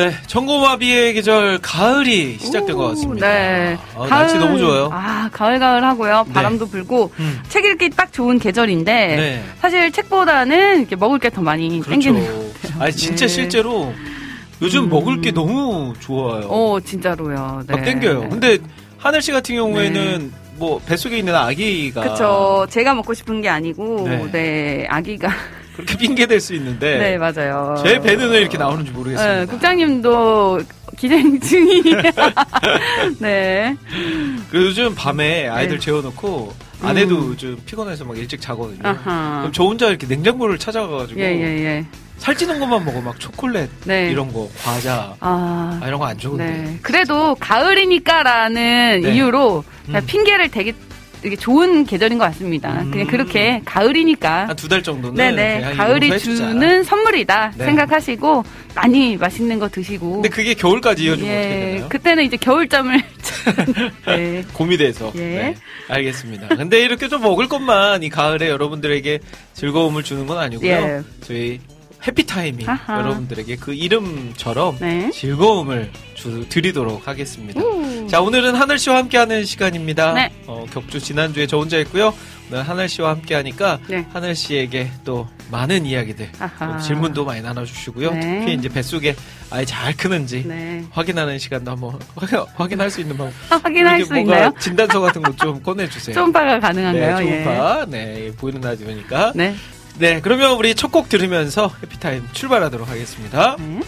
네 청고마비의 계절 가을이 시작된 것 같습니다. 네. 아, 날씨 너무 좋아요. 아, 가을가을 하고요. 바람도 불고, 음. 책 읽기 딱 좋은 계절인데, 네. 사실 책보다는 이렇게 먹을 게 더 많이 그렇죠. 땡기는. 아니 진짜 네. 실제로 요즘 먹을 게 너무 좋아요. 오, 진짜로요. 네. 막 땡겨요. 근데 하늘 씨 같은 경우에는 뭐 뱃속에 있는 아기가 그쵸. 제가 먹고 싶은 게 아니고, 네. 네, 아기가. 그렇게 핑계 댈 수 있는데 네, 맞아요. 제 배는 왜 이렇게 나오는지 모르겠습니다. 네, 국장님도 기생충이. 네. 그 요즘 밤에 아이들 네. 재워놓고 아내도 좀 피곤해서 막 일찍 자거든요. 아하. 그럼 저 혼자 이렇게 냉장고를 찾아가가지고 예, 예, 예. 살찌는 것만 먹어 막 초콜릿 네. 이런 거 과자 아. 아, 이런 거 안 좋은데 네. 그래도 가을이니까라는 네. 이유로 음. 핑계를 되게 되게 좋은 계절인 것 같습니다. 음. 그냥 그렇게 가을이니까. 한 두 달 정도는 네네. 그냥 가을이. 주는 선물이다 네. 생각하시고 많이 맛있는 거 드시고. 근데 그게 겨울까지 이어지면 어떻게 예, 되나요? 그때는 이제 겨울잠을. 네. 고민돼서. 예. 네, 알겠습니다. 근데 이렇게 좀 먹을 것만 이 가을에 여러분들에게 즐거움을 주는 건 아니고요. 예. 저희 해피타임이 아하. 여러분들에게 그 이름처럼 네. 즐거움을 주, 드리도록 하겠습니다. 우. 자, 오늘은 하늘 씨와 함께하는 시간입니다. 네. 어, 격주 지난주에 저 혼자 했고요. 오늘 하늘 씨와 함께하니까 네. 하늘 씨에게 또 많은 이야기들. 또 질문도 많이 나눠주시고요. 네. 특히 이제 뱃속에 아이 잘 크는지 네. 확인하는 시간도 한번 확인- 확인할 수 있는 방법. 확인할 이렇게 수 있나요? 진단서 같은 거 좀 꺼내주세요. 초음파가 가능한가요? 네, 초음파. 네, 보이는 라디오니까. 네. 네. 그러면 우리 첫 곡 들으면서 해피타임 출발하도록 하겠습니다. 네.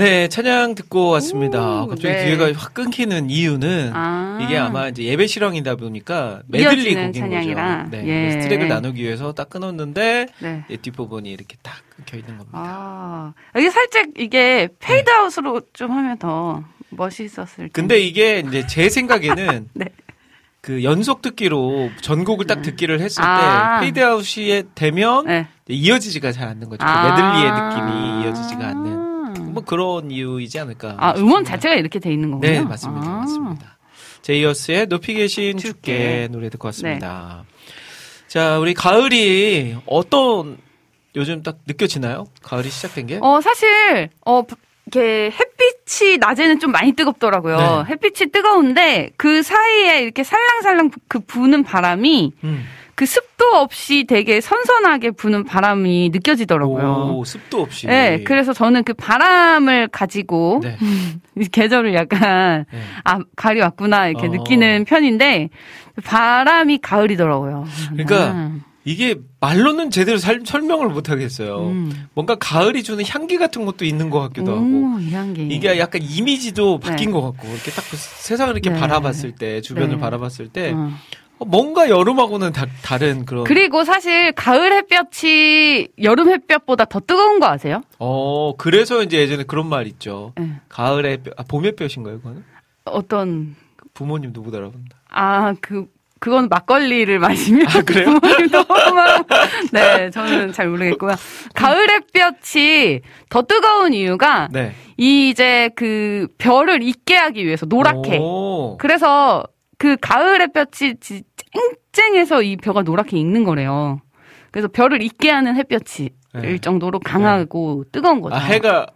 네, 찬양 듣고 왔습니다. 오, 갑자기 네. 뒤에가 확 끊기는 이유는 아. 이게 아마 이제 예배 실황이다 보니까 메들리 곡인 찬양이라. 거죠. 네, 예. 트랙을 나누기 위해서 딱 끊었는데 네. 이 뒷부분이 이렇게 딱 끊겨 있는 겁니다. 아, 이게 살짝 이게 페이드아웃으로 좀 하면 더 멋있었을 텐데. 근데 이게 이제 제 생각에는 네. 그 연속 듣기로 전곡을 딱 듣기를 했을 아. 때 페이드아웃이 되면 네. 이어지지가 잘 않는 거죠. 그 아. 메들리의 느낌이 이어지지가 않는 뭐 그런 이유이지 않을까. 아, 음원 싶습니다. 자체가 이렇게 돼 있는 거군요. 네, 맞습니다. 아. 맞습니다. 제이어스의 높이 계신 주께. 노래 듣고 왔습니다. 네. 자, 우리 가을이 어떤 요즘 딱 느껴지나요? 가을이 시작된 게? 어, 사실, 어, 이렇게 햇빛이 낮에는 좀 많이 뜨겁더라고요. 네. 햇빛이 뜨거운데 그 사이에 이렇게 살랑살랑 그 부는 바람이 음. 그 습도 없이 되게 선선하게 부는 바람이 느껴지더라고요. 오, 습도 없이. 네, 그래서 저는 그 바람을 가지고 네. 이 계절을 약간 네. 아 가을이 왔구나 이렇게 어. 느끼는 편인데 바람이 가을이더라고요. 그러니까 음. 이게 말로는 제대로 살- 설명을 못 하겠어요. 음. 뭔가 가을이 주는 향기 같은 것도 있는 것 같기도 하고. 오. 이게 약간 이미지도 바뀐 네. 것 같고 이렇게 딱 그 세상을 이렇게 네. 바라봤을 때 주변을 네. 바라봤을 때 어. 어, 뭔가 여름하고는 다, 다른 그런 그리고 사실 가을 햇볕이 여름 햇볕보다 더 뜨거운 거 아세요? 어, 그래서 이제 예전에 그런 말 있죠. 네. 가을에, 뼈- 아, 봄의 뼈신가요, 그거는? 어떤 부모님도 못 알아본다. 아 그 그건 막걸리를 마시면 아, 그래요? 네, 저는 잘 모르겠고요. 가을 햇볕이 더 뜨거운 이유가 네. 이 이제 그 별을 있게 하기 위해서 노랗게. 오. 그래서 그 가을 햇볕이 지- 쨍쨍해서 이 벼가 노랗게 익는 거래요. 그래서 별을 있게 하는 햇볕이 네. 일 정도로 강하고 뜨거운 거죠. 아, 해가,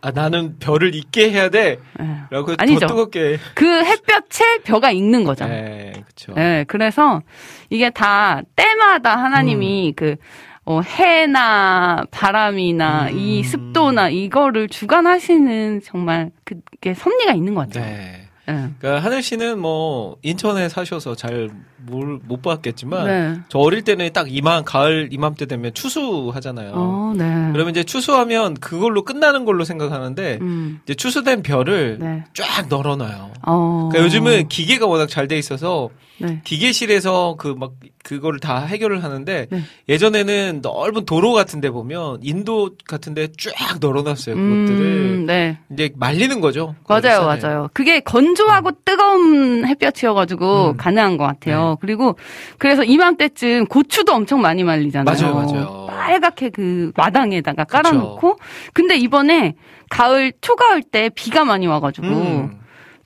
아, 나는 별을 있게 해야 돼. 네. 라고 아니죠. 더 뜨겁게. 그 햇볕에 벼가 익는 거잖아요. 네, 그쵸. 네, 그래서 이게 다 때마다 음. 하나님이 그 어, 해나 바람이나 음. 이 습도나 이거를 주관하시는 정말 그게 섭리가 있는 것 같아요. 네. 네. 그러니까 하늘 씨는 뭐 인천에 사셔서 잘 못 봤겠지만 네. 저 어릴 때는 딱 이맘 가을 이맘때 되면 추수 하잖아요. 어, 네. 그러면 이제 추수하면 그걸로 끝나는 걸로 생각하는데 음, 이제 추수된 별을 네. 쫙 널어놔요. 어. 그러니까 요즘은 기계가 워낙 잘 돼 있어서 네. 기계실에서 그 막 그거를 다 해결을 하는데 네. 예전에는 넓은 도로 같은데 보면 인도 같은데 쫙 널어놨어요 그것들을 음, 네. 이제 말리는 거죠. 맞아요, 싸네. 맞아요. 그게 건조하고 뜨거운 햇볕이어가지고 음. 가능한 것 같아요. 네. 그리고 그래서 이맘때쯤 고추도 엄청 많이 말리잖아요. 맞아요, 맞아요. 빨갛게 그 마당에다가 그쵸. 깔아놓고. 근데 이번에 가을, 초가을 때 비가 많이 와가지고 음.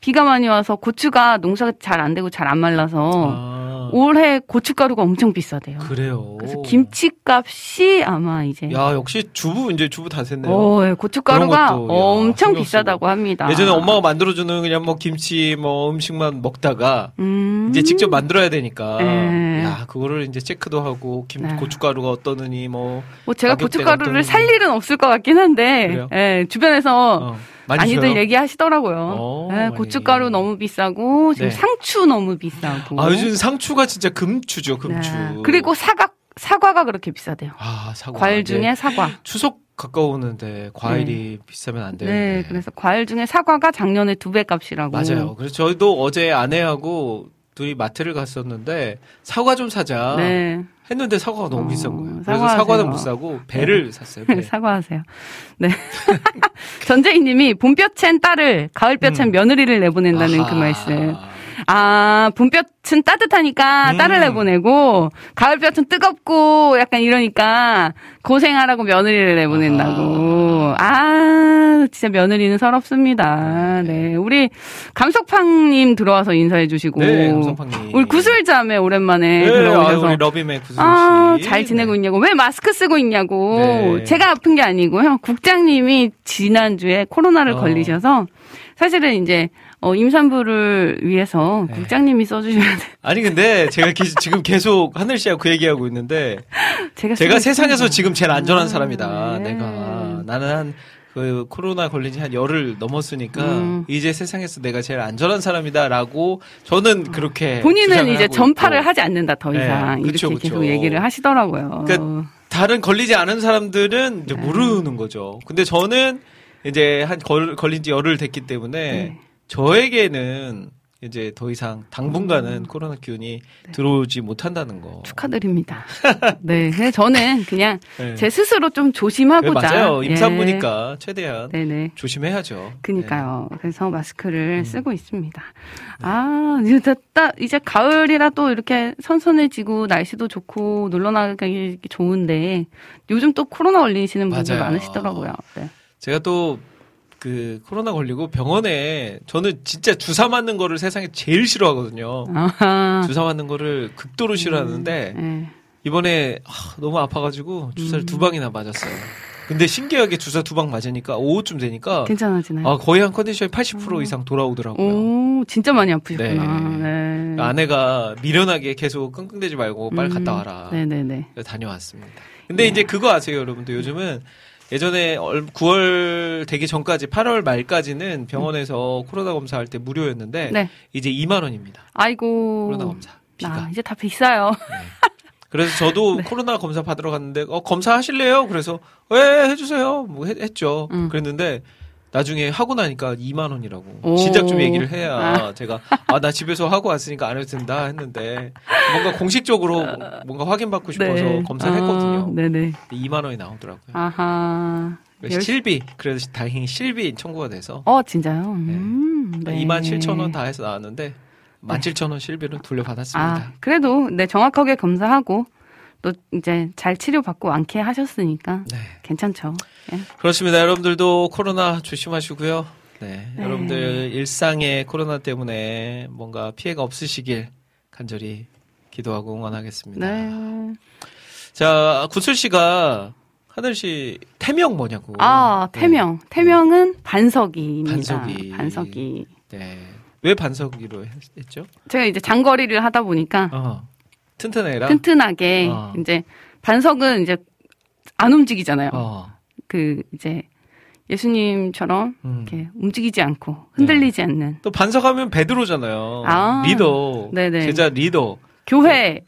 비가 많이 와서 고추가 농사가 잘 안 되고 잘 안 말라서 아, 올해 고춧가루가 엄청 비싸대요. 그래요. 그래서 김치값이 아마 이제 야 역시 주부 이제 주부 다 샜네요. 어, 예, 고춧가루가 것도, 야, 엄청 신경 비싸다고 합니다. 예전에 엄마가 만들어주는 그냥 뭐 김치 뭐 음식만 먹다가 음. 이제 직접 만들어야 되니까 네. 야 그거를 이제 체크도 하고 김 네. 고춧가루가 어떠느니 뭐 뭐 제가 고춧가루를 어떤- 살 일은 없을 것 같긴 한데, 그래요? 예, 주변에서 어, 많이 줘요? 얘기하시더라고요. 어, 예, 많이. 고춧가루 너무 비싸고 지금 네. 상추 너무 비싸고. 아 요즘 상추가 진짜 금추죠 금추. 네. 그리고 사과 사과가 그렇게 비싸대요. 아 사과. 과일 이제 중에 사과. 추석 가까우는데 과일이 비싸면 안 되는데. 네, 그래서 과일 중에 사과가 작년에 두 배 값이라고. 맞아요. 그래서 저희도 어제 아내하고 둘이 마트를 갔었는데 사과 좀 사자 네, 했는데 사과가 너무 어, 비싼 거예요. 그래서 사과하세요. 사과는 못 사고 배를 샀어요. 배. 사과하세요. 네. 전재희님이 봄볕엔 딸을, 가을볕엔 음. 며느리를 내보낸다는 그 아하. 말씀. 아, 봄볕은 따뜻하니까 음. 딸을 내보내고, 가을볕은 뜨겁고, 약간 이러니까, 고생하라고 며느리를 내보낸다고. 아, 진짜 며느리는 서럽습니다. 네. 우리, 감석팡님 들어와서 인사해주시고. 네, 감성팡님. 우리 구슬자매 오랜만에 네, 들어오셔서. 아유, 우리 러비맨 구슬 씨. 아, 잘 지내고 네. 있냐고. 왜 마스크 쓰고 있냐고. 네. 제가 아픈 게 아니고요. 국장님이 지난주에 코로나를 어. 걸리셔서 사실은 이제 어, 임산부를 위해서 네. 국장님이 써주셔야 돼. 아니 근데 제가 기- 지금 계속 하늘 씨하고 그 얘기하고 있는데 제가 제가 세상에서. 지금 제일 안전한 아, 사람이다. 네. 내가 나는 한 그 코로나 걸린 지 한 열흘 넘었으니까 음. 이제 세상에서 내가 제일 안전한 사람이다라고 저는 그렇게 본인은 이제 전파를 있고. 하지 않는다 더 네, 이상 그쵸, 이렇게 그쵸. 계속 얘기를 하시더라고요. 그러니까 다른 걸리지 않은 사람들은 이제 네. 모르는 거죠. 근데 저는 이제 한 걸, 걸린 지 열흘 됐기 때문에 네. 저에게는 이제 더 이상 당분간은 코로나 기운이 들어오지 못한다는 거. 축하드립니다. 네, 그래서 저는 그냥 네. 제 스스로 좀 네, 조심하고자. 맞아요. 예. 임산부니까 최대한 네네. 조심해야죠. 그니까요. 그래서 마스크를 음. 쓰고 있습니다. 아, 이제 딱, 이제 가을이라 또 이렇게 선선해지고 날씨도 좋고 놀러 나가기 좋은데 요즘 또 코로나 걸리시는 분들 맞아요. 많으시더라고요. 네. 제가 또 그 코로나 걸리고 병원에 저는 진짜 주사 맞는 거를 세상에 제일 싫어하거든요. 아하. 주사 맞는 거를 극도로 싫어하는데 네. 이번에 하, 너무 아파가지고 주사를 음. 두 방이나 맞았어요. 근데 신기하게 주사 두 방 맞으니까 오후쯤 되니까 괜찮아지나요? 아, 거의 한 컨디션이 80% 이상 돌아오더라고요. 오, 진짜 많이 아프셨구나. 네. 네. 아내가 미련하게 계속 끙끙대지 말고 빨리 음. 갔다 와라. 네네네. 다녀왔습니다. 근데 이제 그거 아세요, 여러분들? 요즘은 예전에 얼- 9월 되기 전까지 8월 말까지는 병원에서 코로나 검사할 때 무료였는데 네. 이제 2만 원입니다. 아이고. 코로나 검사. 비가. 아, 이제 다 비싸요. 그래서 저도 네. 코로나 검사 받으러 갔는데 어 검사 하실래요? 그래서 왜 해주세요. 뭐 했, 했죠. 음. 그랬는데 나중에 하고 나니까 2만 원이라고 오. 진작 좀 얘기를 해야 제가 아 나 집에서 하고 왔으니까 안 해도 된다 했는데 뭔가 공식적으로 뭔가 확인받고 싶어서 검사를 했거든요. 아, 네네. 2만 원이 나오더라고요. 아하. 그래서 실비 그래서 다행히 실비 청구가 돼서 어, 진짜요? 음, 네. 2만 7천 원 다 해서 나왔는데 1만 7천 원 실비를 돌려받았습니다. 아, 그래도, 네, 정확하게 검사하고, 또 이제 잘 치료받고 않게 하셨으니까 네. 괜찮죠. 예. 그렇습니다. 여러분들도 코로나 조심하시고요. 네. 네. 여러분들 일상의 코로나 때문에 뭔가 피해가 없으시길 간절히 기도하고 응원하겠습니다. 네. 자, 구슬 씨가 하늘 씨 태명 뭐냐고. 아, 네. 태명. 태명은 반석이입니다. 반석이. 반석이. 네. 왜 반석이로 했- 했죠? 제가 이제 장거리를 하다 보니까 어. 튼튼해라. 튼튼하게 어. 이제 반석은 이제 안 움직이잖아요. 어. 그 이제 예수님처럼 음. 이렇게 움직이지 않고 흔들리지 않는 또 반석하면 베드로잖아요. 아. 리더. 네네. 제자 리더. 교회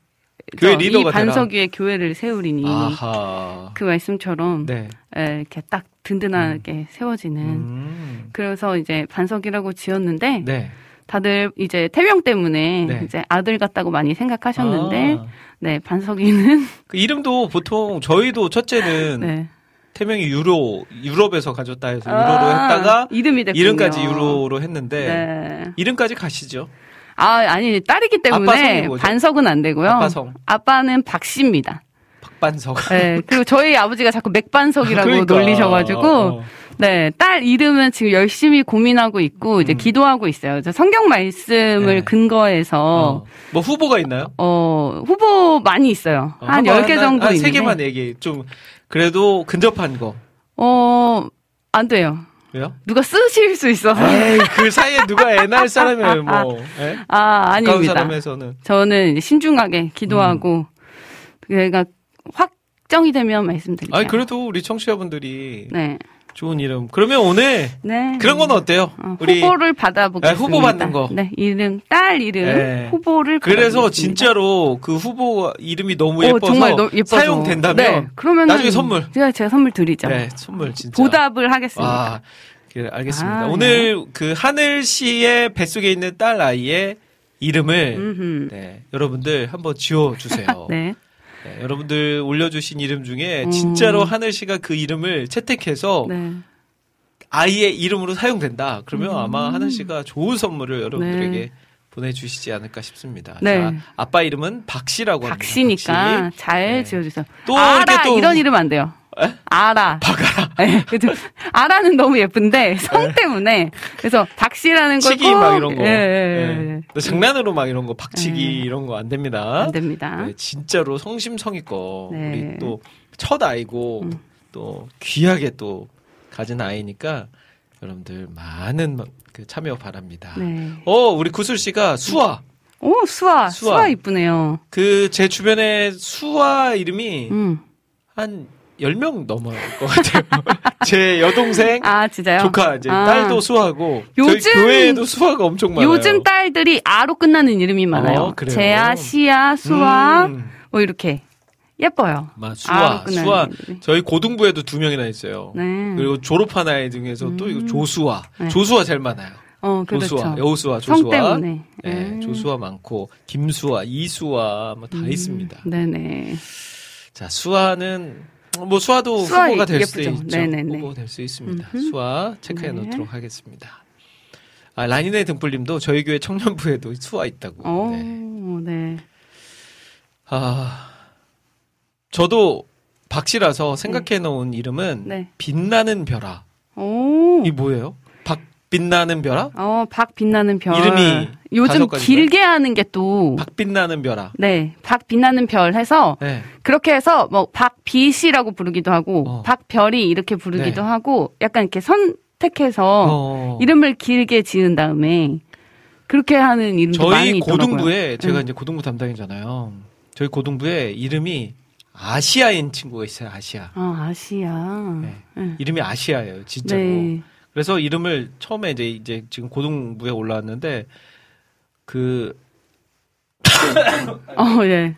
교회 저, 리더가 이 반석 위에 교회를 세우리니 아하. 그 말씀처럼 네. 에, 이렇게 딱 든든하게 세워지는 음. 그래서 이제 반석이라고 지었는데 네. 다들 이제 태명 때문에 네. 이제 아들 같다고 많이 생각하셨는데 아. 네 반석이는 그 이름도 보통 저희도 첫째는 네 태명이 유로 유럽에서 가졌다 해서 유로로 아, 했다가 이름이 됐군요. 이름까지 유로로 했는데 네. 이름까지 가시죠. 아 아니 딸이기 때문에? 반석은 안 되고요. 아빠 성 아빠는 박씨입니다. 박반석. 네 그리고 저희 아버지가 자꾸 맥반석이라고 그러니까. 놀리셔가지고 어, 어. 네, 딸 이름은 지금 열심히 고민하고 있고 이제 음. 기도하고 있어요. 저 성경 말씀을 네. 근거해서 어. 뭐 후보가 있나요? 어, 후보 많이 있어요. 어, 한 한번 10개 한- 정도 한 있는데. 세 개만 얘기. 좀 그래도 근접한 거. 어, 안 돼요. 왜요? 누가 쓰실 수 있어서. 에이, 그 사이에 누가 애 낳을 사람이 뭐. 예? 아, 아닙니다. 사람에서는. 저는 신중하게 기도하고 그러니까 확정이 되면 말씀드릴게요. 아니, 그래도 우리 청취자분들이 네. 좋은 이름. 그러면 오늘 네. 그런 건 어때요? 어, 우리 후보를 받아보겠습니다. 네, 후보 받는 거. 네, 이름 딸 이름 네. 후보를 그래서. 진짜로 그 후보 이름이 너무 어, 예뻐서, 정말 너무 예뻐서. 사용된다면 네, 그러면 나중에 선물. 제가 제가 선물 드리죠. 네, 선물 진짜. 보답을 하겠습니다. 아, 그래, 알겠습니다. 아, 오늘 그 하늘 씨의 뱃속에 있는 딸 아이의 이름을. 네, 여러분들 한번 지어 주세요. 네. 네, 여러분들 올려주신 이름 중에 음. 진짜로 하늘 씨가 그 이름을 채택해서 네. 아이의 이름으로 사용된다. 그러면 음. 아마 하늘 씨가 좋은 선물을 여러분들에게 보내주시지 않을까 싶습니다. 네. 자, 아빠 이름은 박 씨라고 합니다. 박씨니까 박 씨. 잘 네. 지어주세요. 또 이렇게 또- 이런 이름 안 돼요. 에? 알아. 박아라. 네, 그죠. 알아는 너무 예쁜데 성 때문에 그래서 박씨라는 걸 치기 꼭- 막 이런 거. 예, 예, 네. 예. 장난으로 막 이런 거 박치기 네. 이런 거 안 됩니다. 안 됩니다. 네, 진짜로 성심성의껏 네. 우리 또 첫 아이고 음. 또 귀하게 또 가진 아이니까 여러분들 많은 그 참여 바랍니다. 네. 어, 우리 구슬 씨가 수아. 오 수아 수아. 수아 이쁘네요. 그 제 주변에 수아 이름이 음. 한 10명 넘어갈 것 같아요. 제 여동생 아 진짜요? 조카 이제 아. 딸도 수아고 요즘- 저희 교회에도 수아가 엄청 많아요. 요즘 딸들이 아로 끝나는 이름이 많아요. 어? 재아, 시아, 수아 음. 뭐 이렇게 예뻐요. 마 아로 수아, 수아. 저희 고등부에도 두 명이나 있어요. 네. 그리고 졸업한 아이 중에서 또 이거 조수아. 네. 조수아 제일 많아요. 어, 그렇죠. 조수아, 여우수아, 성 조수아. 때문에. 네, 음. 조수아 많고 김수아, 이수아 뭐다 음, 있습니다. 네네. 자, 수아는 뭐 수아도 수아 후보가 될 예쁘죠. 있죠. 네네네. 후보 될 수 있습니다. 음흠. 수아 체크해 네. 놓도록 하겠습니다. 아, 라니네 등불님도 저희 교회 청년부에도 수아 있다고. 오, 네. 네. 아, 저도 박씨라서 생각해 놓은 이름은 네. 빛나는 별아. 오. 이 뭐예요? 박 빛나는 별아? 어, 박 빛나는 별. 이름이 요즘 다섯 가지인가요? 길게 하는 게 또. 박 빛나는 별아. 네. 박 빛나는 별 해서 네. 그렇게 해서 뭐 박빛이라고 부르기도 하고 어. 박별이 이렇게 부르기도 네. 하고 약간 이렇게 선택해서 어. 이름을 길게 지은 다음에 그렇게 하는 이름도 많이 저희 있더라고요. 고등부에 제가 응. 이제 고등부 담당이잖아요. 저희 고등부에 이름이 아시아인 친구가 있어요. 아시아. 아, 아시아. 네. 네. 이름이 아시아예요. 진짜로. 네. 그래서 이름을 처음에 이제 이제 지금 고등부에 올라왔는데 그 어, 예.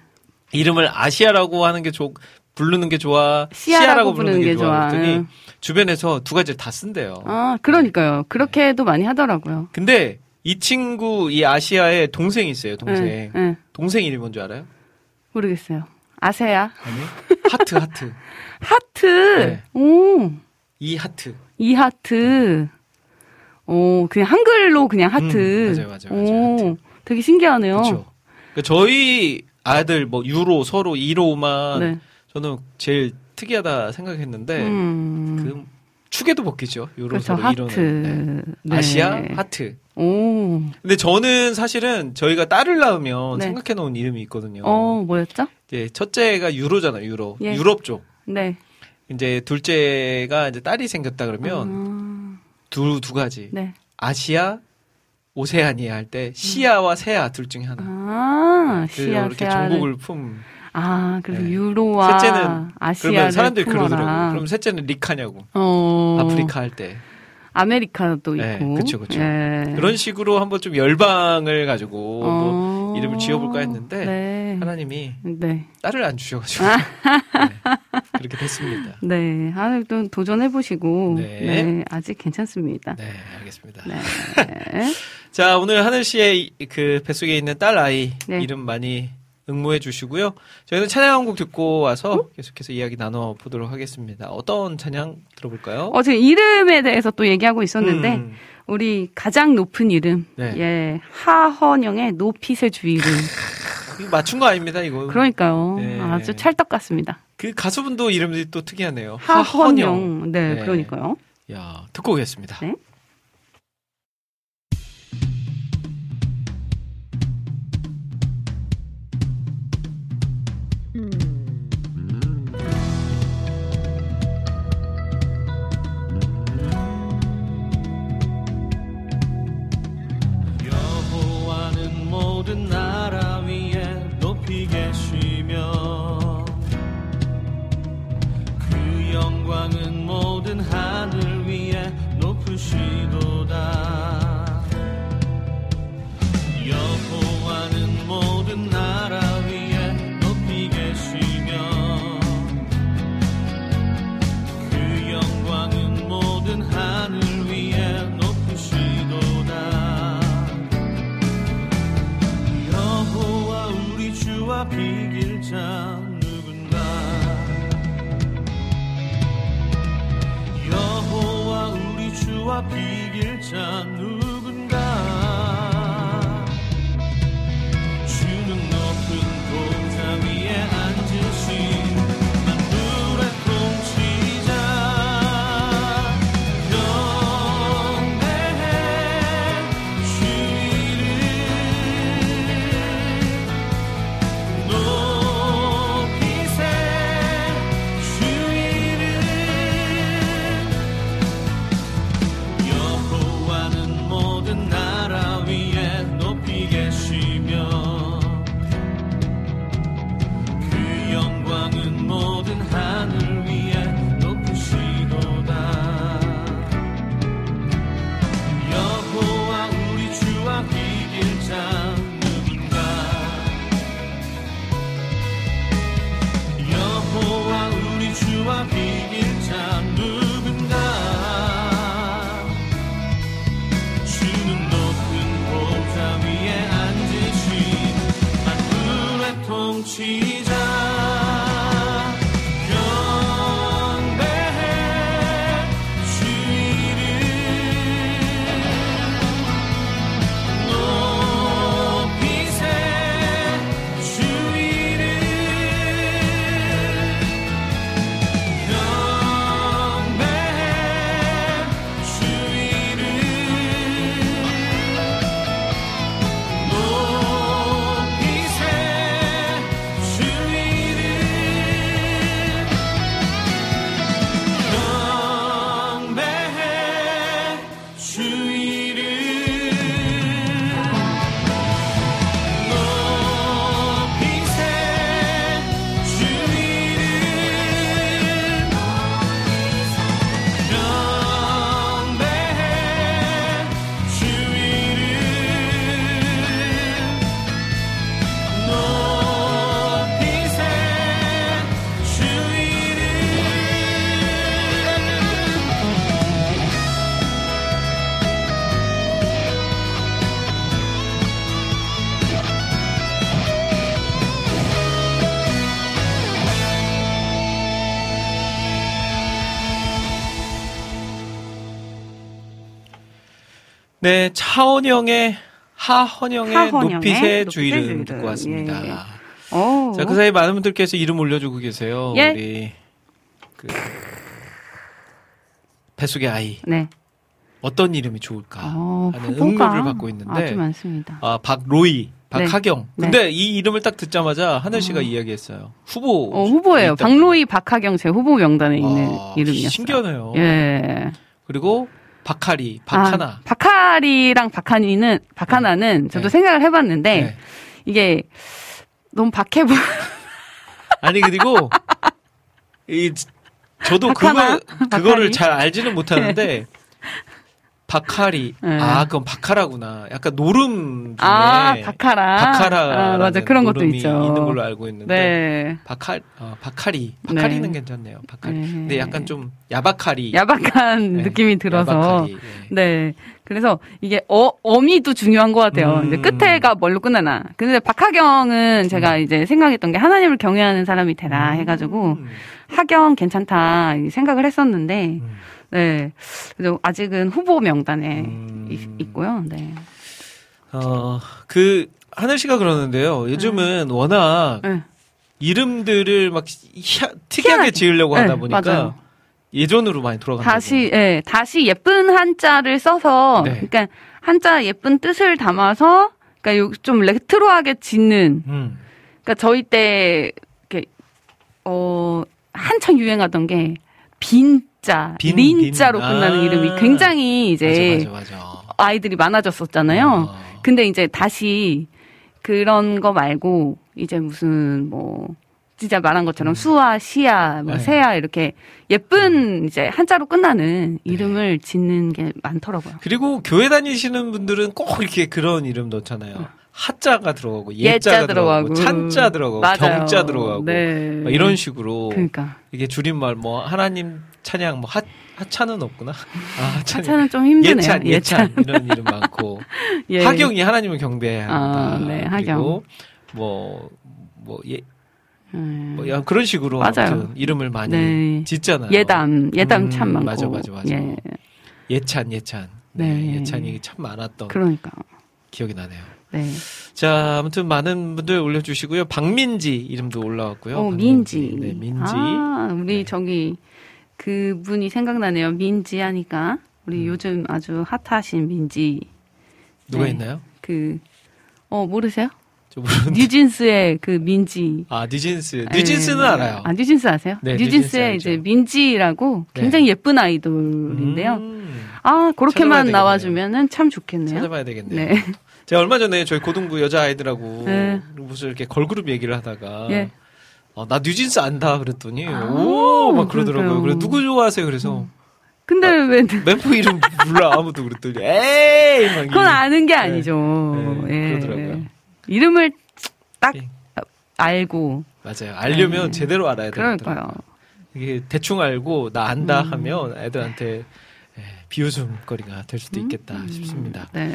이름을 아시아라고 하는 게 좋, 부르는 게 좋아, 시아라고 시아라고 부르는 게 좋아. 그랬더니 응. 주변에서 두 가지를 다 쓴대요. 아, 그러니까요. 그렇게도 많이 하더라고요. 근데 이 친구 이 아시아의 동생이 있어요. 동생. 예, 예. 동생 이름이 뭔지 알아요? 모르겠어요. 아세야? 아니? 하트 하트. 하트. 네. 오. 이 하트. 이 하트. 오, 그냥 한글로 그냥 하트. 음, 맞아요, 맞아요, 맞아요. 오, 하트. 되게 신기하네요. 그렇죠. 저희 아들 뭐 유로 서로 이로만 네. 저는 제일 특이하다 생각했는데 음. 그 축에도 못 끼죠. 유로 그렇죠. 서로 하트. 네. 네. 아시아 하트. 오. 근데 저는 사실은 저희가 딸을 낳으면 네. 생각해 놓은 이름이 있거든요. 어, 뭐였죠? 이제 첫째가 유로잖아요. 유로. 예. 유럽 쪽. 네. 이제 둘째가 이제 딸이 생겼다 그러면 아, 두두 가지. 네. 아시아 오세아니아 할 때 시아와 세아 둘 중에 하나. 아, 그래서 시아, 이렇게 세아를. 정복을 품. 아, 그래서 네. 유로와 셋째는 아시아를 그러면 사람들이 품어라. 그러더라고요. 그럼 셋째는 리카냐고. 어, 아프리카 할 때. 아메리카도 네, 있고. 그쵸, 그쵸. 예. 그런 식으로 한번 좀 열방을 가지고 뭐 어, 이름을 지어볼까 했는데 네. 하나님이 네. 딸을 안 주셔가지고 네, 그렇게 됐습니다. 네. 아, 또 도전해 보시고. 네. 네. 아직 괜찮습니다. 네, 알겠습니다. 네. 자, 오늘 하늘 씨의 이- 그 뱃속에 있는 딸 아이 네. 이름 많이 응모해 주시고요. 저희는 찬양 한 곡 듣고 와서 계속해서 이야기 나눠 보도록 하겠습니다. 어떤 찬양 들어볼까요? 어, 지금 이름에 대해서 또 얘기하고 있었는데, 음, 우리 가장 높은 이름. 네. 예. 하헌영의 높이세 주 이름. 이거 맞춘 거 아닙니다, 이거. 그러니까요. 네. 아주 찰떡 같습니다. 그 가수분도 이름이 또 특이하네요. 하헌영. 네, 네. 그러니까요. 야, 듣고 오겠습니다. 네. 높으시도다. 여호와는 모든 나라 위에 높이 계시며 그 영광은 모든 하늘 위에 높으시도다. 여호와 우리 주와 비길 자 비길 자 she 네, 하헌영의 하헌영의 높이새 주의를 주의를. 듣고 왔습니다. 예. 오. 자, 그 사이 많은 분들께서 이름 올려주고 계세요. 예. 우리 그 뱃속의 아이 네. 어떤 이름이 좋을까 어, 하는 후보가 응모를 받고 있는데 아주 많습니다. 아 박로이, 박하경. 네. 근데 이 이름을 딱 듣자마자 하늘 씨가 이야기했어요. 후보. 어, 후보예요. 박로희, 박하경 제 후보 명단에 있는 아, 이름이었어요. 신기하네요. 예. 그리고 박하리, 박하나. 아, 박하리랑 박하니는 박하나는 저도 네. 생각을 해봤는데 네. 이게 너무 박해 보. 아니 그리고 이 저도? 그거 그거를? 잘 알지는 못하는데 박하리 네. 아 그건 박하라구나. 약간 노름 중에 아 박하라. 박하라 아, 맞아 그런 것도 노름이 있죠. 있는 걸로 알고 있는데 네. 박하 어, 박하리 박하리는 네. 괜찮네요. 박하리. 네. 근데 약간 좀 야박하리 야박한 네. 느낌이 들어서. 야박하리. 네. 네. 그래서 이게 어, 어미도 중요한 것 같아요. 음. 이제 끝에가 뭘로 끝나나. 근데 박하경은 제가 이제 생각했던 게 하나님을 경외하는 사람이 되라 해가지고 음. 하경 괜찮다 이 생각을 했었는데 음. 네. 그래서 아직은 후보 명단에 음. 있, 있고요. 네. 어, 그 하늘 씨가 그러는데요. 요즘은 워낙 네. 이름들을 막 희하- 특이하게 희한하게. 지으려고 네, 하다 보니까 맞아요. 예전으로 많이 돌아간다. 다시 예, 다시 예쁜 한자를 써서 네. 그러니까 한자 예쁜 뜻을 담아서 그러니까 요- 좀 레트로하게 짓는 음. 그러니까 저희 때 이렇게 어 한창 유행하던 게 빈자, 빈, 린자로 빈. 끝나는 아. 이름이 굉장히 이제 맞아, 맞아, 맞아. 아이들이 많아졌었잖아요. 어. 근데 이제 다시 그런 거 말고 이제 무슨 뭐 진짜 말한 것처럼 수아, 시아, 뭐 네. 세아 이렇게 예쁜 이제 한자로 끝나는 이름을 짓는 게 많더라고요. 그리고 교회 다니시는 분들은 꼭 이렇게 그런 이름 넣잖아요. 하자가 들어가고 예자가 예자 들어가고, 들어가고. 찬자 들어가고 맞아요. 경자 들어가고 네. 막 이런 식으로 그러니까 이게 줄임말 뭐 하나님 찬양 뭐 하, 하차는 없구나. 아, 하찬. 하차는 좀 힘드네요. 예찬, 예찬 이런 이름 많고 예. 하경이 하나님을 경배해야 한다. 아, 네, 그리고 뭐뭐 예, 음. 뭐 야, 그런 식으로 맞아요. 이름을 많이 네. 짓잖아요. 예담, 예담 음, 참 많고. 맞아, 맞아, 맞아. 예. 예찬, 예찬. 네, 네. 예찬이 참 많았던 그러니까. 기억이 나네요. 네. 자, 아무튼 많은 분들 올려주시고요. 박민지 이름도 올라왔고요. 어, 박민지. 민지. 네, 민지. 아, 우리 네. 저기 그분이 생각나네요. 민지 하니까. 우리 요즘 아주 핫하신 민지. 누가 네. 있나요? 그, 어, 모르세요? 저 모르는. 뉴진스의 그 민지. 아, 뉴진스. 뉴진스는 예. 알아요. 아, 뉴진스 아세요? 네, 뉴진스 뉴진스의 알죠. 이제 민지라고 네. 굉장히 예쁜 아이돌인데요. 음, 아, 그렇게만. 나와주면은 참 좋겠네요. 찾아봐야 되겠네요. 네. 제가 얼마 전에 저희 고등부 여자 아이들하고 네. 무슨 이렇게 걸그룹 얘기를 하다가 예. 어, 나 뉴진스 안다 그랬더니 아, 오 막 그러더라고요. 그래 누구 좋아하세요? 그래서 근데 왜 멤버 이름 몰라 아무도 그랬더니 에이 막 그건 이래. 아는 게 아니죠. 네, 예. 그러더라고요. 이름을 딱 예. 알고 맞아요. 알려면 네. 제대로 알아야. 그러니까요. 이게 대충 알고 나 안다 음. 하면 애들한테 예, 비웃음거리가 될 수도 있겠다 싶습니다. 네.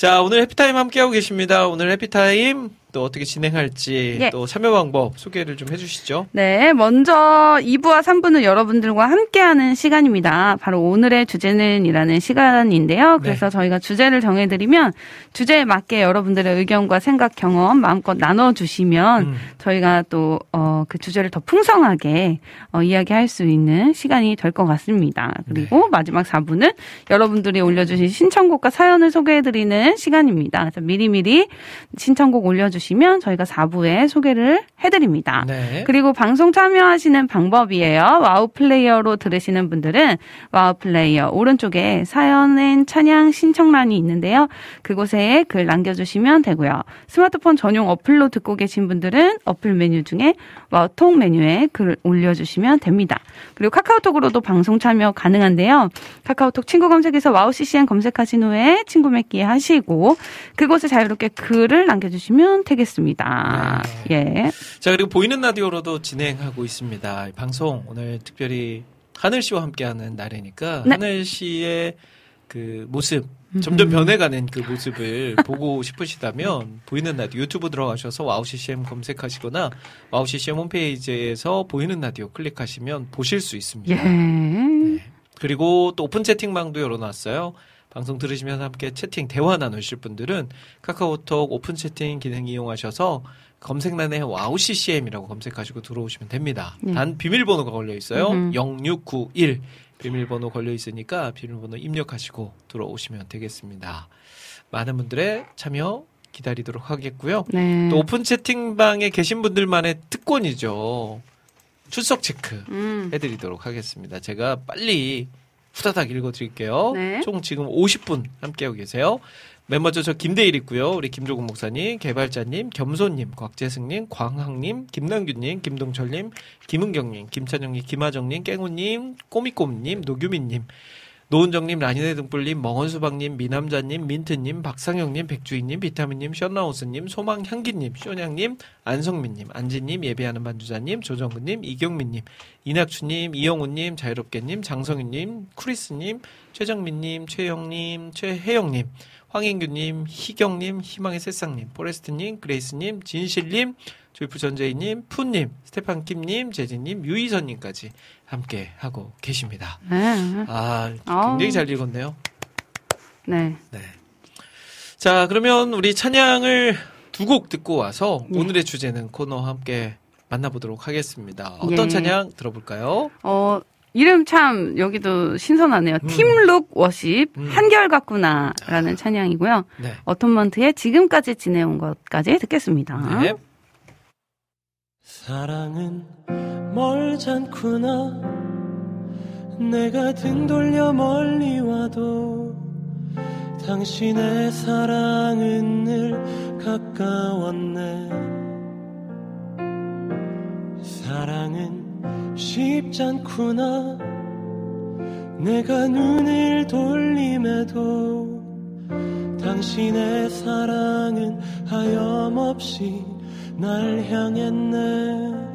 자, 오늘 해피타임 함께하고 계십니다. 오늘 해피타임 또 어떻게 진행할지 예. 또 참여 방법 소개를 좀 해주시죠. 네, 먼저 2부와 3부는 여러분들과 함께하는 시간입니다. 바로 오늘의 주제는 이라는 시간인데요. 그래서 네. 저희가 주제를 정해드리면 주제에 맞게 여러분들의 의견과 생각, 경험 마음껏 나눠주시면 음. 저희가 또, 어, 그 주제를 더 풍성하게 어, 이야기할 수 있는 시간이 될 것 같습니다. 그리고 마지막 4부는 여러분들이 올려주신 신청곡과 사연을 소개해드리는 시간입니다. 그래서 미리미리 신청곡 올려주시면 저희가 4부에 소개를 해드립니다. 네. 그리고 방송 참여하시는 방법이에요. 와우 플레이어로 들으시는 분들은 와우 플레이어 오른쪽에 사연엔 찬양 신청란이 있는데요. 그곳에 글 남겨주시면 되고요. 스마트폰 전용 어플로 듣고 계신 분들은 어플 메뉴 중에 와우톡 메뉴에 글 올려주시면 됩니다. 그리고 카카오톡으로도 방송 참여 가능한데요. 카카오톡 친구 검색에서 와우 CCM 검색하신 후에 친구 맺기 하시고 그곳에 자유롭게 글을 남겨주시면 되겠습니다. 예. 자, 그리고 보이는 라디오로도 진행하고 있습니다. 이 방송 오늘 특별히 하늘 씨와 함께하는 날이니까 네. 하늘 씨의 그 모습 점점 변해가는 그 모습을 보고 싶으시다면 보이는 라디오 유튜브 들어가셔서 와우 CCM 검색하시거나 와우 CCM 홈페이지에서 보이는 라디오 클릭하시면 보실 수 있습니다. 예. 그리고 또 오픈 채팅방도 열어놨어요. 방송 들으시면서 함께 채팅 대화 나누실 분들은 카카오톡 오픈 채팅 기능 이용하셔서 검색란에 와우 CCM이라고 검색하시고 들어오시면 됩니다. 네. 단 비밀번호가 걸려 있어요. 음흠. 0691 비밀번호 걸려 있으니까 비밀번호 입력하시고 들어오시면 되겠습니다. 많은 분들의 참여 기다리도록 하겠고요. 네. 또 오픈 채팅방에 계신 분들만의 특권이죠. 출석 체크 음. 해드리도록 하겠습니다. 제가 빨리 후다닥 읽어드릴게요. 네. 총 지금 50분 함께하고 계세요. 맨 먼저 저 김대일 있고요. 우리 김조국 목사님, 개발자님, 겸손님, 곽재승님, 광학님, 김남규님, 김동철님, 김은경님, 김찬영님, 김하정님, 깽우님, 꼬미꼬미님, 노규민님, 노은정님, 라니네 등불님, 멍원수박님, 미남자님, 민트님, 박상영님, 백주희님, 비타민님, 션나우스님, 소망향기님, 쇼냥님, 안성민님, 안지님, 예배하는 반주자님, 조정근님, 이경민님, 이낙추님, 이영우님, 자유롭게님, 장성윤님, 크리스님, 최정민님, 최영님, 최혜영님, 황인규님, 희경님, 희망의 새싹님, 포레스트님, 그레이스님, 진실님, 조이프 전재희님, 푸님, 스테판 킴님, 재진님, 유희선님까지 함께 하고 계십니다. 네. 아, 아우. 굉장히 잘 읽었네요. 네. 네. 자, 그러면 우리 찬양을 두 곡 듣고 와서 예. 오늘의 주제는 코너 함께 만나보도록 하겠습니다. 어떤 예. 찬양 들어볼까요? 어, 이름 참 여기도 신선하네요. 음. 팀룩 워십 음. 한결 같구나라는 찬양이고요. 네. 어톤먼트의 지금까지 지내온 것까지 듣겠습니다. 네. 사랑은 멀지 않구나. 내가 등 돌려 멀리 와도 당신의 사랑은 늘 가까웠네. 사랑은 쉽지 않구나. 내가 눈을 돌림에도 당신의 사랑은 하염없이 날 향했네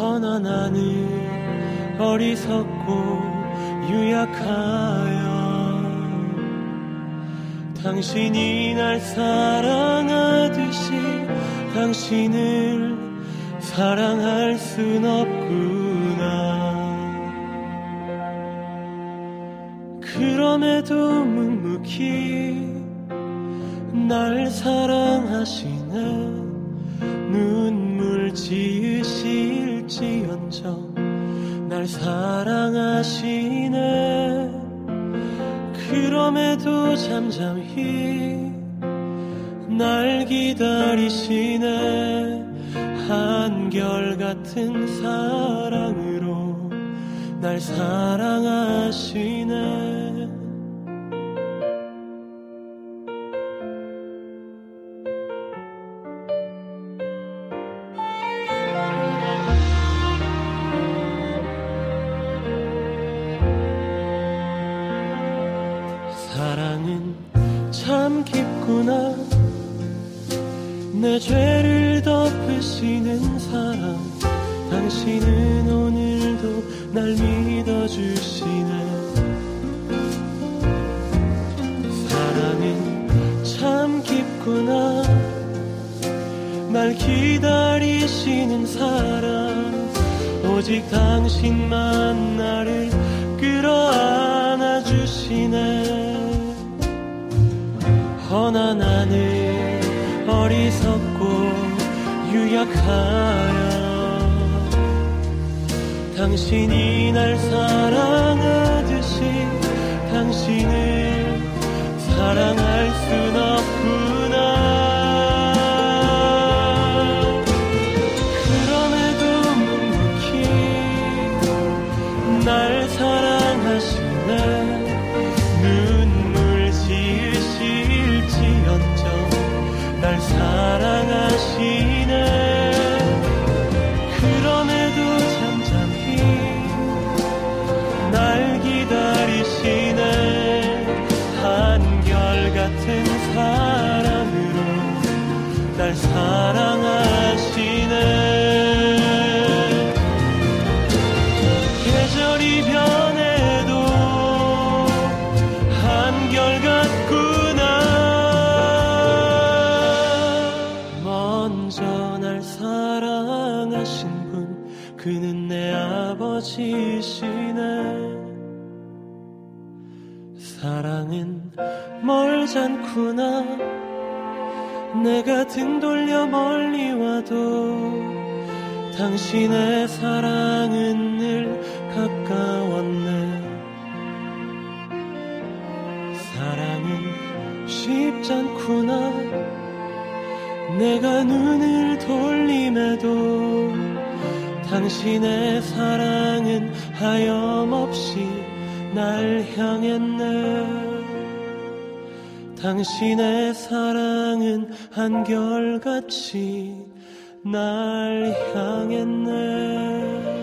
나는 어리석고 유약하여 당신이 날 사랑하듯이 당신을 사랑할 순 없구나. 그럼에도 묵묵히 날 사랑하시네 눈물 지 으실지언정 날 사랑하시네. 그럼에도 잠잠히 날 기다리시네. 한결같은 사랑으로 날 사랑하시네 당신은 오늘도 날 믿어주시네 사랑은 참 깊구나. 날 기다리시는 사랑 오직 당신만 나를 끌어안아 주시네. 허나 나는 어리석고 유약하 당신이 날 사랑하듯이 당신을 사랑할 순 없구나 멀리 와도 당신의 사랑은 늘 가까웠네. 사랑은 쉽지 않구나. 내가 눈을 돌림에도 당신의 사랑은 하염없이 날 향했네 당신의 사랑은 한결같이 날 향했네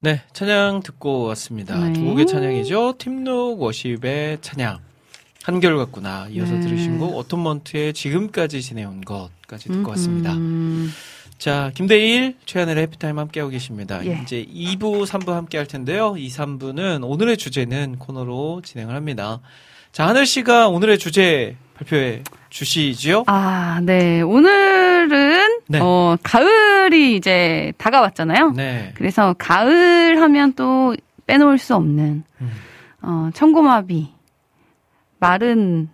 네, 찬양 듣고 왔습니다. 네. 두 곡의 찬양이죠. 팀룩 워십의 찬양. 한결 같구나. 이어서 네. 들으신 곡 오토먼트의 지금까지 지내온 것까지 듣고 왔습니다. 음, 자, 김대일, 최하늘의 해피타임 함께하고 계십니다. 예. 이제 2부, 3부 함께 할 텐데요. 2, 3부는 오늘의 주제는 코너로 진행을 합니다. 자, 하늘 씨가 오늘의 주제 발표해 주시지요? 아, 네. 오늘은 네. 어, 가을 이 이제 다가왔잖아요. 네. 그래서 가을 하면 또 빼놓을 수 없는 음. 어, 청고마비 말은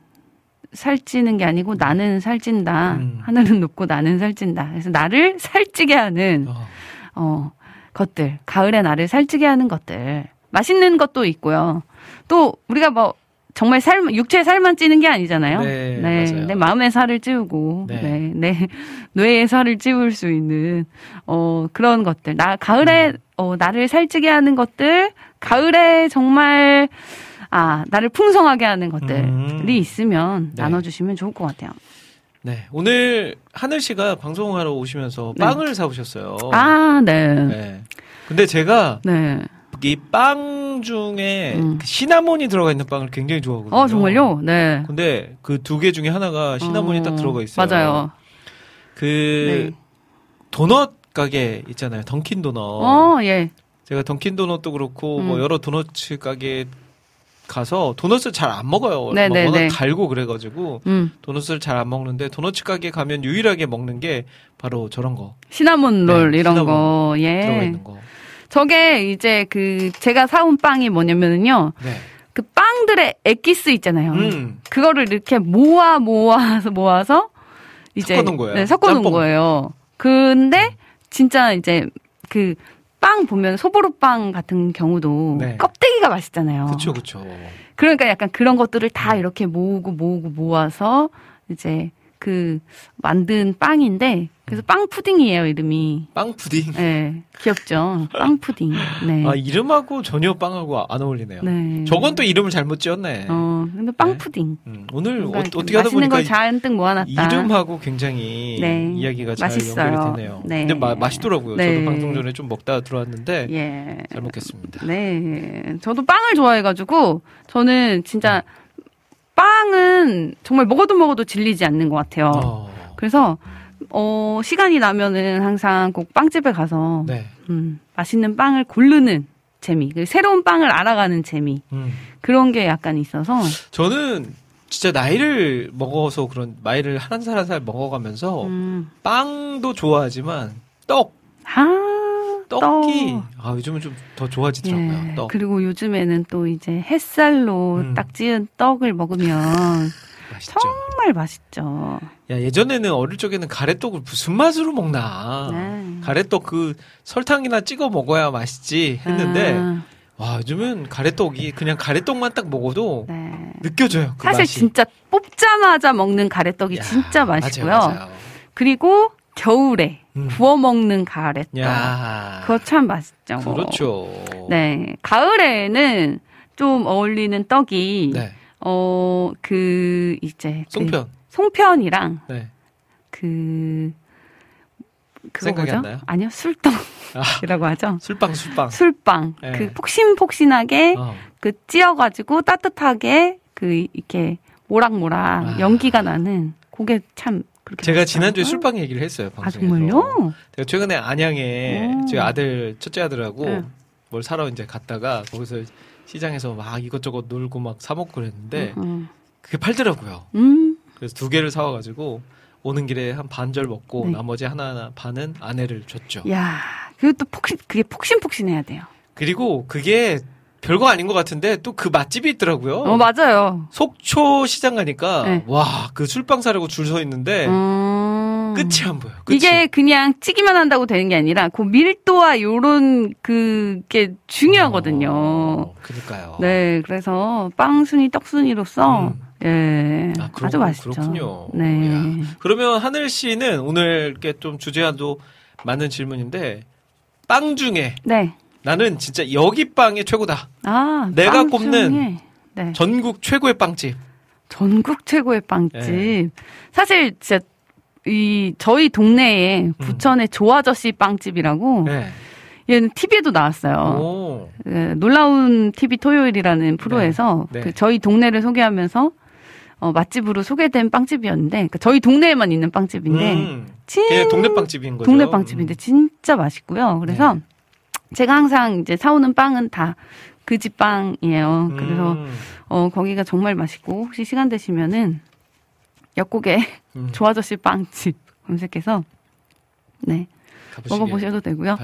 살찌는 게 아니고 나는 살찐다. 음. 하늘은 높고 나는 살찐다. 그래서 나를 살찌게 하는 어, 어, 것들, 가을에 나를 살찌게 하는 것들. 맛있는 것도 있고요. 또 우리가 뭐 정말 살 육체 살만 찌는 게 아니잖아요. 네, 맞아요. 내 마음의 살을 찌우고 네. 네. 내 뇌의 살을 찌울 수 있는 어 그런 것들. 나 가을에 음. 어 나를 살찌게 하는 것들, 가을에 정말 아 나를 풍성하게 하는 것들이 음. 있으면 네. 나눠주시면 좋을 것 같아요. 네. 오늘 하늘 씨가 방송하러 오시면서 네. 빵을 사오셨어요. 아 네. 네. 네. 근데 제가 이빵 중에 음. 그 시나몬이 들어가 있는 빵을 굉장히 좋아하거든요. 어 정말요? 네. 근데 그 두 개 중에 하나가 시나몬이 어, 딱 들어가 있어요. 맞아요. 그 네. 도넛 가게 있잖아요. 던킨 도넛. 어 예. 제가 던킨 도넛도 그렇고 음. 뭐 여러 도넛 가게 가서 도넛을 잘 안 먹어요. 네, 막 네, 워낙 네. 달고 그래가지고 음 도넛을 잘 안 먹는데 도넛 가게 가면 유일하게 먹는 게 바로 저런 거 시나몬 롤 네, 이런 시나몬 거 들어가 예. 있는 거. 저게 이제 그 제가 사온 빵이 뭐냐면은요. 네. 그 빵들의 엑기스 있잖아요. 음. 그거를 이렇게 모아 모아서 모아서 이제 섞어놓은 거예요. 네, 섞어놓은 짬뽕. 거예요. 근데 진짜 이제 그 빵 보면 소보루빵 같은 경우도 네. 껍데기가 맛있잖아요. 그쵸 그쵸. 그러니까 약간 그런 것들을 다 이렇게 모으고 모으고 모아서 이제 그 만든 빵인데 그래서 빵 푸딩이에요 이름이. 빵 푸딩. 네, 귀엽죠. 빵 푸딩. 네. 아 이름하고 전혀 빵하고 안 어울리네요. 네. 저건 또 이름을 잘못 지었네. 어, 근데 빵 네. 푸딩. 음, 오늘 어, 어떻게 하다 보니까 걸 잔뜩 모아놨다. 이름하고 굉장히 네. 이야기가 잘 맛있어요. 연결이 되네요. 네. 근데 마, 맛있더라고요. 네. 저도 방송 전에 좀 먹다 들어왔는데 예. 잘 먹겠습니다. 네. 저도 빵을 좋아해가지고, 저는 진짜, 빵은 정말 먹어도 먹어도 질리지 않는 것 같아요. 어, 그래서, 어, 시간이 나면은 항상 꼭 빵집에 가서, 네. 음, 맛있는 빵을 고르는 재미, 그 새로운 빵을 알아가는 재미, 음. 그런 게 약간 있어서, 저는 진짜 나이를 먹어서 그런 나이를 한살한살 먹어가면서 음, 빵도 좋아하지만 떡 아, 떡이 떡. 아 요즘은 좀 더 좋아지더라고요. 예, 떡 그리고 요즘에는 또 이제 햇살로 음. 딱 지은 떡을 먹으면 맛있죠. 정말 맛있죠. 야 예전에는 어릴 적에는 가래떡을 무슨 맛으로 먹나. 네. 가래떡 그 설탕이나 찍어 먹어야 맛있지 했는데 아, 와 요즘은 가래떡이 그냥 가래떡만 딱 먹어도 네. 느껴져요. 그 사실 맛이. 진짜 뽑자마자 먹는 가래떡이 야, 진짜 맛있고요. 맞아요, 맞아요. 그리고 겨울에 음. 구워 먹는 가래떡. 야 그거 참 맛있죠. 그렇죠. 네. 가을에는 좀 어울리는 떡이 네. 어 그 이제 그 송편. 송편이랑 네. 그 그거 생각이 뭐죠? 아니요. 아. 술떡이라고 하죠. 술빵 술빵. 술빵. 네. 그 폭신폭신하게 어. 그 찧어가지고 따뜻하게 그 이렇게 모락모락 아. 연기가 나는 그게 참 그렇게 제가 맛있더라고요. 지난주에 술빵 얘기를 했어요. 아 방송에서. 정말요? 제가 최근에 안양에 오. 제 아들 첫째 아들하고 네. 뭘 사러 이제 갔다가 거기서 시장에서 막 이것저것 놀고 막 사 먹고 그랬는데 음, 그게 팔더라고요. 음. 그래서 두 개를 사와가지고 오는 길에 한 반절 먹고 네. 나머지 하나 반은 아내를 줬죠. 야, 그것도 폭신 그게 폭신폭신해야 돼요. 그리고 그게 별거 아닌 것 같은데 또 그 맛집이 있더라고요. 어, 맞아요. 속초 시장 가니까 네. 와그 술빵 사려고 줄 서 있는데 음. 끝이 안 보여. 끝이. 이게 그냥 찌기만 한다고 되는 게 아니라 그 밀도와 요런 그게 중요하거든요. 어, 그러니까요. 네, 그래서 빵순이 떡순이로서 음. 예, 아, 그렇- 아주 맛있죠. 그렇군요. 네. 야. 그러면 하늘 씨는 오늘 이렇게 좀 주제와도 맞는 질문인데 빵 중에 네. 나는 진짜 여기 빵이 최고다. 아, 내가 빵 꼽는 네. 전국 최고의 빵집. 전국 최고의 빵집. 네. 사실 진짜 이 저희 동네에 부천의 조아저씨 빵집이라고 음. 네. 얘는 TV에도 나왔어요. 오. 그 놀라운 TV 토요일이라는 프로에서 네. 그 저희 동네를 소개하면서 어, 맛집으로 소개된 빵집이었는데 그 저희 동네에만 있는 빵집인데 음. 진 동네 빵집인 거죠. 동네 빵집인데 진짜 맛있고요. 그래서 네. 제가 항상 이제 사오는 빵은 다 그 집 빵이에요. 음. 그래서 어 거기가 정말 맛있고 혹시 시간 되시면은 옆곡에 음. 조아저씨 빵집 검색해서 네 먹어보셔도 되고요.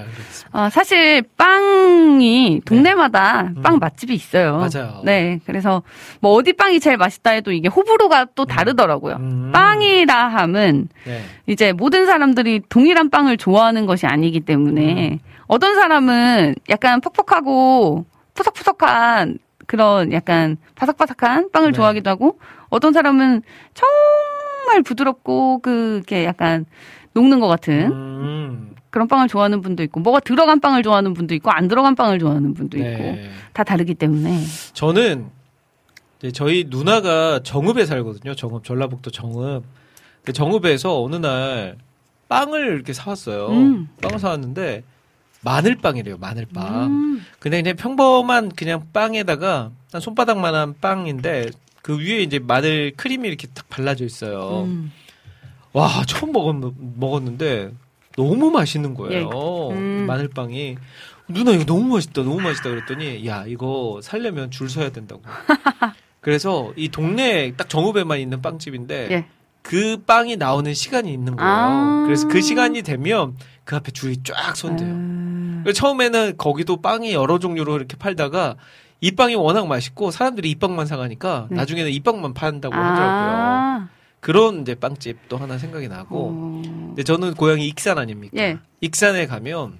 어, 사실 빵이 동네마다 음. 빵 맛집이 있어요. 맞아요. 네, 그래서 뭐 어디 빵이 제일 맛있다 해도 이게 호불호가 또 다르더라고요. 음. 빵이라 함은 네. 이제 모든 사람들이 동일한 빵을 좋아하는 것이 아니기 때문에 음. 어떤 사람은 약간 퍽퍽하고 푸석푸석한 그런 약간 바삭바삭한 빵을 네. 좋아하기도 하고 어떤 사람은 정말 부드럽고 그게 약간 녹는 것 같은 음, 그런 빵을 좋아하는 분도 있고 뭐가 들어간 빵을 좋아하는 분도 있고 안 들어간 빵을 좋아하는 분도 있고 네. 다 다르기 때문에 저는 이제 저희 누나가 정읍에 살거든요. 정읍 전라북도 정읍. 그 정읍에서 어느 날 빵을 이렇게 사왔어요. 음. 빵을 사왔는데 마늘빵이래요. 마늘빵. 음. 그냥 그냥 평범한 그냥 빵에다가 한 손바닥만한 빵인데 그 위에 이제 마늘 크림이 이렇게 딱 발라져 있어요. 음. 와 처음 먹었, 먹었는데 너무 맛있는 거예요. 예. 음. 마늘빵이 누나 이거 너무 맛있다, 너무 맛있다 그랬더니 야 이거 살려면 줄 서야 된다고. 그래서 이 동네 딱 정읍에만 있는 빵집인데 예. 그 빵이 나오는 시간이 있는 거예요. 아. 그래서 그 시간이 되면 그 앞에 줄이 쫙 선대요. 음. 그래서 처음에는 거기도 빵이 여러 종류로 이렇게 팔다가 이 빵이 워낙 맛있고 사람들이 이 빵만 사가니까 네. 나중에는 이 빵만 판다고 하더라고요. 아. 그런 이제 빵집 또 하나 생각이 나고. 어. 근데 저는 고향이 익산 아닙니까? 예. 익산에 가면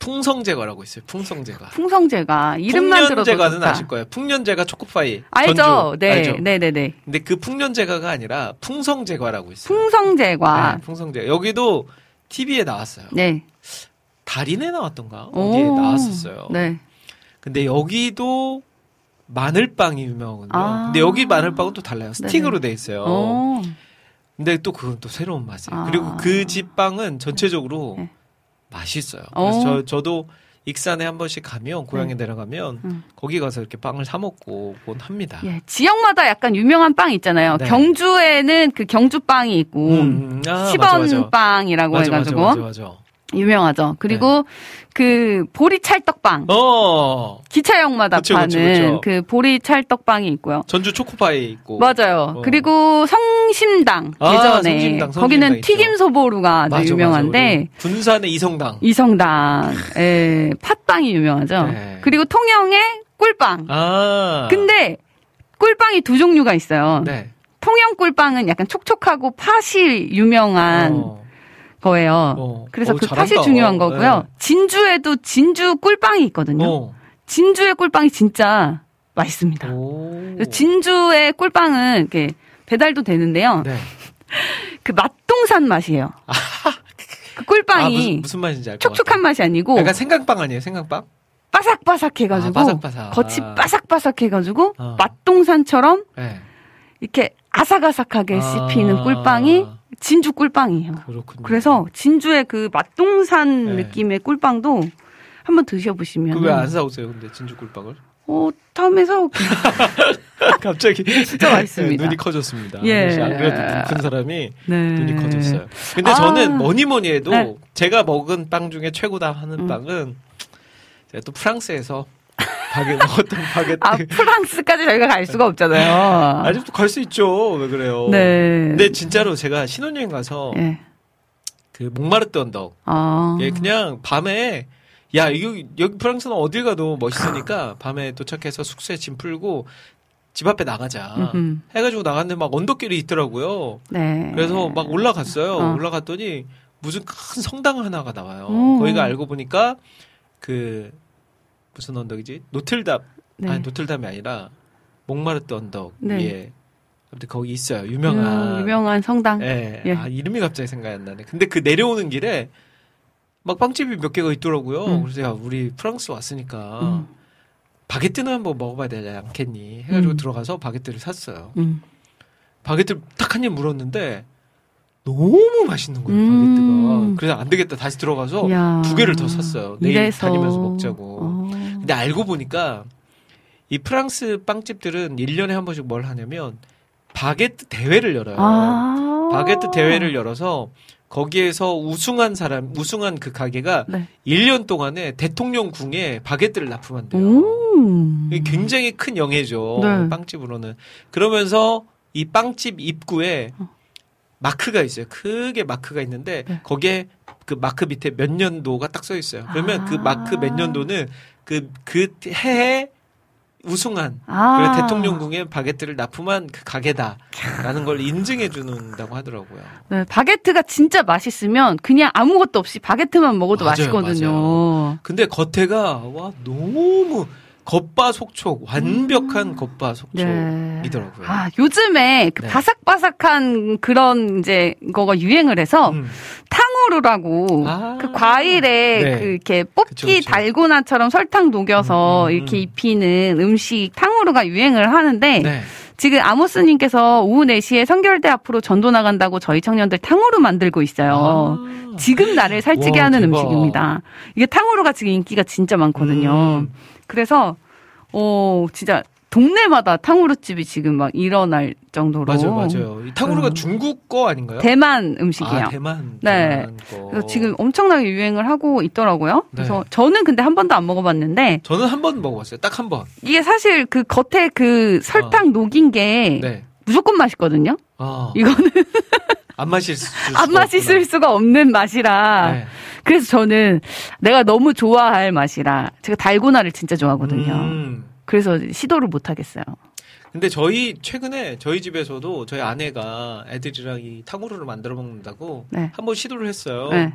풍성제과라고 있어요. 풍성제과. 풍성제가 이름만 들어도 풍년제과는. 아실 거예요. 풍년제과 초코파이. 알죠? 전주. 네, 알죠? 네, 네, 네. 근데 그 풍년제과가 아니라 풍성제과라고 있어요. 풍성제과. 네, 풍성제과. 여기도 TV에 나왔어요. 네. 달인에 나왔던가? 어디에 오. 나왔었어요. 네. 근데 여기도 마늘빵이 유명하거든요. 아. 근데 여기 마늘빵은 또 달라요. 스틱으로 돼 있어요. 오. 근데 또 그건 또 새로운 맛이에요. 아. 그리고 그 집 빵은 전체적으로 네. 맛있어요. 어. 그래서 저, 저도 익산에 한 번씩 가면 고향에 내려가면 음. 거기 가서 이렇게 빵을 사 먹고 곤 합니다. 예, 지역마다 약간 유명한 빵 있잖아요. 네. 경주에는 그 경주 빵이 있고, 음, 아, 맞아, 맞아. 10원 빵이라고 맞아, 해가지고, 맞아, 맞아, 맞아. 유명하죠. 그리고 그 보리 찰떡빵. 어 기차역마다 그쵸, 파는 그쵸, 그쵸. 그 보리 찰떡빵이 있고요. 전주 초코파이 있고 맞아요. 어. 그리고 성심당 아, 예전에 성심당, 성심당 거기는 있죠. 튀김 소보루가 아주 맞아, 유명한데 맞아. 군산의 이성당 이성당 에 팥빵이 유명하죠. 네. 그리고 통영의 꿀빵. 아 근데 꿀빵이 두 종류가 있어요. 네 통영 꿀빵은 약간 촉촉하고 팥이 유명한 어, 거예요. 어. 그래서 어, 그 잘한다. 팥이 중요한 거고요. 네. 진주에도 진주 꿀빵이 있거든요. 어. 진주의 꿀빵이 진짜 맛있습니다. 진주의 꿀빵은 이렇게 배달도 되는데요. 네. 그 맛동산 맛이에요. 그 아, 꿀빵이 무슨, 무슨 맛인지 알것 같아. 촉촉한 맛이 아니고 약간 생강빵 아니에요? 생강빵? 바삭바삭 해가지고 아, 바삭바삭. 겉이 바삭바삭 해가지고 어. 맛동산처럼 네. 이렇게 아삭아삭하게 아. 씹히는 꿀빵이 진주 꿀빵이에요. 그렇군요. 그래서 진주의 그 맛동산 네. 느낌의 꿀빵도 한번 드셔보시면 그왜 안 사오세요? 근데 진주 꿀빵을? 어 다음에 사올게요. 갑자기 진짜 맛있습니다. 네, 눈이 커졌습니다. 예. 안 그래도 눈 큰 사람이 네. 눈이 커졌어요. 근데 아. 저는 뭐니 뭐니 해도 네. 제가 먹은 빵 중에 최고다 하는 음. 빵은 제가 또 프랑스에서 바게 먹었던 바게트. 아 프랑스까지 저희가 갈 수가 없잖아요. 아직도 갈 수 있죠. 왜 그래요? 네. 근데 진짜로 제가 신혼여행 가서 예. 그 몽마르트 언덕 아. 예, 그냥 밤에 야 여기 여기 프랑스는 어딜 가도 멋있으니까 밤에 도착해서 숙소에 짐 풀고 집 앞에 나가자 음흠. 해가지고 나갔는데 막 언덕길이 있더라고요. 네. 그래서 막 올라갔어요. 어. 올라갔더니 무슨 큰 성당 하나가 나와요. 오. 거기가 알고 보니까 그 무슨 언덕이지? 노틀담 네. 아니 노틀담이 아니라 몽마르트 언덕 네. 위에 아무튼 거기 있어요. 유명한 음, 유명한 성당. 예. 예. 아, 이름이 갑자기 생각이 안 나네. 근데 그 내려오는 길에 막 빵집이 몇 개가 있더라고요. 음. 그래서 야, 우리 프랑스 왔으니까 음. 바게트는 한번 먹어봐야 되지 않겠니? 해가지고 음. 들어가서 바게트를 샀어요. 음. 바게트를 딱한 입 물었는데 너무 맛있는 거예요, 음. 바게트가. 그래서 안 되겠다. 다시 들어가서 야. 두 개를 더 샀어요. 내일 이래서. 다니면서 먹자고. 어. 근데 알고 보니까 이 프랑스 빵집들은 1년에 한 번씩 뭘 하냐면 바게트 대회를 열어요. 아. 바게트 대회를 열어서 거기에서 우승한 사람, 우승한 그 가게가 네. 1년 동안에 대통령 궁에 바게트를 납품한대요. 음. 굉장히 큰 영예죠. 네. 빵집으로는. 그러면서 이 빵집 입구에 어. 마크가 있어요. 크게 마크가 있는데 네. 거기에 그 마크 밑에 몇 년도가 딱 써 있어요. 그러면 아. 그 마크 몇 년도는 그, 그 해에 우승한 아. 대통령궁에 바게트를 납품한 그 가게다라는 걸 인증해 주는다고 하더라고요. 네, 바게트가 진짜 맛있으면 그냥 아무것도 없이 바게트만 먹어도 맞아요, 맛있거든요. 근데 겉에가 와 너무 겉바속촉 완벽한 겉바속촉이더라고요. 네. 아, 요즘에 그 네. 바삭바삭한 그런 이제 거가 유행을 해서 음. 탕 후루라고 아. 그 과일에 네. 그 이렇게 뽑기. 달고나처럼 설탕 녹여서 음, 음, 이렇게 음. 입히는 음식 탕후루가 유행을 하는데 네. 지금 아모스님께서 오후 4시에 성결대 앞으로 전도 나간다고 저희 청년들 탕후루 만들고 있어요. 아. 지금 나를 살찌게 와, 하는 대박. 음식입니다. 이게 탕후루가 지금 인기가 진짜 많거든요. 음. 그래서 어 진짜 동네마다 탕후루 집이 지금 막 일어날 정도로 맞아요, 맞아요. 이 탕후루가 음. 중국 거 아닌가요? 대만 음식이에요. 아, 대만. 네. 대만 거. 그래서 지금 엄청나게 유행을 하고 있더라고요. 그래서 네. 저는 근데 한 번도 안 먹어봤는데 저는 한 번 먹어봤어요. 딱 한 번. 이게 사실 그 겉에 그 설탕 녹인 게 네. 무조건 맛있거든요. 아, 이거는 안 마실 수. 안 맛있을 수가 없는 맛이라. 네. 그래서 저는 내가 너무 좋아할 맛이라 제가 달고나를 진짜 좋아하거든요. 음. 그래서 시도를 못 하겠어요. 근데 저희 최근에 저희 집에서도 저희 아내가 애들이랑 이 탕후루를 만들어 먹는다고 네. 한번 시도를 했어요. 네.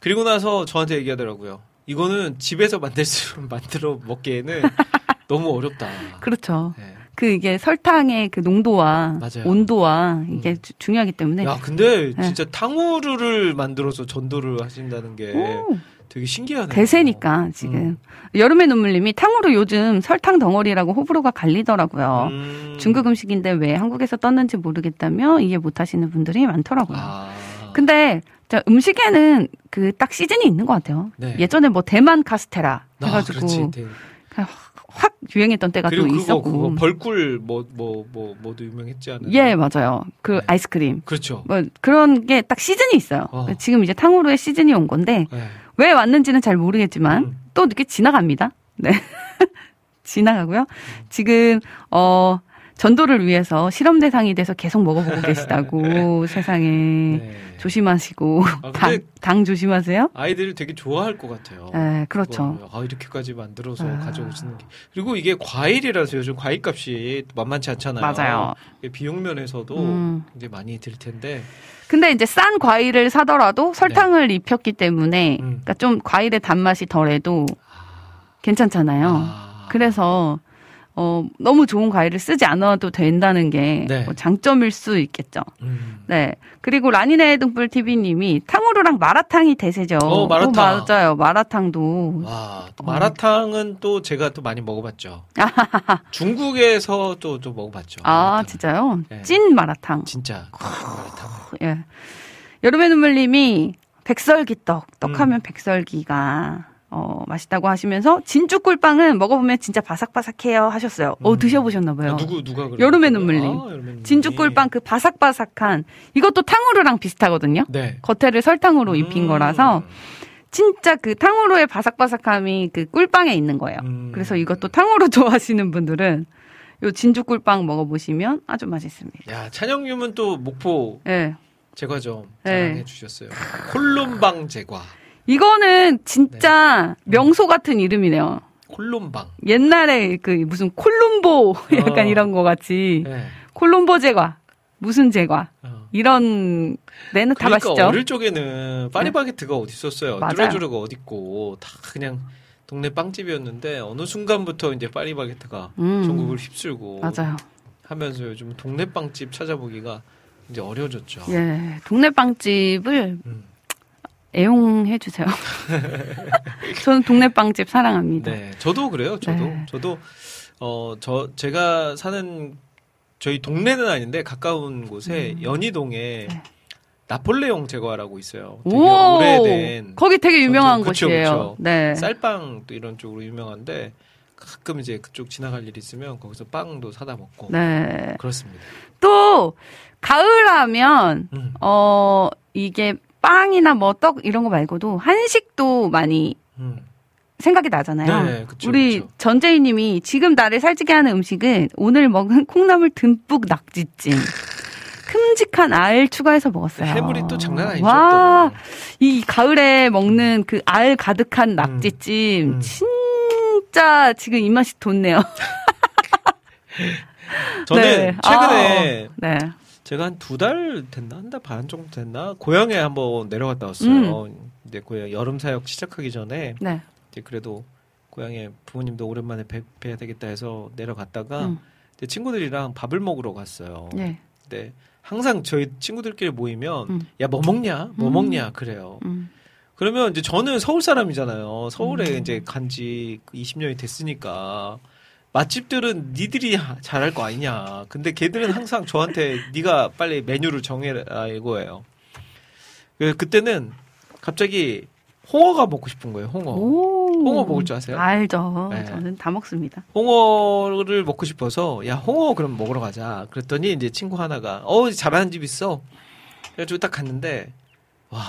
그리고 나서 저한테 얘기하더라고요. 이거는 집에서 만들 수 만들어 먹기에는 너무 어렵다. 그렇죠. 네. 그 이게 설탕의 그 농도와 맞아요. 온도와 이게 음. 주- 중요하기 때문에 야, 근데 네. 진짜 탕후루를 만들어서 전도를 하신다는 게 오, 되게 신기하네요. 대세니까 지금 음. 여름의 눈물님이 탕후루 요즘 설탕 덩어리라고 호불호가 갈리더라고요. 음. 중국 음식인데 왜 한국에서 떴는지 모르겠다며 이해 못하시는 분들이 많더라고요. 아. 근데 자, 음식에는 그 딱 시즌이 있는 것 같아요. 네. 예전에 뭐 대만 카스테라 아, 해가지고 그냥 확 유행했던 때가 또 있었고. 그거 벌꿀 뭐 뭐 뭐 뭐 도 유명했지 않아요? 예, 맞아요. 그 네. 아이스크림. 그렇죠. 뭐 그런 게 딱 시즌이 있어요. 어. 지금 이제 탕후루의 시즌이 온 건데 네. 왜 왔는지는 잘 모르겠지만 음. 또 이렇게 지나갑니다. 네. 지나가고요. 지금 어 전도를 위해서 실험 대상이 돼서 계속 먹어보고 계시다고 세상에 네. 조심하시고 아, 당, 당 조심하세요. 아이들이 되게 좋아할 것 같아요. 네, 그렇죠. 그거를. 아, 이렇게까지 만들어서 아. 가져오시는 게. 그리고 이게 과일이라서 요즘 과일값이 만만치 않잖아요. 맞아요. 비용 면에서도 음. 굉장히 많이 들 텐데. 근데 이제 싼 과일을 사더라도 설탕을 입혔기 때문에 네. 음. 그러니까 좀 과일의 단맛이 덜해도 괜찮잖아요. 아. 그래서 어 너무 좋은 과일을 쓰지 않아도 된다는 게 네. 뭐 장점일 수 있겠죠. 음. 네. 그리고 라니네 등불 TV님이 탕후루랑 마라탕이 대세죠. 어, 마라탕. 맞아요. 마라탕도. 와, 또 마라탕은 또 제가 또 많이 먹어봤죠. 중국에서 또, 또 먹어봤죠. 아 마라탕을. 진짜요? 네. 찐 마라탕. 진짜. 마라탕. 예. 여름의 눈물님이 백설기떡 떡하면 음. 백설기가 어 맛있다고 하시면서 진주 꿀빵은 먹어보면 진짜 바삭바삭해요 하셨어요. 어 음. 드셔보셨나봐요. 아, 누구, 누가 그래? 여름의 눈물님. 아, 여름의 눈물님. 진주 꿀빵 그 바삭바삭한 이것도 탕후루랑 비슷하거든요. 네. 겉에를 설탕으로 입힌 음. 거라서 진짜 그 탕후루의 바삭바삭함이 그 꿀빵에 있는 거예요. 음. 그래서 이것도 탕후루 좋아하시는 분들은 요 진주 꿀빵 먹어보시면 아주 맛있습니다. 야, 찬영님은 또 목포 예. 제과점 네. 자랑해 주셨어요. 콜롬방 제과. 이거는 진짜 네. 명소 같은 이름이네요. 콜롬방. 옛날에 그 무슨 콜롬보 약간 어. 이런 거 같이 네. 콜롬보 제과 무슨 제과 어. 이런 다 그러니까 맛있죠. 어릴 적에는 파리바게트가 어디 있었어요. 뚜레쥬르가 어디 있고 다 그냥 동네 빵집이었는데 어느 순간부터 이제 파리바게트가 음. 전국을 휩쓸고 맞아요. 하면서 요즘 동네 빵집 찾아보기가 이제 어려워졌죠. 예, 동네 빵집을 음. 애용해 주세요. 저는 동네 빵집 사랑합니다. 네, 저도 그래요. 저도 네. 저도 어 저 제가 사는 저희 동네는 아닌데 가까운 곳에 연희동에 네. 나폴레옹 제과라고 있어요. 되게 오, 오래된 거기 되게 유명한 전통- 곳이에요. 그쵸. 네. 쌀빵 또 이런 쪽으로 유명한데 가끔 이제 그쪽 지나갈 일 있으면 거기서 빵도 사다 먹고 네. 그렇습니다. 또 가을하면 음. 어 이게 빵이나 뭐 떡 이런 거 말고도 한식도 많이 음. 생각이 나잖아요. 네, 그쵸, 우리 그쵸. 전재희님이 지금 나를 살찌게 하는 음식은 오늘 먹은 콩나물 듬뿍 낙지찜. 큼직한 알 추가해서 먹었어요. 해물이 또 장난 아니죠. 와, 또. 이 가을에 먹는 그 알 가득한 낙지찜 음. 진짜 지금 입맛이 돋네요. 저는 네. 최근에 아, 네. 제가 한 두 달 됐나 한 달 반 정도 됐나 고향에 한번 내려갔다 왔어요. 음. 이제 고향 여름 사역 시작하기 전에 네. 이제 그래도 고향에 부모님도 오랜만에 뵙, 뵈야 되겠다 해서 내려갔다가 음. 이제 친구들이랑 밥을 먹으러 갔어요. 네. 근데 항상 저희 친구들끼리 모이면 음. 야뭐 먹냐 뭐 음. 먹냐 그래요. 음. 그러면 이제 저는 서울 사람이잖아요. 서울에 음. 이제 간지 20년이 됐으니까 맛집들은 니들이 하- 잘할 거 아니냐. 근데 걔들은 항상 저한테 네가 빨리 메뉴를 정해라 이거예요. 그 그때는 갑자기 홍어가 먹고 싶은 거예요. 홍어. 오. 홍어 먹을 줄 아세요? 알죠. 네. 저는 다 먹습니다. 홍어를 먹고 싶어서 야 홍어 그럼 먹으러 가자. 그랬더니 이제 친구 하나가 어 잘하는 집 있어. 그래가지고 딱 갔는데 와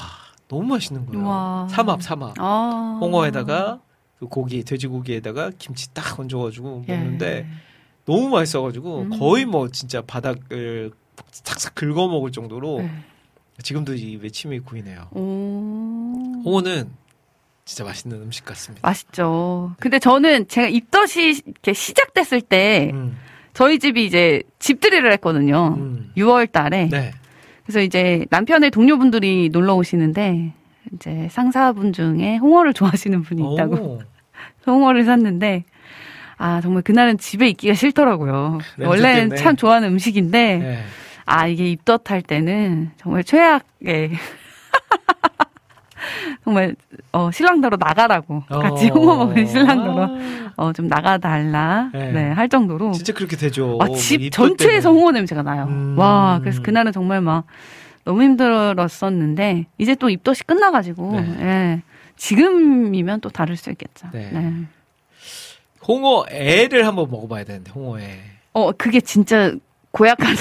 너무 맛있는 거예요. 우와. 삼합 삼합. 아. 홍어에다가 그 고기 돼지고기에다가 김치 딱 얹어가지고 예. 먹는데 너무 맛있어가지고 음. 거의 뭐 진짜 바닥을 싹싹 긁어 먹을 정도로 네. 지금도 입에 침이 고이네요. 오. 홍어는 진짜 맛있는 음식 같습니다. 맛있죠. 근데 저는 제가 입덧이 이렇게 시작됐을 때 음, 저희 집이 이제 집들이를 했거든요. 음. 6월 달에. 네. 그래서 이제 남편의 동료분들이 놀러 오시는데 이제 상사분 중에 홍어를 좋아하시는 분이 있다고 오. 홍어를 샀는데 아 정말 그날은 집에 있기가 싫더라고요. 원래는. 참 좋아하는 음식인데 네. 아 이게 입덧할 때는 정말 최악의 정말 어 신랑더러 나가라고 같이 어. 홍어 먹는 신랑더러 아, 어좀 나가달라 네. 네, 할 정도로 진짜 그렇게 되죠. 아, 뭐집 전체에서 때문에. 홍어 냄새가 나요. 음. 와, 그래서 그날은 정말 막 너무 힘들었었는데 이제 또 입덧이 끝나가지고 네. 예. 지금이면 또 다를 수 있겠죠. 네. 네. 홍어 애를 한번 먹어봐야 되는데 홍어 애. 어, 그게 진짜 고약하다.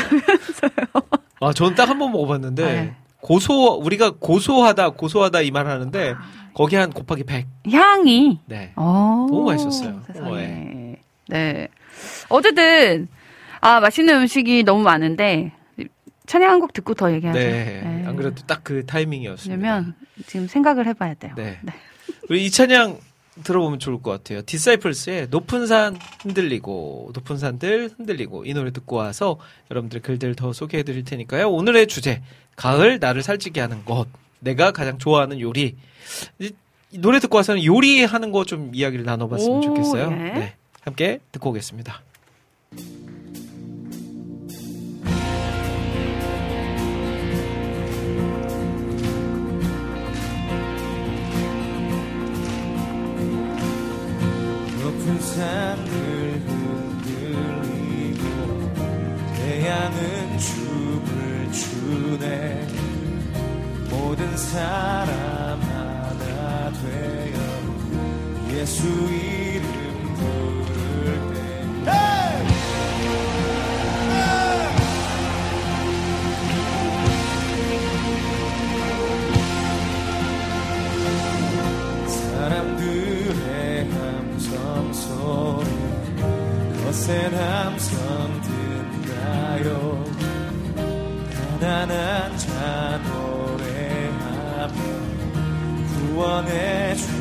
아 저는 딱 한 번 먹어봤는데 네. 고소 우리가 고소하다 고소하다 이 말 하는데 아. 거기 한 곱하기 100. 향이 네. 어, 너무 맛있었어요, 세상에. 홍어에. 네. 어쨌든 아 맛있는 음식이 너무 많은데 찬양 한 곡 듣고 더 얘기하죠. 네. 안 그래도 딱 그 타이밍이었습니다. 왜냐면 지금 생각을 해봐야 돼요. 네. 우리 이 찬양 들어보면 좋을 것 같아요. 디사이플스의 높은 산 흔들리고 높은 산들 흔들리고 이 노래 듣고 와서 여러분들 글들 더 소개해 드릴 테니까요. 오늘의 주제 가을 나를 살찌게 하는 것 내가 가장 좋아하는 요리 이, 이 노래 듣고 와서는 요리하는 거 좀 이야기를 나눠봤으면 오, 좋겠어요. 예. 네. 함께 듣고 오겠습니다. 산들 흔들리고 태양은 춤을 추네. 모든 사람 하나 되어 예수 이 거센 함성 듣나요? 가난한 자 노래하며 구원의 주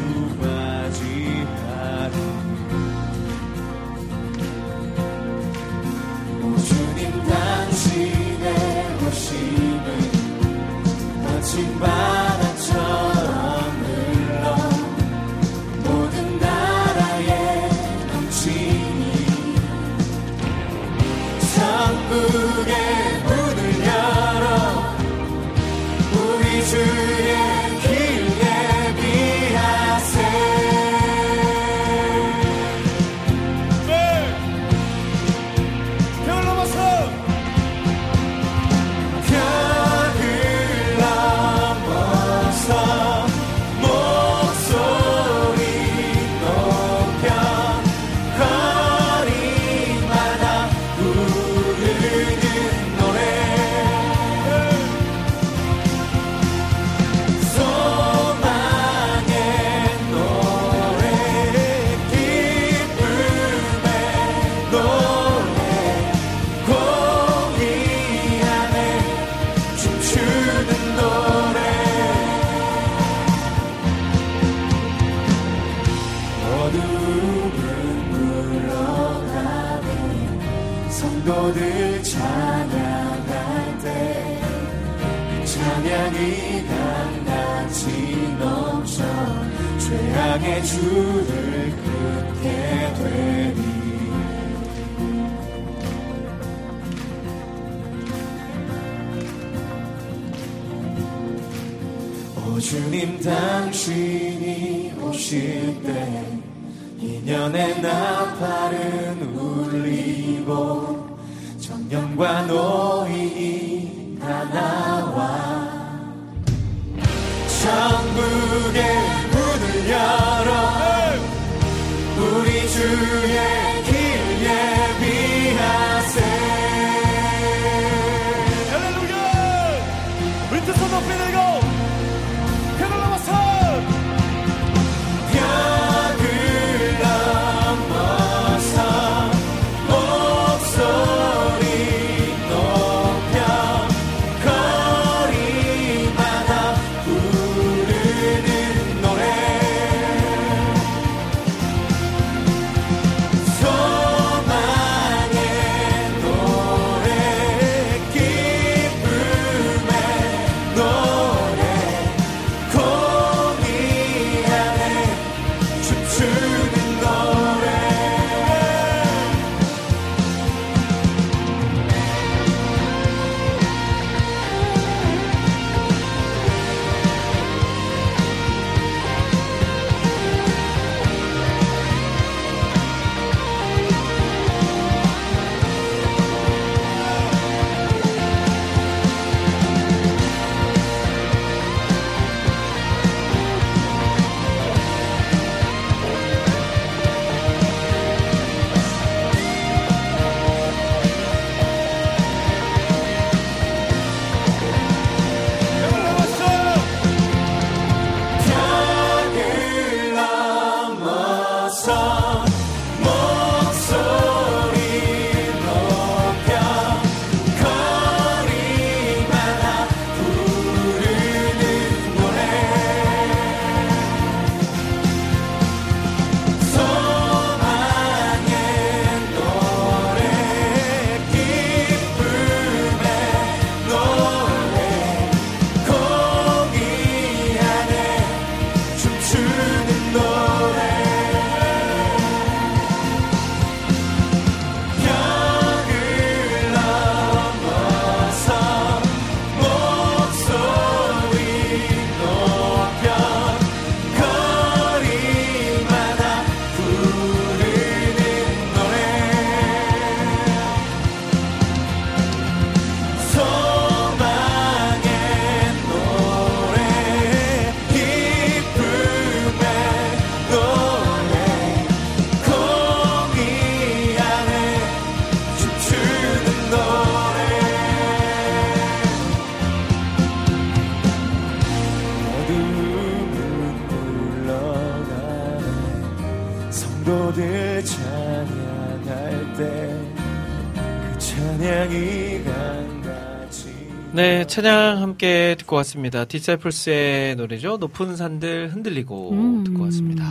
찬양 함께 듣고 왔습니다. 디사이플스의 노래죠. 높은 산들 흔들리고 음. 듣고 왔습니다.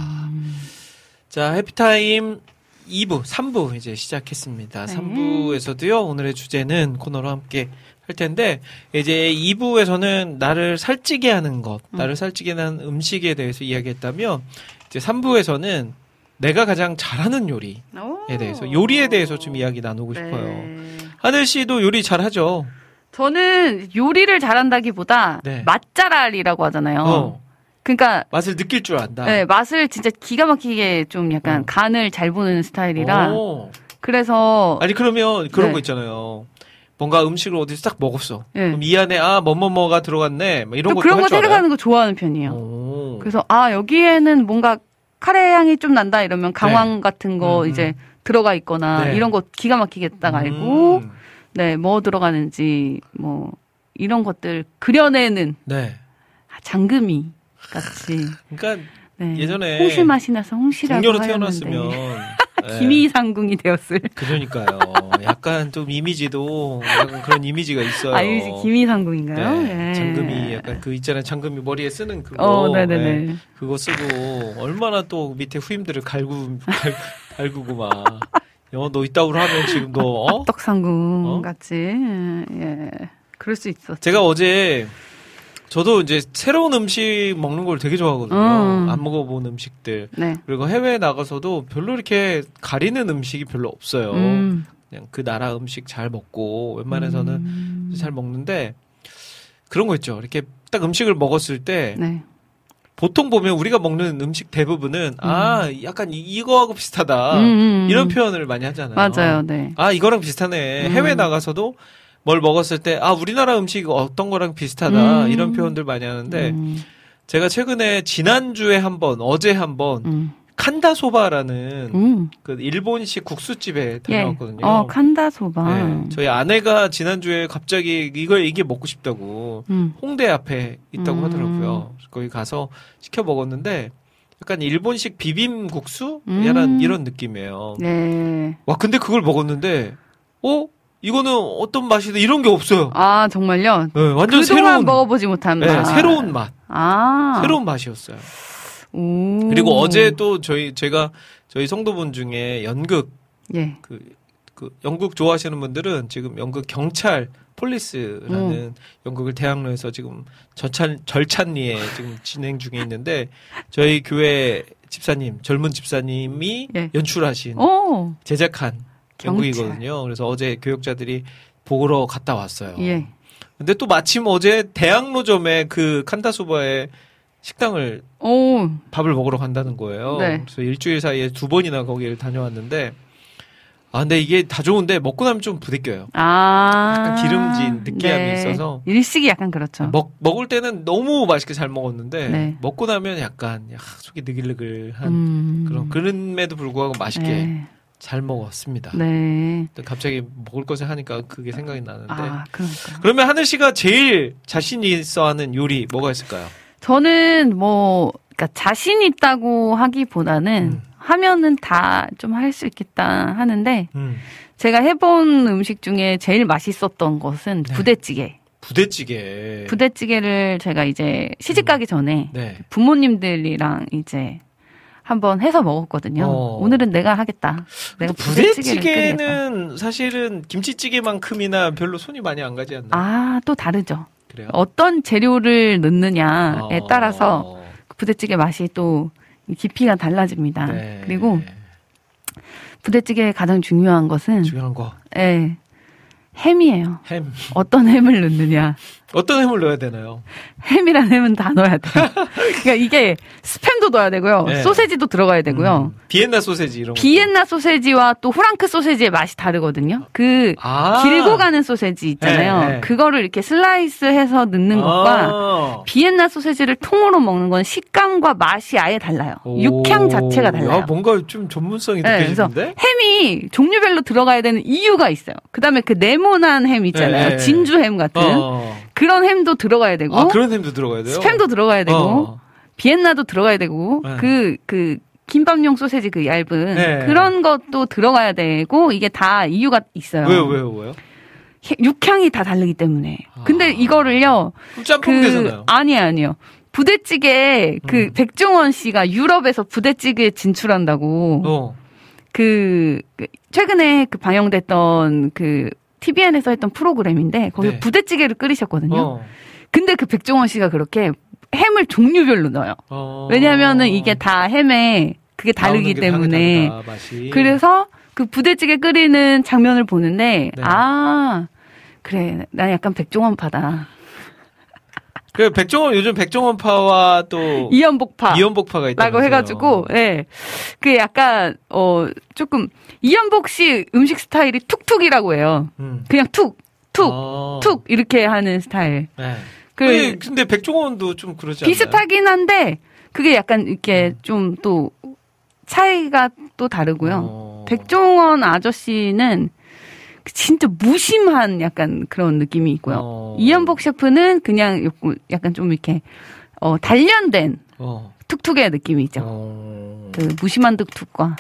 자, 해피타임 2부, 3부 이제 시작했습니다. 네. 3부에서도요, 오늘의 주제는 코너로 함께 할 텐데, 이제 2부에서는 나를 살찌게 하는 것, 음. 나를 살찌게 하는 음식에 대해서 이야기했다면, 이제 3부에서는 내가 가장 잘하는 요리에 오. 대해서, 요리에 대해서 좀 이야기 나누고 네. 싶어요. 하늘 씨도 요리 잘하죠? 저는 요리를 잘한다기보다 네. 맛잘알이라고 하잖아요. 어. 그러니까 맛을 느낄 줄 안다. 네, 맛을 진짜 기가 막히게 좀 약간 어. 간을 잘 보는 스타일이라 오. 그래서 아니 그러면 그런 네. 거 있잖아요. 뭔가 음식을 어디서 딱 먹었어. 네. 그럼 이 안에 아 뭐뭐뭐가 들어갔네. 뭐 이런 또 것도 그런 거? 생각하는 거 좋아하는 편이에요. 오. 그래서 아 여기에는 뭔가 카레 향이 좀 난다 이러면 강황 같은 거 음, 이제 들어가 있거나 네. 이런 거 기가 막히게 딱 알고 음. 네 뭐 들어가는지 뭐 이런 것들 그려내는 네. 아, 장금이 같이 그러니까 네. 예전에 홍시 맛이 나서 홍시라고 동료로 태어났으면 네. 김이상궁이 되었을 그러니까요. 약간 좀 이미지도 약간 그런 이미지가 있어요. 아유지 김이상궁인가요? 네. 네. 장금이 약간 그 있잖아요. 장금이 머리에 쓰는 그거. 어, 네네네. 네. 그거 쓰고 얼마나 또 밑에 후임들을 갈구 갈, 갈구고 막. 어, 너 이따구로 하면 지금 너 어? 떡상궁 어? 같이 예 그럴 수 있었죠. 제가 어제 저도 이제 새로운 음식 먹는 걸 되게 좋아하거든요. 음. 안 먹어본 음식들. 네. 그리고 해외에 나가서도 별로 이렇게 가리는 음식이 별로 없어요. 음. 그냥 그 나라 음식 잘 먹고 웬만해서는 음. 잘 먹는데 그런 거 있죠. 이렇게 딱 음식을 먹었을 때 네. 보통 보면 우리가 먹는 음식 대부분은 아 약간 이- 이거하고 비슷하다 음, 음, 이런 음. 표현을 많이 하잖아요. 맞아요. 네. 아 이거랑 비슷하네. 음. 해외 나가서도 뭘 먹었을 때 아 우리나라 음식 어떤 거랑 비슷하다 음. 이런 표현들 많이 하는데 음, 제가 최근에 지난주에 한번 어제 한번 음. 칸다소바라는 음. 그 일본식 국수집에 예. 다녀왔거든요. 어, 칸다 소바. 네, 저희 아내가 지난주에 갑자기 이걸 이게 먹고 싶다고 음. 홍대 앞에 있다고 음. 하더라고요. 거기 가서 시켜 먹었는데 약간 일본식 비빔 국수? 음. 약간 이런 느낌이에요. 네. 와 근데 그걸 먹었는데 어 이거는 어떤 맛이다 이런 게 없어요. 아, 정말요? 네, 완전 새로운 먹어보지 못한 네, 맛. 새로운 맛, 아. 새로운 맛이었어요. 오. 그리고 어제 또 저희 제가 저희 성도분 중에 연극 예. 그, 그 연극 좋아하시는 분들은 지금 연극 경찰 폴리스라는 음. 연극을 대학로에서 지금 절찬 절찬리에 지금 진행 중에 있는데 저희 교회 집사님 젊은 집사님이 예. 연출하신 오. 제작한 경찰. 연극이거든요. 그래서 어제 교역자들이 보러 갔다 왔어요. 예. 근데 또 마침 어제 대학로점에 그 칸다소바에 식당을 오. 밥을 먹으러 간다는 거예요. 네. 그래서 일주일 사이에 두 번이나 거기를 다녀왔는데 아 근데 이게 다 좋은데 먹고 나면 좀 부대껴요. 아. 약간 기름진 느끼함이 네. 있어서. 일식이 약간 그렇죠. 먹 먹을 때는 너무 맛있게 잘 먹었는데 네. 먹고 나면 약간 야, 속이 느글느글한 음. 그런 그럼에도 불구하고 맛있게 네. 잘 먹었습니다. 네. 갑자기 먹을 것을 하니까 그게 생각이 나는데 아, 그러니까. 그러면 하늘 씨가 제일 자신 있어 하는 요리 뭐가 있을까요? 저는 뭐, 그니까 자신 있다고 하기보다는 음. 하면은 다 좀 할 수 있겠다 하는데 음. 제가 해본 음식 중에 제일 맛있었던 것은 네. 부대찌개. 부대찌개. 부대찌개를 제가 이제 시집 가기 전에 네. 부모님들이랑 이제 한번 해서 먹었거든요. 어. 오늘은 내가 하겠다. 내가. 부대찌개는 사실은 김치찌개만큼이나 별로 손이 많이 안 가지 않나요? 아, 또 다르죠. 그래요? 어떤 재료를 넣느냐에 어. 따라서 부대찌개 맛이 또 깊이가 달라집니다. 네. 그리고 부대찌개의 가장 중요한 것은 중요한 거 예, 햄이에요. 햄. 어떤 햄을 넣느냐. 어떤 햄을 넣어야 되나요? 햄이라는 햄은 다 넣어야 돼요. 그러니까 이게 스팸도 넣어야 되고요. 네. 소세지도 들어가야 되고요. 음, 비엔나 소세지 이런 거. 비엔나 소세지와 또 후랑크 소세지의 맛이 다르거든요. 그 아. 길고 가는 소세지 있잖아요. 네, 네. 그거를 이렇게 슬라이스해서 넣는 것과 아. 비엔나 소세지를 통으로 먹는 건 식감과 맛이 아예 달라요. 오. 육향 자체가 달라요. 야, 뭔가 좀 전문성이 네, 느껴지는데? 햄이 종류별로 들어가야 되는 이유가 있어요. 그다음에 그 네모난 햄 있잖아요. 네. 진주 햄 같은 어. 그런 햄도 들어가야 되고 아, 그런 햄도 들어가야 돼요? 스팸도 들어가야 되고 어. 비엔나도 들어가야 되고 네. 그 그 김밥용 소세지 그 얇은 네. 그런 것도 들어가야 되고 이게 다 이유가 있어요. 왜요, 왜요, 왜요? 해- 육향이 다 다르기 때문에. 근데 아. 이거를요. 그럼 짬뽕 그 되잖아요. 아니에요, 아니요. 부대찌개 그 음. 백종원 씨가 유럽에서 부대찌개 진출한다고 어. 그, 그 최근에 그 방영됐던 그 TVN에서 했던 프로그램인데 거기서 네. 부대찌개를 끓이셨거든요. 어. 근데 그 백종원 씨가 그렇게 햄을 종류별로 넣어요. 어. 왜냐하면은 이게 다 햄에 그게 다르기 때문에 다르다. 그래서 그 부대찌개 끓이는 장면을 보는데 네. 아 그래 난 약간 백종원파다 그 백종원 요즘 백종원파와 또 이연복파 이연복파가 있다. 라고 해가지고, 예. 그 약간, 어, 조금, 이연복 씨 음식 스타일이 툭툭이라고 해요. 음. 그냥 툭, 툭, 어. 툭, 이렇게 하는 스타일. 네. 그, 근데, 근데 백종원도 좀 그러지 않나요? 비슷하긴 한데, 그게 약간 이렇게 음. 좀 또, 차이가 또 다르고요. 어. 백종원 아저씨는 진짜 무심한 약간 그런 느낌이 있고요. 어. 이연복 셰프는 그냥 약간 좀 이렇게, 어, 단련된 어. 툭툭의 느낌이 있죠. 어. 그 무심한 툭툭과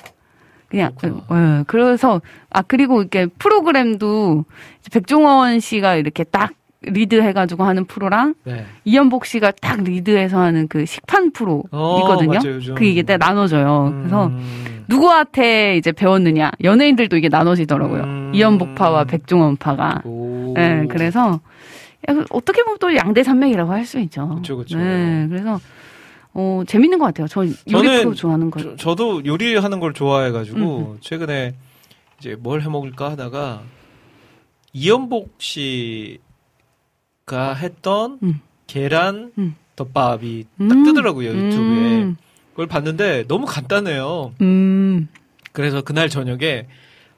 그냥. 예, 그래서 아 그리고 이렇게 프로그램도 백종원 씨가 이렇게 딱 리드 해가지고 하는 프로랑 네. 이연복 씨가 딱 리드해서 하는 그 식판 프로 어, 있거든요. 맞아요, 요즘. 그 이게 딱 나눠져요. 그래서 음. 누구한테 이제 배웠느냐 연예인들도 이게 나눠지더라고요. 음. 이연복파와 백종원파가. 오. 예, 그래서 약간 어떻게 보면 또 양대 산맥이라고 할 수 있죠. 그쵸, 그쵸. 네, 그래서 어 재밌는 것 같아요. 저 요리 프로 좋아하는 거. 저, 저도 요리하는 걸 좋아해가지고 음, 최근에 이제 뭘 해먹을까 하다가 이연복 씨 가 했던 음. 계란 음. 덮밥이 딱 음. 뜨더라고요 유튜브에 음, 그걸 봤는데 너무 간단해요. 음, 그래서 그날 저녁에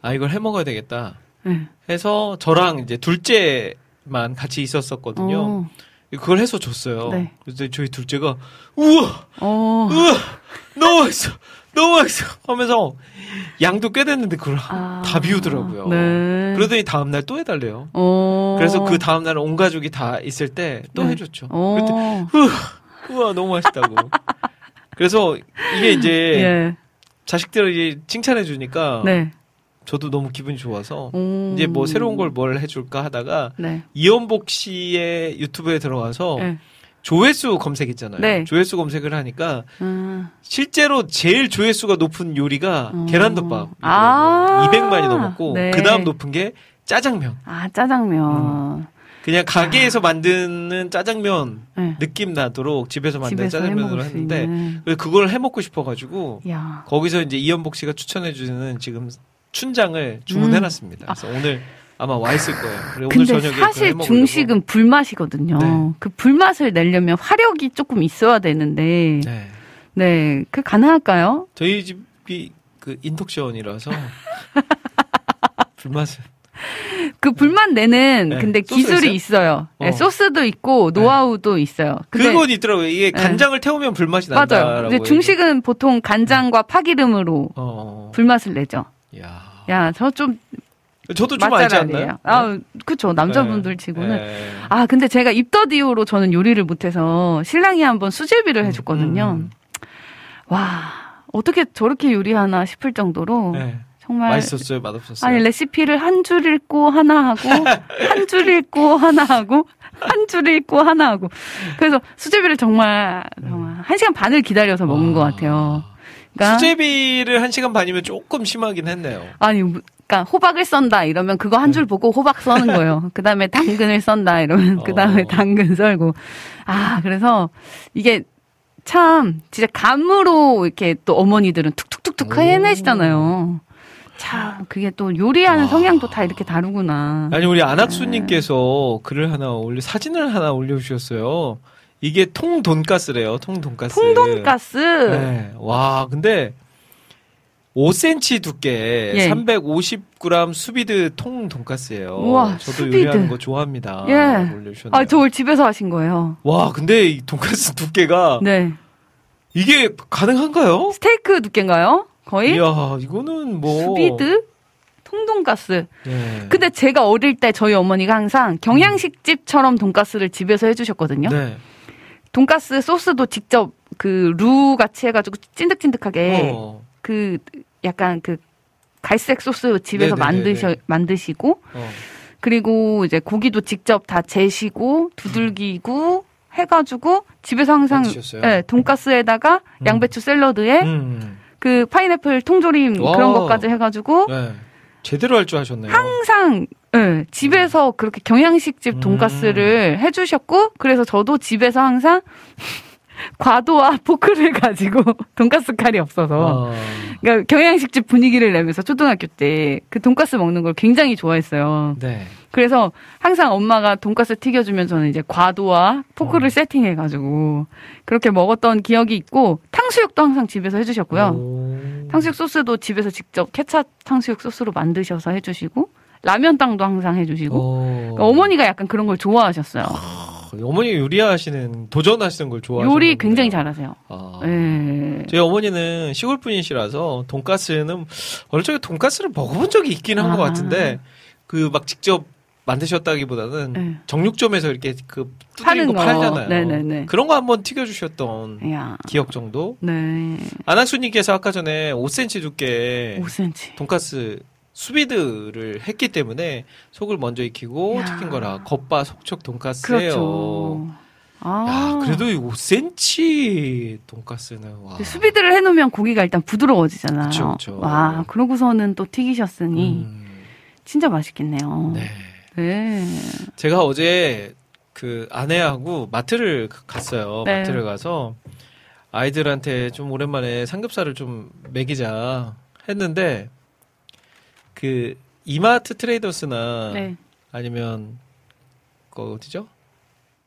아 이걸 해 먹어야 되겠다 네. 해서 저랑 이제 둘째만 같이 있었었거든요. 어, 그걸 해서 줬어요. 네. 그래서 저희 둘째가 우와 어, 우와 너무 맛있어 너무 맛있어 하면서 양도 꽤 됐는데 그걸 아, 다 비우더라고요. 네. 그러더니 다음 날 또 해달래요. 어, 그래서 그 다음 날 온 가족이 다 있을 때 또 네. 해줬죠. 어, 그랬더니 우와 너무 맛있다고. 그래서 이게 이제 예, 자식들이 칭찬해 주니까 네. 저도 너무 기분이 좋아서 오. 이제 뭐 새로운 걸 뭘 해줄까 하다가 네. 이연복 씨의 유튜브에 들어가서 네. 조회수 검색했잖아요. 네. 조회수 검색을 하니까 아, 실제로 제일 조회수가 높은 요리가 어. 계란덮밥. 아. 200만이 넘었고 네. 그 다음 높은 게 짜장면. 아 짜장면. 그냥 가게에서 만드는 짜장면 네. 느낌 나도록 집에서 만든 짜장면으로 했는데 그걸 해 먹고 싶어 가지고 야. 거기서 이제 이연복 씨가 추천해 주는 지금 춘장을 주문해 놨습니다. 그래서 오늘 아마 와 있을 거예요. 그래 음. 근데 사실. 중식은 불맛이거든요. 네. 그 불맛을 내려면 화력이 조금 있어야 되는데, 네. 네, 그 가능할까요? 저희 집이 그 인덕션이라서 불맛을 그 불맛 내는 네. 근데 기술이 있어요? 있어요. 네, 어. 소스도 있고 노하우도 있어요. 근데 그건 있더라고요. 이게 간장을 태우면 불맛이 맞아요. 난다라고. 근데 중식은 보통 간장과 파기름으로 어. 불맛을 내죠. 야. 야, 저 좀 저도 좀 알지. 않나요? 아, 그쵸. 남자분들 네. 치고는. 네. 아, 근데 제가 입더디오로 저는 요리를 못해서 신랑이 한번 수제비를 해줬거든요. 음. 와, 어떻게 저렇게 요리하나 싶을 정도로 네. 정말. 맛있었어요, 맛없었어요. 아니, 레시피를 한 줄 읽고 하나 하고, 한 줄 읽고 하나 하고, 한 줄 읽고 하나 하고. 그래서 수제비를 정말, 정말, 한 시간 반을 기다려서 먹은 것 같아요. 그러니까, 아. 수제비를 한 시간 반이면 조금 심하긴 했네요. 아니, 그러니까 호박을 썬다 이러면 그거 한 줄 보고 호박 써는 거예요. 그 다음에 당근을 썬다 이러면 그 다음에 어. 당근 썰고. 아, 그래서 이게 참 진짜 감으로 이렇게 또 어머니들은 툭툭툭툭 오. 해내시잖아요. 참 그게 또 요리하는 성향도 다 이렇게 다르구나. 아니 우리 안학수님께서 글을 하나 올려 사진을 하나 올려주셨어요. 이게 통 돈가스래요. 통 돈가스. 통돈가스. 네. 와 근데 5cm 두께, 예. 350g 수비드 통 돈가스예요. 우와, 저도 수비드. 요리하는 거 좋아합니다. 예. 올려주셨네요. 아, 저걸 집에서 하신 거예요. 와 근데 이 돈가스 두께가 네. 이게 가능한가요? 스테이크 두께인가요? 거의? 이야 이거는 뭐 수비드? 통돈가스. 네. 근데 제가 어릴 때 저희 어머니가 항상 경양식집처럼 돈가스를 집에서 해주셨거든요. 네. 돈가스 소스도 직접 그 루 같이 해가지고 찐득찐득하게 어, 그 약간 그 갈색 소스 집에서 네네네네. 만드셔 만드시고 어. 그리고 이제 고기도 직접 다 재시고 두들기고 해가지고 집에서 항상? 예, 돈가스에다가 음. 양배추 샐러드에 음. 그 파인애플 통조림 와. 그런 것까지 해가지고 네. 제대로 할 줄 아셨네요. 항상 예, 집에서 그렇게 경양식집 음. 돈가스를 해주셨고 그래서 저도 집에서 항상 과도와 포크를 가지고 돈가스 칼이 없어서 아. 그러니까 경양식집 분위기를 내면서 초등학교 때 그 돈가스 먹는 걸 굉장히 좋아했어요. 네. 그래서 항상 엄마가 돈가스 튀겨주면 저는 이제 과도와 포크를 어. 세팅해가지고 그렇게 먹었던 기억이 있고 탕수육도 항상 집에서 해주셨고요. 오. 탕수육 소스도 집에서 직접 케찹 탕수육 소스로 만드셔서 해주시고 라면 땅도 항상 해주시고 어. 그러니까 어머니가 약간 그런 걸 좋아하셨어요. 어 머니 요리하시는 도전하시는 걸 좋아하시는 요리 굉장히 잘하세요. 아. 예. 저희 어머니는 시골 분이시라서 돈가스는 어릴 적에 돈가스를 먹어본 적이 있긴 한것 아. 같은데 그 막 직접 만드셨다기보다는 네. 정육점에서 이렇게 그 파는 거 거. 팔잖아요. 네네네. 그런 거 한번 튀겨주셨던 야. 기억 정도. 네. 안학수님께서 아까 전에 5cm 두께 5cm. 돈가스 수비드를 했기 때문에 속을 먼저 익히고 야. 튀긴 거라 겉바 속촉 돈가스예요. 그렇죠. 아. 야, 그래도 이 5cm 돈가스는 와. 수비드를 해놓으면 고기가 일단 부드러워지잖아요. 그쵸, 그쵸. 와, 그러고서는 또 튀기셨으니 음, 진짜 맛있겠네요. 네. 네. 제가 어제 그 아내하고 마트를 갔어요. 네. 마트를 가서 아이들한테 좀 오랜만에 삼겹살을 좀 먹이자 했는데 그 이마트 트레이더스나 네. 아니면 그 어디죠?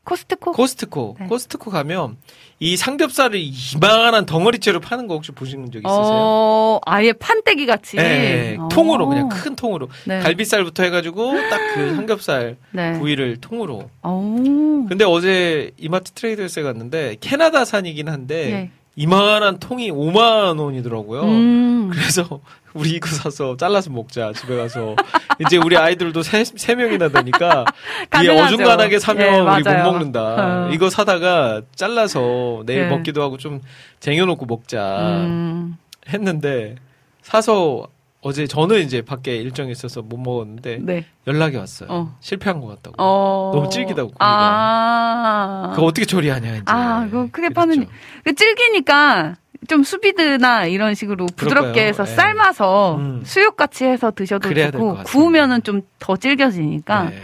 코스트코? 코스트코. 네. 코스트코 가면 이 삼겹살을 이만한 덩어리째로 파는 거 혹시 보신 적 있으세요? 어, 아예 판때기 같이. 네, 어. 통으로 그냥 큰 통으로 네. 갈비살부터 해가지고 딱 그 삼겹살 네. 부위를 통으로. 오. 근데 어제 이마트 트레이더스에 갔는데 캐나다산이긴 한데 네. 이만한 통이 5만 원이더라고요. 음. 그래서 우리 이거 사서 잘라서 먹자 집에 가서 이제 우리 아이들도 세, 세 명이나 되니까 이. 어중간하게 사면 예, 우리 못 맞아요. 먹는다. 어. 이거 사다가 잘라서 내일 예. 먹기도 하고 좀 쟁여놓고 먹자 음. 했는데 사서 어제 저는 이제 밖에 일정이 있어서 못 먹었는데 네. 연락이 왔어요. 어. 실패한 것 같다고. 어. 너무 질기다고. 아. 그거 어떻게 처리하냐 이제. 아, 그거 크게. 파는- 그 질기니까 좀 수비드나 이런 식으로 부드럽게 그럴까요? 해서 예. 삶아서 음. 수육 같이 해서 드셔도 좋고. 구우면은 좀 더 질겨지니까 네.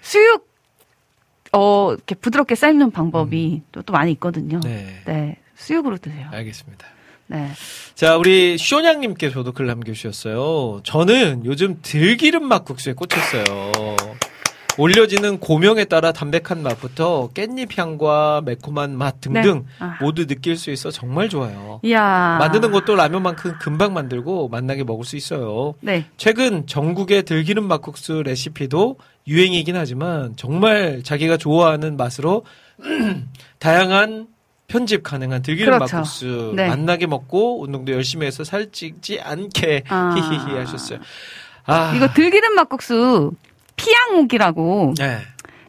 수육 어 이렇게 부드럽게 삶는 방법이 또, 또 많이 있거든요. 네. 네. 수육으로 드세요. 알겠습니다. 네. 자, 우리 쇼냥님께서도 글 남겨주셨어요. 저는 요즘 들기름 막국수에 꽂혔어요. 올려지는 고명에 따라 담백한 맛부터 깻잎 향과 매콤한 맛 등등 네. 아. 모두 느낄 수 있어 정말 좋아요. 이야. 만드는 것도 라면만큼 금방 만들고 맛나게 먹을 수 있어요. 네. 최근 전국의 들기름 막국수 레시피도 유행이긴 하지만 정말 자기가 좋아하는 맛으로 다양한 편집 가능한 들기름 그렇죠. 막국수 네. 맛나게 먹고 운동도 열심히 해서 살찌지 않게 아. 히히히 하셨어요. 아, 이거 들기름 막국수 피양옥이라고 네.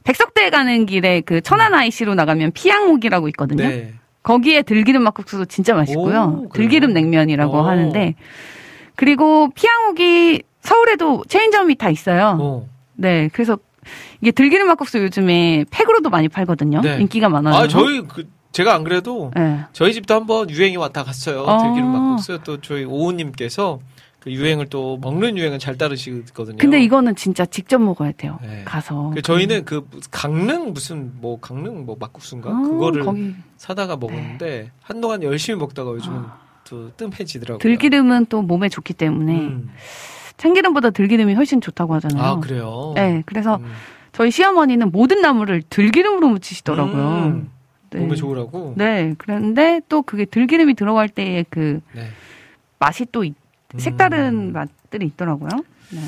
백석대에 가는 길에 그 천안 IC로 나가면 피양옥이라고 있거든요. 네. 거기에 들기름 막국수도 진짜 맛있고요. 오? 들기름 냉면이라고 오. 하는데 그리고 피양옥이 서울에도 체인점이 다 있어요. 어. 네, 그래서 이게 들기름 막국수 요즘에 팩으로도 많이 팔거든요. 네. 인기가 많아요. 아, 저희 그 제가 안 그래도 네. 저희 집도 한번 유행이 왔다 갔어요. 어. 들기름 막국수 또 저희 오우님께서 그 유행을 또 먹는 유행을 잘 따르시거든요. 근데 이거는 진짜 직접 먹어야 돼요. 네. 가서. 그 저희는 그 강릉 무슨 뭐 강릉 뭐 막국수인가 어, 그거를 거기 사다가 먹었는데 한동안 열심히 먹다가 요즘은 또 뜸해지더라고요. 들기름은 또 몸에 좋기 때문에 음. 참기름보다 들기름이 훨씬 좋다고 하잖아요. 아 그래요. 네, 그래서 음. 저희 시어머니는 모든 나물을 들기름으로 무치시더라고요. 음. 네. 몸에 좋으라고. 네, 그런데 또 그게 들기름이 들어갈 때의 그 네. 맛이 또 이- 색다른 음. 맛들이 있더라고요. 네.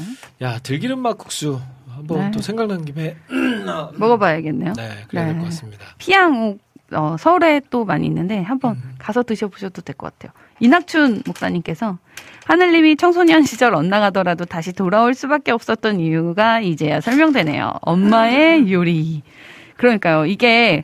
야 들기름 막국수 한번 네. 또 생각나는 김에 먹어봐야겠네요. 네 그래야 될 네. 것 같습니다. 피양옥 어, 서울에 또 많이 있는데 한번 음. 가서 드셔보셔도 될 것 같아요. 이낙춘 목사님께서 하늘님이 청소년 시절 엇나가더라도 다시 돌아올 수밖에 없었던 이유가 이제야 설명되네요. 엄마의 요리. 그러니까요. 이게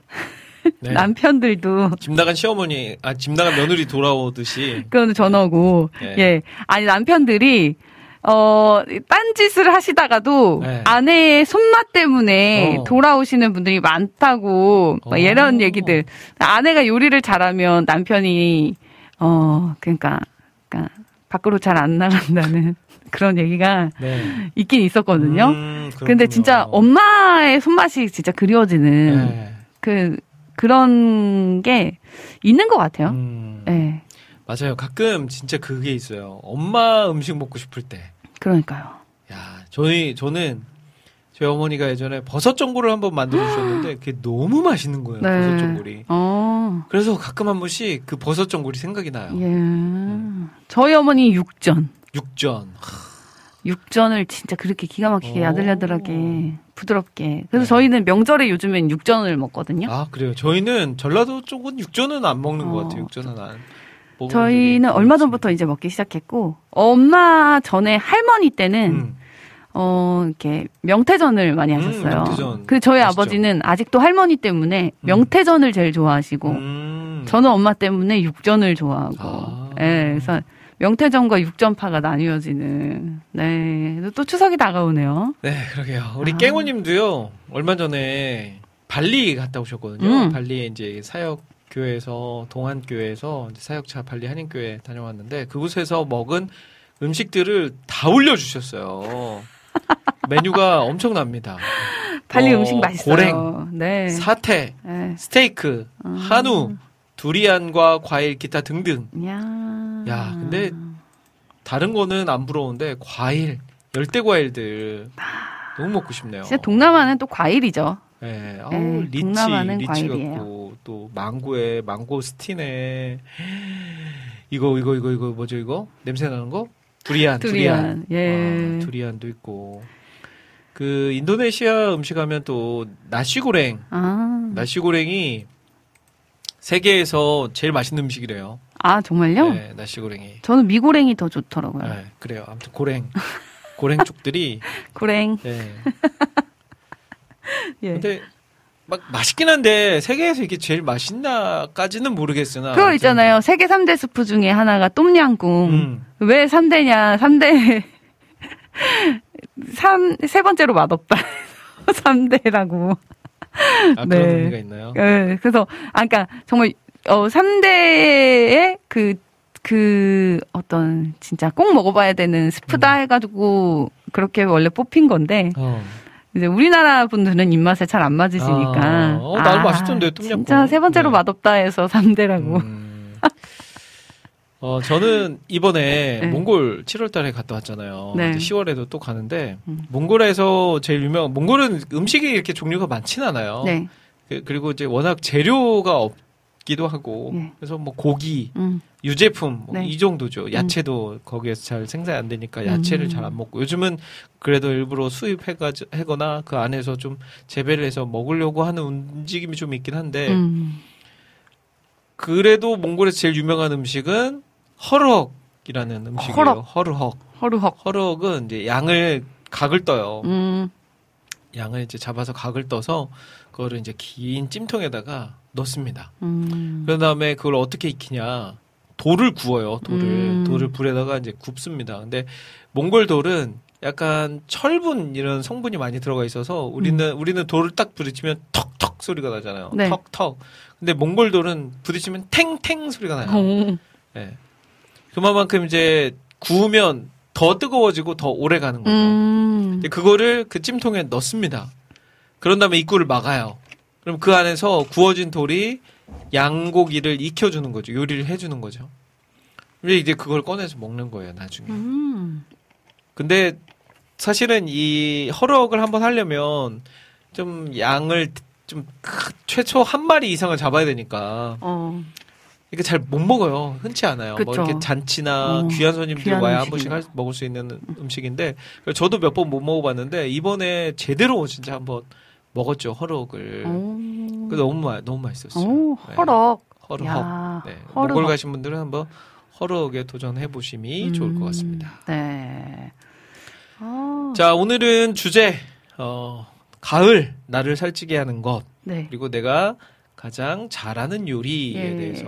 네. 남편들도 집 나간 시어머니 아 집 나간 며느리 돌아오듯이 그건 전어고 예. 예 아니 남편들이 어 딴짓을 하시다가도 네. 아내의 손맛 때문에 어. 돌아오시는 분들이 많다고 막 어. 이런 얘기들 아내가 요리를 잘하면 남편이 어 그러니까 그러니까 밖으로 잘 안 나간다는 그런 얘기가 네. 있긴 있었거든요. 음, 근데 그렇군요. 진짜 엄마의 손맛이 진짜 그리워지는 네. 그 그런 게 있는 것 같아요. 음, 예. 맞아요. 가끔 진짜 그게 있어요. 엄마 음식 먹고 싶을 때. 그러니까요. 야, 저희 저는 저희 어머니가 예전에 버섯 전골을 한번 만들어 주셨는데 그게 너무 맛있는 거예요. 네. 버섯 전골이. 어. 그래서 가끔 한 번씩 그 버섯 전골이 생각이 나요. 예. 저희 어머니 육전. 육전. 육전을 진짜 그렇게 기가 막히게 오. 야들야들하게 부드럽게. 그래서 네. 저희는 명절에 요즘엔 육전을 먹거든요. 아, 그래요. 저희는 전라도 쪽은 육전은 안 먹는 것 어. 같아요. 육전은 안. 저희는 얼마. 전부터 이제 먹기 시작했고 엄마 전에 할머니 때는 음. 어 이렇게 명태전을 많이 음, 하셨어요. 명태전. 그 저희 맛있죠. 아버지는 아직도 할머니 때문에 명태전을 제일 좋아하시고 음. 저는 엄마 때문에 육전을 좋아하고. 아. 예, 그래서 명태전과 육전파가 나뉘어지는. 네. 또 추석이 다가오네요. 네, 그러게요. 우리 아. 깽호님도요. 얼마 전에 발리 갔다 오셨거든요. 음. 발리에 이제 사역 교회에서 동안 교회에서 사역차 발리 한인 교회 다녀왔는데 그곳에서 먹은 음식들을 다 올려 주셨어요. 메뉴가 엄청납니다. 발리 어, 음식 맛있어요. 고랭, 네. 사태, 네. 스테이크, 한우, 두리안과 과일, 기타 등등. 야. 야, 근데 다른 거는 안 부러운데 과일, 열대 과일들 너무 먹고 싶네요. 진짜 동남아는 또 과일이죠. 예, 아우, 네, 리치, 동남아는 리치 과일이에요. 같고 또 망고에 망고스틴에 이거 이거 이거 이거 뭐죠 이거 냄새 나는 거 두리안 두리안, 예. 아, 두리안도 있고 그 인도네시아 음식 하면 또 나시고랭 아, 나시고랭이 세계에서 제일 맛있는 음식이래요. 아 정말요? 네, 나시고랭이. 저는 미고랭이 더 좋더라고요. 네, 그래요. 아무튼 고랭 고랭 쪽들이 고랭. 네. 예. 근데 막 맛있긴 한데 세계에서 이게 제일 맛있나까지는 모르겠으나 그거 있잖아요. 세계 3대 스프 중에 하나가 똠양꿍. 음. 왜 3대냐? 3대 삼, 세 번째로 맛없다. 3대라고. 아, 네. 그런 의미가 있나요? 예, 그래서, 아, 그니까, 정말, 어, 3대의 그, 그, 어떤, 진짜 꼭 먹어봐야 되는 스프다 음. 해가지고, 그렇게 원래 뽑힌 건데, 어. 이제 우리나라 분들은 입맛에 잘 안 맞으시니까. 아, 어, 나도 맛있던데, 똠양꿍. 진짜 세 번째로 네. 맛없다 해서 3대라고. 음. 어, 저는 이번에 네. 몽골 7월 달에 갔다 왔잖아요. 네. 이제 10월에도 또 가는데, 음. 몽골에서 제일 유명한, 몽골은 음식이 이렇게 종류가 많진 않아요. 네. 그, 리고 이제 워낙 재료가 없기도 하고, 네. 그래서 뭐 고기, 음. 유제품 뭐 네. 이 정도죠. 야채도 거기에서 잘 생산이 안 되니까 야채를 음. 잘안 먹고 요즘은 그래도 일부러 수입해가거나 그 안에서 좀 재배를 해서 먹으려고 하는 움직임이 좀 있긴 한데 음. 그래도 몽골에서 제일 유명한 음식은 허럭이라는 음식이에요. 허럭. 허르헉. 허르헉. 허럭은 이제 양을 각을 떠요. 음. 양을 이제 잡아서 각을 떠서 그거를 이제 긴 찜통에다가 넣습니다. 음. 그런 다음에 그걸 어떻게 익히냐. 돌을 구워요, 돌을. 음. 돌을 불에다가 이제 굽습니다. 근데 몽골 돌은 약간 철분 이런 성분이 많이 들어가 있어서 우리는, 우리는 돌을 딱 부딪히면 턱턱 소리가 나잖아요. 음. 네. 턱턱. 근데 몽골 돌은 부딪히면 탱탱 소리가 나요. 오. 예. 그만큼 이제 구우면 더 뜨거워지고 더 오래 가는 거죠. 음. 그거를 그 찜통에 넣습니다. 그런 다음에 입구를 막아요. 그럼 그 안에서 구워진 돌이 양고기를 익혀주는 거죠. 요리를 해주는 거죠. 근데 이제 그걸 꺼내서 먹는 거예요, 나중에. 음. 근데 사실은 이 허럭을 한번 하려면 좀 양을 좀 크- 최초 한 마리 이상을 잡아야 되니까 어. 이게 잘못 먹어요. 흔치 않아요. 뭐 그쵸. 이렇게 잔치나 어, 귀한 손님들 귀한 와야 한. 번씩 할- 먹을 수 있는 음식인데 저도 몇 번 못 먹어봤는데 이번에 제대로 진짜 한번 먹었죠 허럭을. 오. 그 너무 맛 너무 맛있었어요. 오, 네. 허럭. 허럭. 야, 네. 허럭. 몽골 가신 분들은 한번 허럭에 도전해 보심이 좋을 것 음, 같습니다. 네. 아, 자 오늘은 주제 어, 가을 나를 살찌게 하는 것 네. 그리고 내가 가장 잘하는 요리에 예. 대해서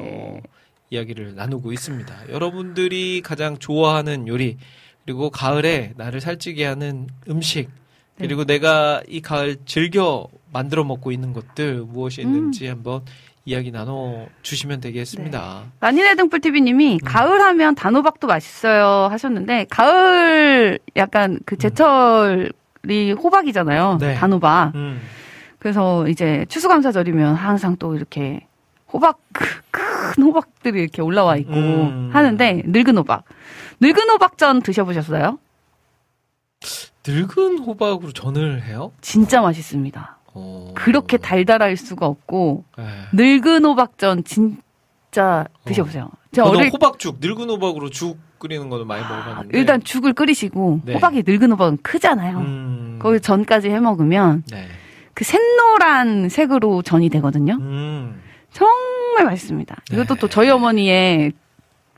이야기를 나누고 있습니다. 여러분들이 가장 좋아하는 요리, 그리고 가을에 나를 살찌게 하는 음식, 네. 그리고 내가 이 가을 즐겨 만들어 먹고 있는 것들 무엇이 있는지 음. 한번 이야기 나눠 주시면 되겠습니다. 라니네 등불TV님이 음. 가을 하면 단호박도 맛있어요 하셨는데, 가을 약간 그 제철이 호박이잖아요. 네. 단호박. 음. 그래서 이제 추수감사절이면 항상 또 이렇게 호박, 크- 큰 호박들이 이렇게 올라와 있고 음. 하는데, 늙은 호박. 늙은 호박전 드셔보셨어요? 늙은 호박으로 전을 해요? 진짜 맛있습니다. 어. 그렇게 달달할 수가 없고, 네. 늙은 호박전 진짜 드셔보세요. 제가 저는 어릴 호박죽, 늙은 호박으로 죽 끓이는 거는 많이 먹어봤는데. 일단 죽을 끓이시고 네. 호박이 늙은 호박은 크잖아요. 음. 거기 전까지 해 먹으면 네. 그 샛노란 색으로 전이 되거든요. 음. 정말 맛있습니다. 이것도 네. 또 저희 어머니의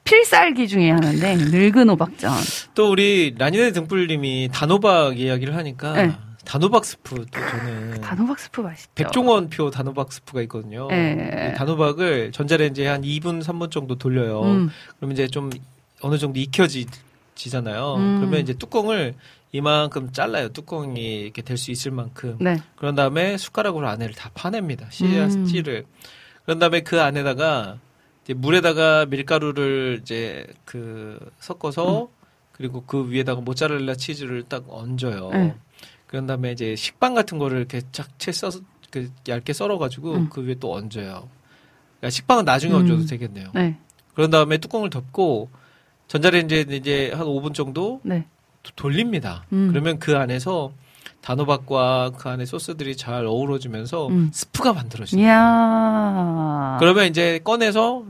필살기 중에 하나인데 늙은 호박전. 또 우리 라니네 등불님이 단호박 이야기를 하니까 네. 단호박 스프 또 저는 단호박 스프 맛있죠. 백종원표 단호박 스프가 있거든요. 네. 이 단호박을 전자레인지에 한 2분 3분 정도 돌려요. 음, 그러면 이제 좀 어느 정도 익혀지잖아요. 음. 그러면 이제 뚜껑을 이만큼 잘라요. 뚜껑이 이렇게 될 수 있을 만큼. 네. 그런 다음에 숟가락으로 안에를 다 파냅니다. 씨, 음. 씨를. 그런 다음에 그 안에다가 이제 물에다가 밀가루를 이제 그 섞어서 그리고 그 위에다가 모짜렐라 치즈를 딱 얹어요. 네. 그런 다음에 이제 식빵 같은 거를 이렇게 쫙채 써서 그 얇게 썰어가지고 음. 그 위에 또 얹어요. 그러니까 식빵은 나중에 음. 얹어도 되겠네요. 네. 그런 다음에 뚜껑을 덮고 전자레인지에 이제 한 5분 정도 네. 도- 돌립니다. 음. 그러면 그 안에서 단호박과 그 안에 소스들이 잘 어우러지면서 음. 스프가. 이야. 그러면 이제 꺼내서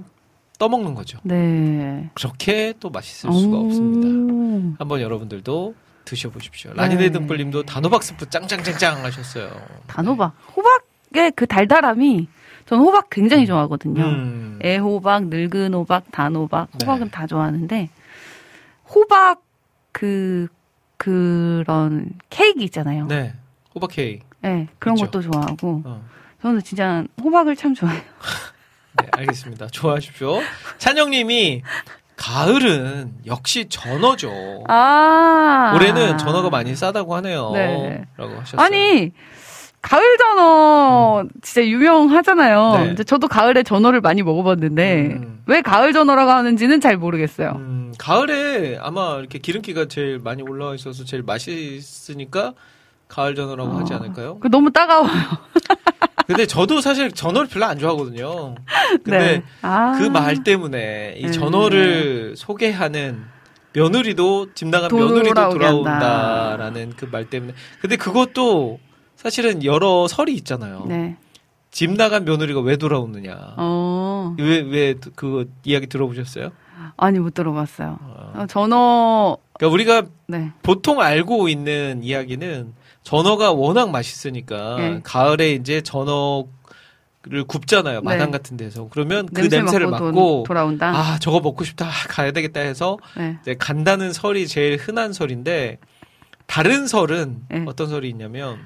떠먹는 거죠. 네. 그렇게 또 맛있을 수가 오. 없습니다. 한번 여러분들도 드셔보십시오. 네. 라니네 등불님도 단호박 스프 짱짱짱짱 하셨어요. 단호박. 호박의 그 달달함이 저는 호박 굉장히 좋아하거든요. 음. 애호박, 늙은 호박, 단호박, 네. 호박은 다 좋아하는데 호박 그 그런 케이크 있잖아요. 네, 네. 호박 케이크. 그런 있죠. 것도 좋아하고 어. 저는 진짜 호박을 참 좋아해요. 네, 알겠습니다. 좋아하십시오. 찬영님이 가을은 역시 전어죠. 아 올해는 전어가 많이 싸다고 하네요. 네. 라고 하셨어요. 아니 가을 전어 진짜 유명하잖아요. 네. 근데 저도 가을에 전어를 많이 먹어봤는데 음. 왜 가을 전어라고 하는지는 잘 모르겠어요. 음, 가을에 아마 이렇게 기름기가 제일 많이 올라와 있어서 제일 맛있으니까 가을 전어라고 어. 하지 않을까요? 그 너무 따가워요. 근데 저도 사실 전어를 별로 안 좋아하거든요. 근데 네. 아. 그말 때문에 이 네. 전어를 소개하는 며느리도 집 나간 며느리도. 돌아온다라는 그 말 때문에 근데 그것도 사실은 여러 설이 있잖아요. 네. 집 나간 며느리가 왜 돌아오느냐. 어. 왜 왜 그 이야기 들어보셨어요? 아니 못 들어봤어요. 어. 어, 전어 그러니까 우리가 네. 보통 알고 있는 이야기는 전어가 워낙 맛있으니까 네. 가을에 이제 전어를 굽잖아요 마당 네. 같은 데서 그러면 그 냄새 냄새를 맡고 맡고 도, 돌아온다. 아 저거 먹고 싶다 아, 가야 되겠다 해서 네. 이제 간다는 설이 제일 흔한 설인데 다른 설은 네. 어떤 설이 있냐면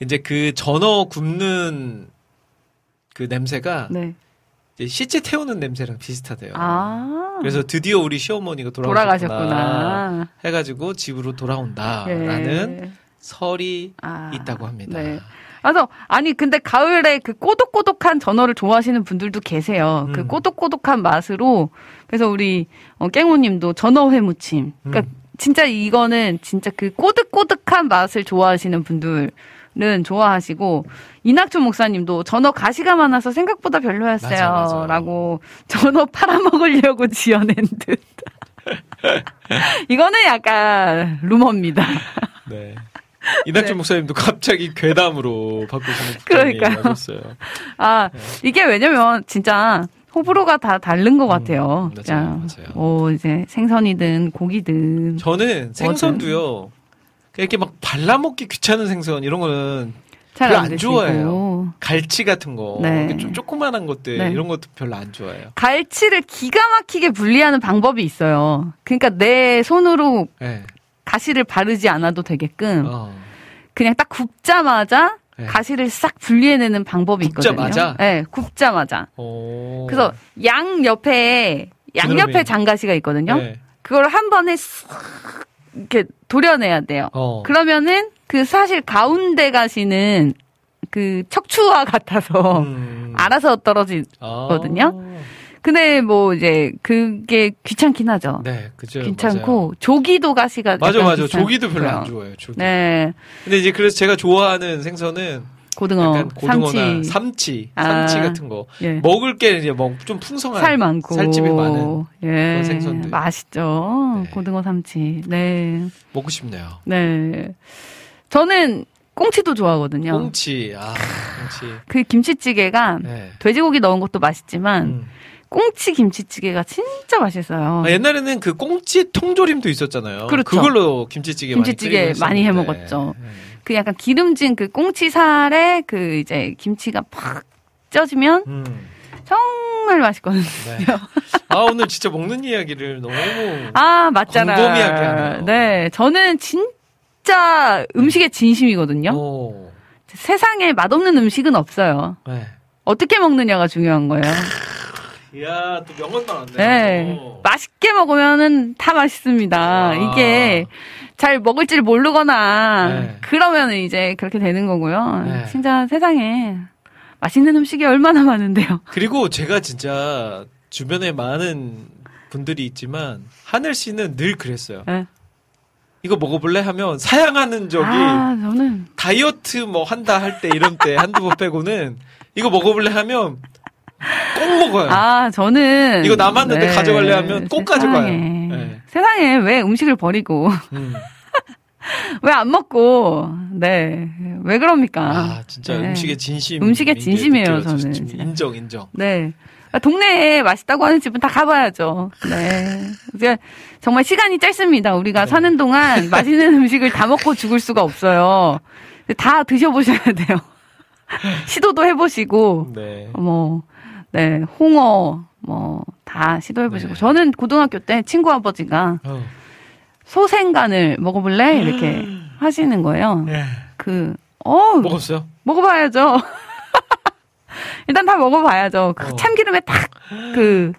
이제 그 전어 굽는 그 냄새가 네. 이제 시체 태우는 냄새랑 비슷하대요. 아. 그래서 드디어 우리 시어머니가 돌아가셨구나, 돌아가셨구나. 해가지고 집으로 돌아온다라는 예. 설이 아. 있다고 합니다. 네. 그래서 아니 근데 가을에 그 꼬독꼬독한 전어를 좋아하시는 분들도 계세요. 그 음. 꼬독꼬독한 맛으로 그래서 우리 어, 깽우님도 전어 회무침. 그러니까 음. 진짜 이거는 진짜 그 꼬득꼬득한 맛을 좋아하시는 분들 은 좋아하시고 이낙준 목사님도 전어 가시가 많아서 생각보다 맞아. 별로였어요 라고 전어 팔아먹으려고 지어낸 듯. 이거는 약간 루머입니다. 네. 이낙준 네. 목사님도 갑자기 괴담으로 바꾸시는 하셨어요. 아, 네. 이게 왜냐면 진짜 호불호가 다 다른 것 같아요. 음, 맞아요, 맞아요. 뭐 이제 생선이든 고기든 저는 생선도요. 이렇게 막 발라먹기 귀찮은 생선 이런 거는 잘 별로 안 좋아해요. 갈치 같은 거, 네. 좀 조그만한 것들 네. 이런 것도 별로 안 좋아해요. 갈치를 기가 막히게 분리하는 방법이 있어요. 그러니까 내 손으로 네. 가시를 바르지 않아도 되게끔 어. 그냥 딱 굽자마자 네. 가시를 싹 분리해내는 방법이 있거든요. 굽자마자? 네, 굽자마자. 오. 그래서 양 옆에 양. 옆에 장가시가 있거든요. 네. 그걸 한 번에 싹 이렇게 도려내야 돼요. 어. 그러면은 그 사실 가운데 가시는 그 척추와 같아서 음. 알아서 떨어지거든요. 아. 근데 뭐 이제 그게 귀찮긴 하죠. 네, 그죠. 귀찮고 맞아요. 조기도 가시가 맞아, 맞아. 조기도 별로. 안 좋아해요. 조기. 네, 근데 이제 그래서 제가 좋아하는 생선은 고등어, 고등어나 삼치, 삼치, 아. 삼치 같은 거 예. 먹을 게 이제 뭐좀 풍성한 살 많고 살집이 많은 예, 그런 생선들. 맛있죠. 네. 고등어, 삼치. 네, 먹고 싶네요. 네. 저는 꽁치도 좋아하거든요. 꽁치, 아, 꽁치. 그 김치찌개가 네. 돼지고기 넣은 것도 맛있지만 음. 꽁치 김치찌개가 진짜 맛있어요. 아, 옛날에는 그 꽁치 통조림도 있었잖아요. 그렇죠. 걸로 김치찌개, 김치찌개 많이, 많이 해. 먹었죠. 네. 그 약간 기름진 그 꽁치 살에 그 이제 김치가 팍 쪄지면 음, 정말 맛있거든요. 네. 아 오늘 진짜 먹는 이야기를 너무 아, 맞잖아. 광범위하게 하네요. 네. 저는 진짜 음식에 진심이거든요. 오, 세상에 맛없는 음식은 없어요. 네. 어떻게 먹느냐가 중요한 거예요. 이야 또 명언 나왔네. 네. 오. 맛있게 먹으면은 다 맛있습니다. 아. 이게 잘 먹을 줄 모르거나 네. 그러면은 이제 그렇게 되는 거고요. 네. 진짜 세상에 맛있는 음식이 얼마나 많은데요. 그리고 제가 진짜 주변에 많은 분들이 있지만 하늘 씨는 늘 그랬어요. 네. 이거 먹어볼래 하면 사양하는 적이 아, 저는 다이어트 뭐 한다 할 때 이런 때 한두 번 빼고는 이거 먹어볼래 하면 꼭 먹어요. 아, 저는 이거 남았는데 가져갈래 하면 꼭 가져가요. 세상에. 네. 세상에 왜 음식을 버리고 음. 왜안 먹고 네. 왜 그럽니까? 아 진짜 네. 음식의 진심. 음식의 진심이에요, 저는. 진- 진짜. 인정 인정. 네. 아, 동네에 맛있다고 하는 집은 다 가봐야죠. 네. 정말 시간이 짧습니다. 우리가 네. 사는 동안 맛있는 음식을 다 먹고 죽을 수가 없어요. 다 드셔보셔야 돼요. 시도도 해보시고, 네. 뭐, 네, 홍어, 뭐, 다 시도해 보시고. 네. 저는 고등학교 때 친구 아버지가 어. 소생간을 먹어볼래? 이렇게 하시는 거예요. 예. 그, 어, 먹었어요? 먹어봐야죠. 일단 다 먹어봐야죠. 그 어. 참기름에 딱 그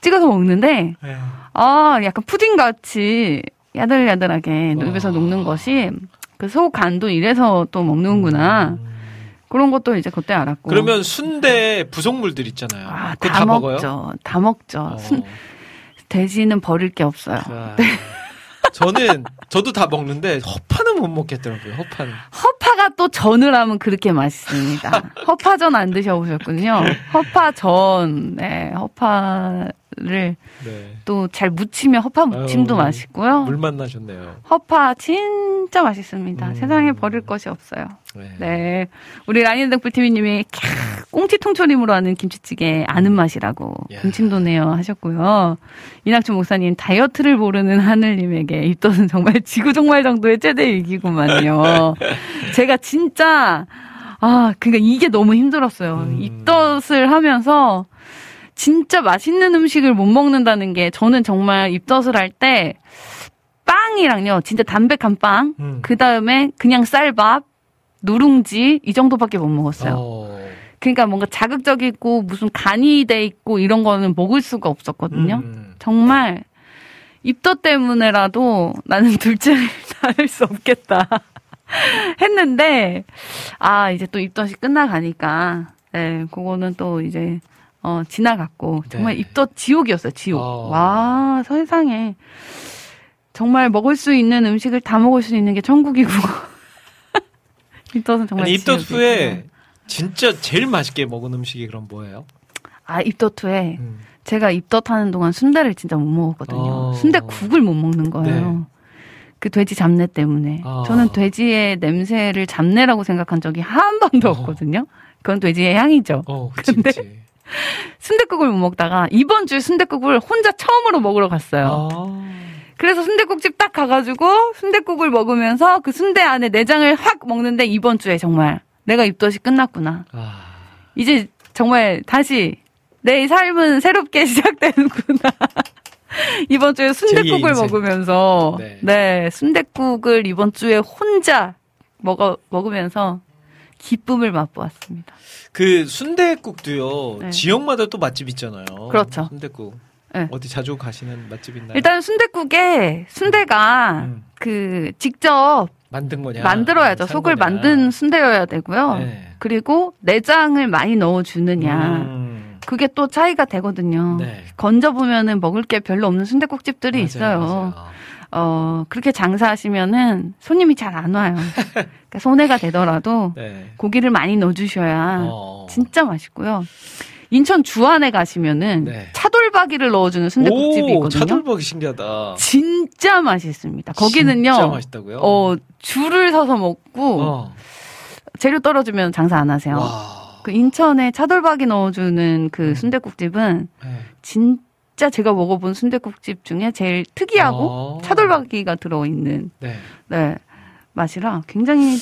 찍어서 먹는데 예. 아 약간 푸딩 같이 야들야들하게 와. 입에서 녹는 것이 그속 간도 이래서 또 먹는구나 그런 것도 이제 그때 알았고. 그러면 순대 부속물들 있잖아요. 아, 다, 다, 먹어요? 먹죠. 다 먹죠. 어. 순- 돼지는 버릴 게 없어요. 자, 저는 저도 다 먹는데 허파는 못 먹겠더라고요. 허파는. 허파가 또 전을 하면 그렇게 맛있습니다. 허파전 안 드셔보셨군요. 허파전, 네, 허파 를 네. 또잘 무치면 허파 무침도 아유, 맛있고요. 물 만나셨네요. 허파 진짜 맛있습니다. 음. 세상에 버릴 것이 없어요. 네. 네. 우리 라니등 불티비님이 캬, 꽁치 통조림으로 하는 김치찌개 아는 맛이라고 야. 군침도네요 하셨고요. 이낙준 목사님 다이어트를 모르는 하늘님에게 입덧은 정말 지구종말 정도의 최대 위기구만요. 제가 진짜 아 그러니까 이게 너무 힘들었어요. 음. 입덧을 하면서 진짜 맛있는 음식을 못 먹는다는 게 저는 정말 입덧을 할 때 빵이랑요 진짜 담백한 빵 음. 그 다음에 그냥 쌀밥, 누룽지 이 정도밖에 못 먹었어요. 어. 그러니까 뭔가 자극적이고 무슨 간이 돼 있고 이런 거는 먹을 수가 없었거든요. 음. 정말 입덧 때문에라도 나는 둘째를 낳을 수 없겠다 했는데 아 이제 또 입덧이 끝나가니까 네 그거는 또 이제 어 지나갔고 정말 네. 입덧 지옥이었어요 지옥 어. 와 세상에 정말 먹을 수 있는 음식을 다 먹을 수 있는 게 천국이고 입덧은 정말 아니 입덧 지옥이고. 후에 진짜 제일 맛있게 먹은 음식이 그럼 뭐예요? 아 입덧 후에 음. 제가 입덧하는 동안 순대를 진짜 못 먹었거든요. 어. 순대국을 못 먹는 거예요. 네. 그 돼지 잡내 때문에. 아. 저는 돼지의 냄새를 잡내라고 생각한 적이 한 번도 어. 없거든요. 그건 돼지의 향이죠. 어, 그치, 근데- 그치. 순대국을 못 먹다가 이번 주에 순대국을 혼자 처음으로 먹으러 갔어요. 아. 그래서 순대국집 딱 가가지고 순대국을 먹으면서 그 순대 안에 내장을 확 먹는데 이번 주에 정말 내가 입덧이 끝났구나. 아. 이제 정말 다시 내 삶은 새롭게 시작되는구나. 이번 주에 순대국을. 먹으면서 네. 네, 순대국을 이번 주에 혼자 먹어 먹으면서 기쁨을 맛보았습니다. 그 순대국도요. 네. 지역마다 또 맛집 있잖아요. 그렇죠. 순대국. 네. 어디 자주 가시는 맛집 있나요? 일단 순대국에 순대가 음. 그 직접 만든 거냐? 만들어야죠. 산 속을 거냐? 만든 순대여야 되고요. 네. 그리고 내장을 많이 넣어 주느냐. 음. 그게 또 차이가 되거든요. 네. 건져 보면은 먹을 게 별로 없는 순대국집들이 있어요. 맞아요. 어, 그렇게 장사하시면은 손님이 잘 안 와요. 그러니까 손해가 되더라도 네. 고기를 많이 넣어주셔야 어. 진짜 맛있고요. 인천 주안에 가시면은 네. 차돌박이를 넣어주는 순대국집이 오, 있거든요. 차돌박이 신기하다. 진짜 맛있습니다. 거기는요. 진짜 맛있다고요? 어, 줄을 서서 먹고 어. 재료 떨어지면 장사 안 하세요. 와. 그 인천에 차돌박이 넣어주는 그 음. 순대국집은 네. 진짜 제가 먹어본 순대국집 중에 제일 특이하고 어. 차돌박이가 들어있는 네. 네 맛이라 굉장히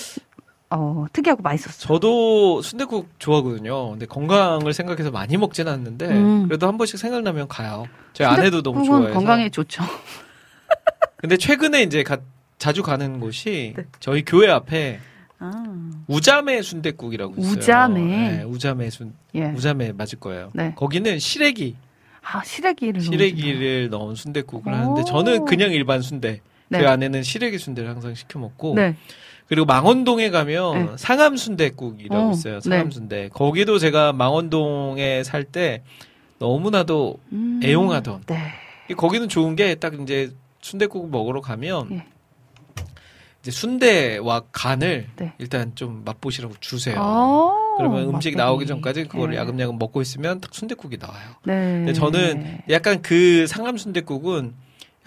어 특이하고 맛있었어요. 저도 순대국 좋아하거든요. 근데 건강을 생각해서 많이 먹진 않는데 음. 그래도 한 번씩 생각나면 가요. 저희 아내도 너무 좋아해서. 건강에 좋죠. 근데 최근에 이제 가- 자주 가는 곳이 네. 저희 교회 앞에 아, 우자매 순대국이라고 있어요. 우자매. 네, 우자매 순 예. 우자매 맞을 거예요. 네. 거기는 시래기 아 시래기를 시래기를 넣은 순대국을 오. 하는데 저는 그냥 일반 순대. 네. 제 아내는 시래기 순대를 항상 시켜 먹고 네. 그리고 망원동에 가면 네. 상암 순대국이라고 어, 있어요. 상암 네. 순대. 거기도 제가 망원동에 살 때 너무나도 음, 애용하던. 네. 거기는 좋은 게 딱 이제 순대국 먹으러 가면 예. 이제 순대와 간을 네. 일단 좀 맛보시라고 주세요. 어, 그러면 음식. 나오기 전까지 그거를 예. 야금야금 먹고 있으면 딱 순대국이 나와요. 네. 근데 저는 약간 그 상암 순대국은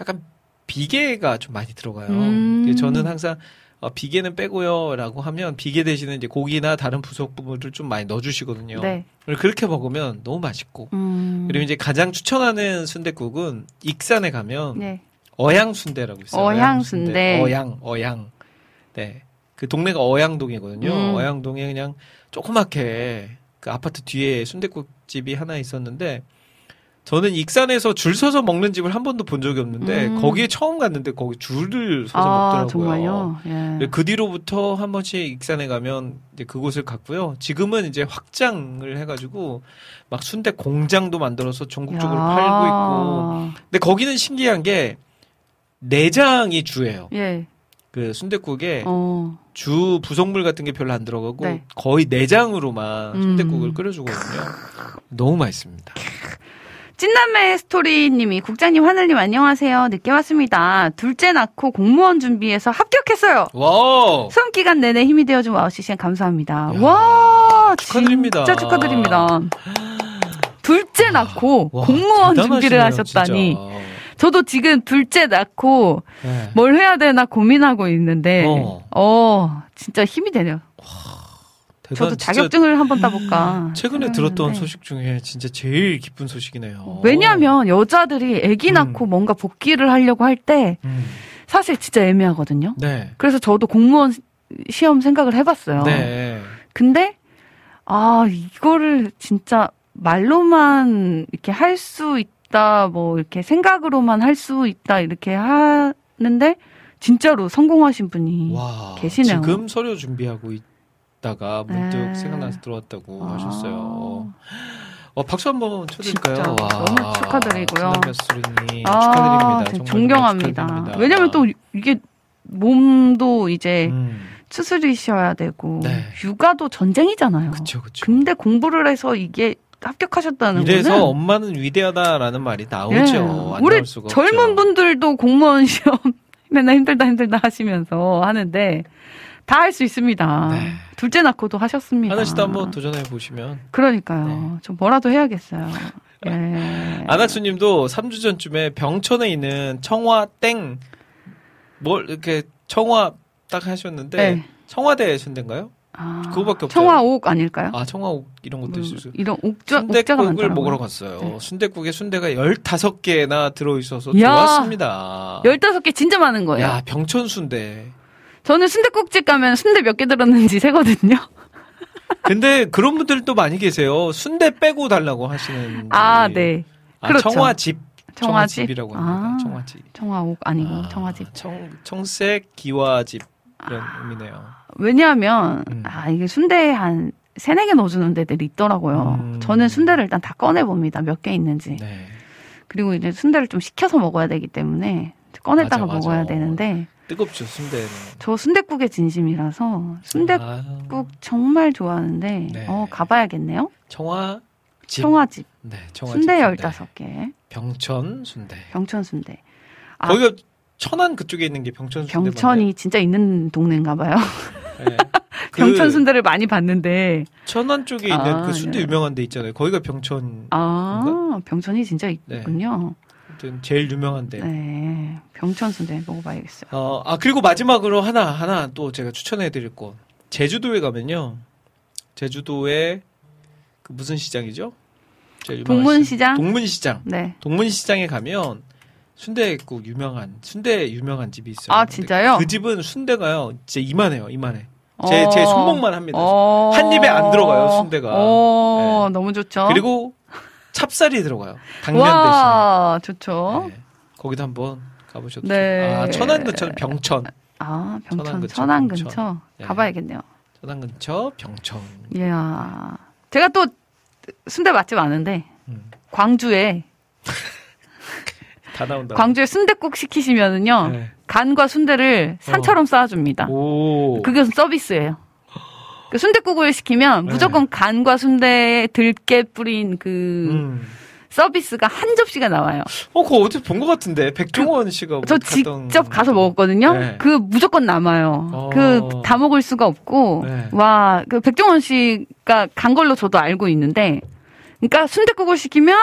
약간 비계가 좀 많이 들어가요. 음. 저는 항상 어, 비계는 빼고요라고 하면 비계 대신에 이제 고기나 다른 부속 부분을 좀 많이 넣어주시거든요. 네. 그렇게 먹으면 너무 맛있고. 음. 그리고 이제 가장 추천하는 순대국은 익산에 가면 네. 어양 순대라고 있어요. 어양 순대. 어양, 어양. 네. 그 동네가 어양동이거든요. 음. 어양동에 그냥 조그맣게 그 아파트 뒤에 순대국 집이 하나 있었는데 저는 익산에서 줄 서서 먹는 집을 한 번도 본 적이 없는데 음. 거기에 처음 갔는데 거기 줄을 서서 아, 먹더라고요. 예. 그 뒤로부터 한 번씩 익산에 가면 이제 그곳을 갔고요. 지금은 이제 확장을 해가지고 막 순대 공장도 만들어서 전국적으로 야. 팔고 있고. 근데 거기는 신기한 게 내장이 주예요. 예. 그 순대국에 어. 주 부속물 같은 게 별로 안 들어가고 네. 거의 내장으로만 음. 순대국을 끓여주거든요. 너무 맛있습니다. 찐남매 스토리님이 국장님 하늘님 안녕하세요. 늦게 왔습니다. 둘째 낳고 공무원 준비해서 합격했어요. 와우. 수험 기간 내내 힘이 되어준 와우 CCM 감사합니다. 야, 와 축하드립니다. 진짜 축하드립니다. 둘째 낳고 와, 공무원 준비를 하셨다니. 진짜. 저도 지금 둘째 낳고 네. 뭘 해야 되나 고민하고 있는데 어. 어, 진짜 힘이 되네요. 대단- 저도 자격증을 한번 따볼까. 최근에 생각을 들었던 했는데. 소식 중에 진짜 제일 기쁜 소식이네요. 왜냐하면 여자들이 아기 음. 낳고 뭔가 복귀를 하려고 할때 음. 사실 진짜 애매하거든요. 네. 그래서 저도 공무원 시험 생각을 해봤어요. 네. 근데 아 이거를 진짜 말로만 이렇게 할 수 있다, 뭐 이렇게 생각으로만 할 수 있다 이렇게 하는데 진짜로 성공하신 분이 와. 계시네요. 지금 서류 준비하고 있다가 문득 네. 생각나서 들어왔다고 아. 하셨어요. 어, 박수 한번 쳐드릴까요? 와. 너무 축하드리고요. 아, 축하드립니다. 존경합니다. 축하드립니다. 왜냐면 또 이게 몸도 이제 음, 추스리셔야 되고 네. 육아도 전쟁이잖아요. 그쵸, 그쵸. 근데 공부를 해서 이게 합격하셨다는 이래서 거는 엄마는 위대하다라는 말이 나오죠. 예. 안 우리 젊은 없죠. 분들도 공무원 시험 맨날 힘들다 힘들다 하시면서 하는데 다 할 수 있습니다. 네. 둘째 낳고도 하셨습니다. 하나 씨도 한번 도전해 보시면. 그러니까요. 네. 좀 뭐라도 해야겠어요. 예. 안학수님도 3주 전쯤에 병천에 있는 청와 땡, 뭘 이렇게 청와 딱 하셨는데 네. 청와대 순대인가요? 아, 그거밖에 없죠. 청화옥 아닐까요? 아 청와옥 이런 것도 음, 수. 이런 옥자, 순대국을. 먹으러 갔어요. 네. 순대국에 순대가 15개나 들어있어서 이야. 좋았습니다. 15개 진짜 많은 거예요. 야, 병천 순대. 저는 순대국집 가면 순대 몇 개 들었는지 세거든요. 근데 그런 분들도 많이 계세요. 순대 빼고 달라고 하시는. 아, 분들이. 네. 아, 그렇죠. 청화집. 청화집? 청화집 이라고 합니다. 아. 청화집. 청화옥 아니고 아, 청화집. 청, 청색 기와집. 이런 의미네요. 왜냐하면 음. 아 이게 순대 한 세네 개 넣어주는 데들이 있더라고요. 음. 저는 순대를 일단 다 꺼내 봅니다. 몇 개 있는지. 네. 그리고 이제 순대를 좀 식혀서 먹어야 되기 때문에 꺼냈다가 맞아. 먹어야 되는데 뜨겁죠, 순대는. 저 순대국의 진심이라서 순대국 아, 정말 좋아하는데 네. 어 가봐야겠네요. 청화 집. 청화집 네, 청화집. 순대 열다섯 개 병천 순대. 병천 순대. 아. 거기가 천안 그쪽에 있는 게 병천 순대. 병천이 진짜 있는 동네인가 봐요. 네. 그 병천 순대를 많이 봤는데 천안 쪽에 있는 아, 그 순대 네. 유명한 데 있잖아요. 거기가 병천. 아 병천이 진짜 있군요. 아무튼 제일 유명한데. 네. 병천 순대 먹어봐야겠어요. 어, 아 그리고 마지막으로 하나 하나 또 제가 추천해드릴 곳. 제주도에 가면요. 제주도에 그 무슨 시장이죠? 동문시장? 시장? 동문시장. 네. 동문시장에 가면 순대국 유명한 순대 유명한 집이 있어요. 아, 진짜요? 그 집은 순대가요. 진짜 이만해요. 이만해. 제, 제 손목만 합니다. 어. 한 입에 안 들어가요, 순대가. 어, 네. 너무 좋죠. 그리고 찹쌀이 들어가요. 당면 와, 좋죠. 대신에. 네. 거기도 한번 가보셔도 네. 좋아요. 아, 천안 근처 병천. 아, 병천, 천안 근처, 천안 병천. 근처. 네. 가봐야겠네요. 천안 근처 병천. 이야. 제가 또 순대 맛집 아는데, 음. 광주에, 다 나온다. 광주에 순대국 시키시면은요, 네. 간과 순대를 산처럼 쌓아줍니다. 오. 그게 서비스예요. 그 순대국을 시키면 네. 무조건 간과 순대에 들깨 뿌린 그 음. 서비스가 한 접시가 나와요. 어, 그거 어디서 본것 같은데. 백종원 씨가. 저 직접 가서 먹었거든요. 네. 그 무조건 남아요. 어. 그다 먹을 수가 없고 네. 와 그 백종원 씨가 간 걸로 저도 알고 있는데, 그러니까 순대국을 시키면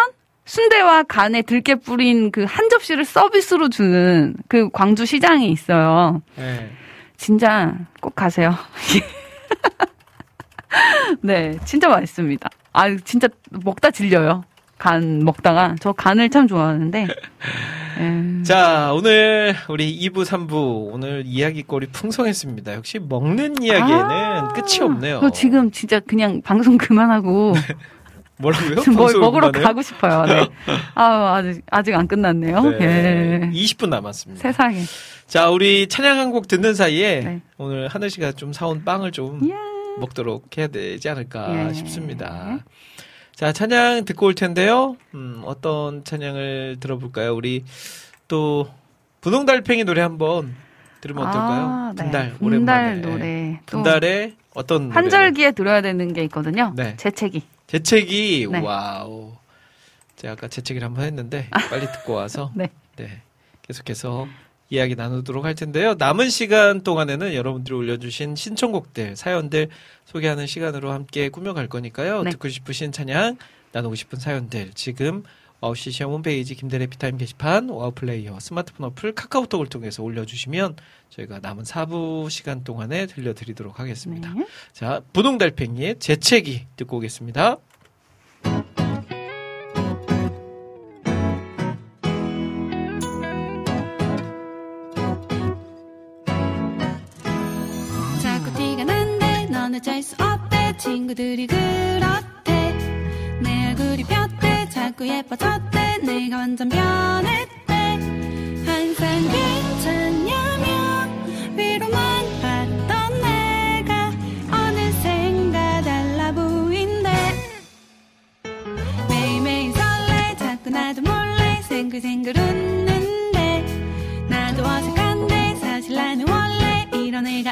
순대와 간에 들깨 뿌린 그 한 접시를 서비스로 주는 그 광주 시장에 있어요. 네. 진짜 꼭 가세요. 네, 진짜 맛있습니다. 아, 진짜 먹다 질려요. 간 먹다가 저 간을 참 좋아하는데. 예. 자, 오늘 우리 2부, 3부 오늘 이야기거리 풍성했습니다. 역시 먹는 이야기에는 아, 끝이 없네요. 저 지금 진짜 그냥 방송 그만하고 뭐라고요? 뭘 방송을 먹으러? 가고 싶어요. 네. 아, 아직 아직 안 끝났네요. 네. 예. 20분 남았습니다. 세상에. 자, 우리 찬양 한 곡 듣는 사이에 네. 오늘 하늘 씨가 좀 사온 빵을 좀 이야. 먹도록 해야 되지 않을까 예. 싶습니다. 자, 찬양 듣고 올 텐데요. 음, 어떤 찬양을 들어볼까요? 우리 또 분홍달팽이 노래 한번 들으면 어떨까요? 아, 네. 분달, 분달 오랜만에. 노래. 또 분달의 어떤 노래? 환절기에 들어야 되는 게 있거든요. 네. 재채기. 재채기 네. 와우. 제가 아까 재채기를 한번 했는데 빨리 듣고 와서 네. 네. 계속해서 이야기 나누도록 할 텐데요. 남은 시간 동안에는 여러분들이 올려주신 신청곡들, 사연들 소개하는 시간으로 함께 꾸며갈 거니까요. 네. 듣고 싶으신 찬양, 나누고 싶은 사연들 지금 와우 CCM 홈페이지 김대일 해피타임 게시판, 와우 플레이어, 스마트폰 어플, 카카오톡을 통해서 올려주시면 저희가 남은 4부 시간 동안에 들려드리도록 하겠습니다. 네. 자, 분홍달팽이의 재채기 듣고 오겠습니다. 자꾸 티가 난데 넌 어쩔 수 없대 친구들이 그렇대 내 얼굴이 폈대 자꾸 예뻐졌대. 내가 완전 변했대. 항상 괜찮냐며 위로만 받던 내가 어느샌가 달라 보인대. 매일매일 설레. 자꾸 나도 몰래 생글생글 웃는데. 나도 어색한데 사실 나는 원래 이런 애가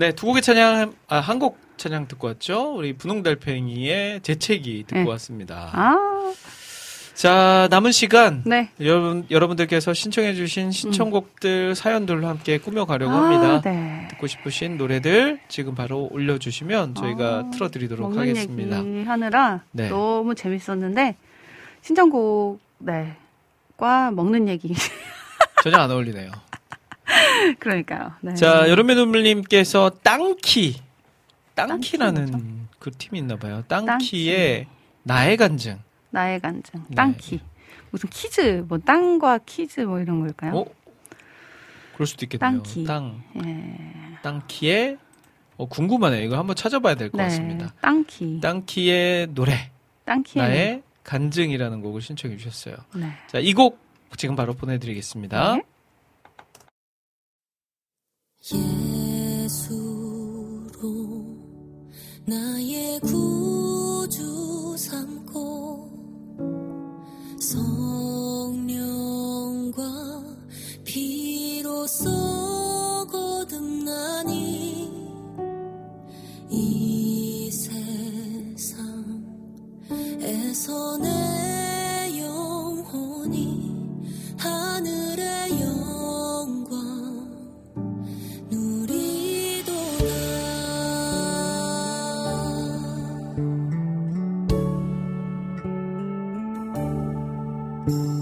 네, 두 곡의 찬양, 아, 한 곡 찬양 듣고 왔죠? 우리 분홍달팽이의 재채기 듣고 네. 왔습니다. 아, 자, 남은 시간. 네. 여러분, 여러분들께서 신청해주신 신청곡들, 사연들로 함께 꾸며가려고 합니다. 아, 네. 듣고 싶으신 노래들 지금 바로 올려주시면 저희가 아, 틀어드리도록 하겠습니다. 얘기 하느라 네. 너무 재밌었는데 신청곡 네. 과 먹는 얘기 전혀 안 어울리네요. 그러니까요. 네. 자, 여름의 눈물님께서 땅키. 땅키라는 땅키 그 팀이 있나 봐요. 땅키의 나의 간증. 나의 간증 네. 땅키 무슨 Kids 뭐 땅과 Kids 뭐 이런 걸까요? 어? 그럴 수도 있겠네요. 땅키. 땅. 예. 땅키의 어, 궁금하네요. 이거 한번 찾아봐야 될것 네. 같습니다. 땅키 땅키의 노래. 땅키의 나의 간증이라는 곡을 신청해 주셨어요. 네. 자, 이 곡 지금 바로 보내드리겠습니다. 네. 예수로 나의 구주 삼고 성령과 피로써 거듭나니 이 세상에서 내 예수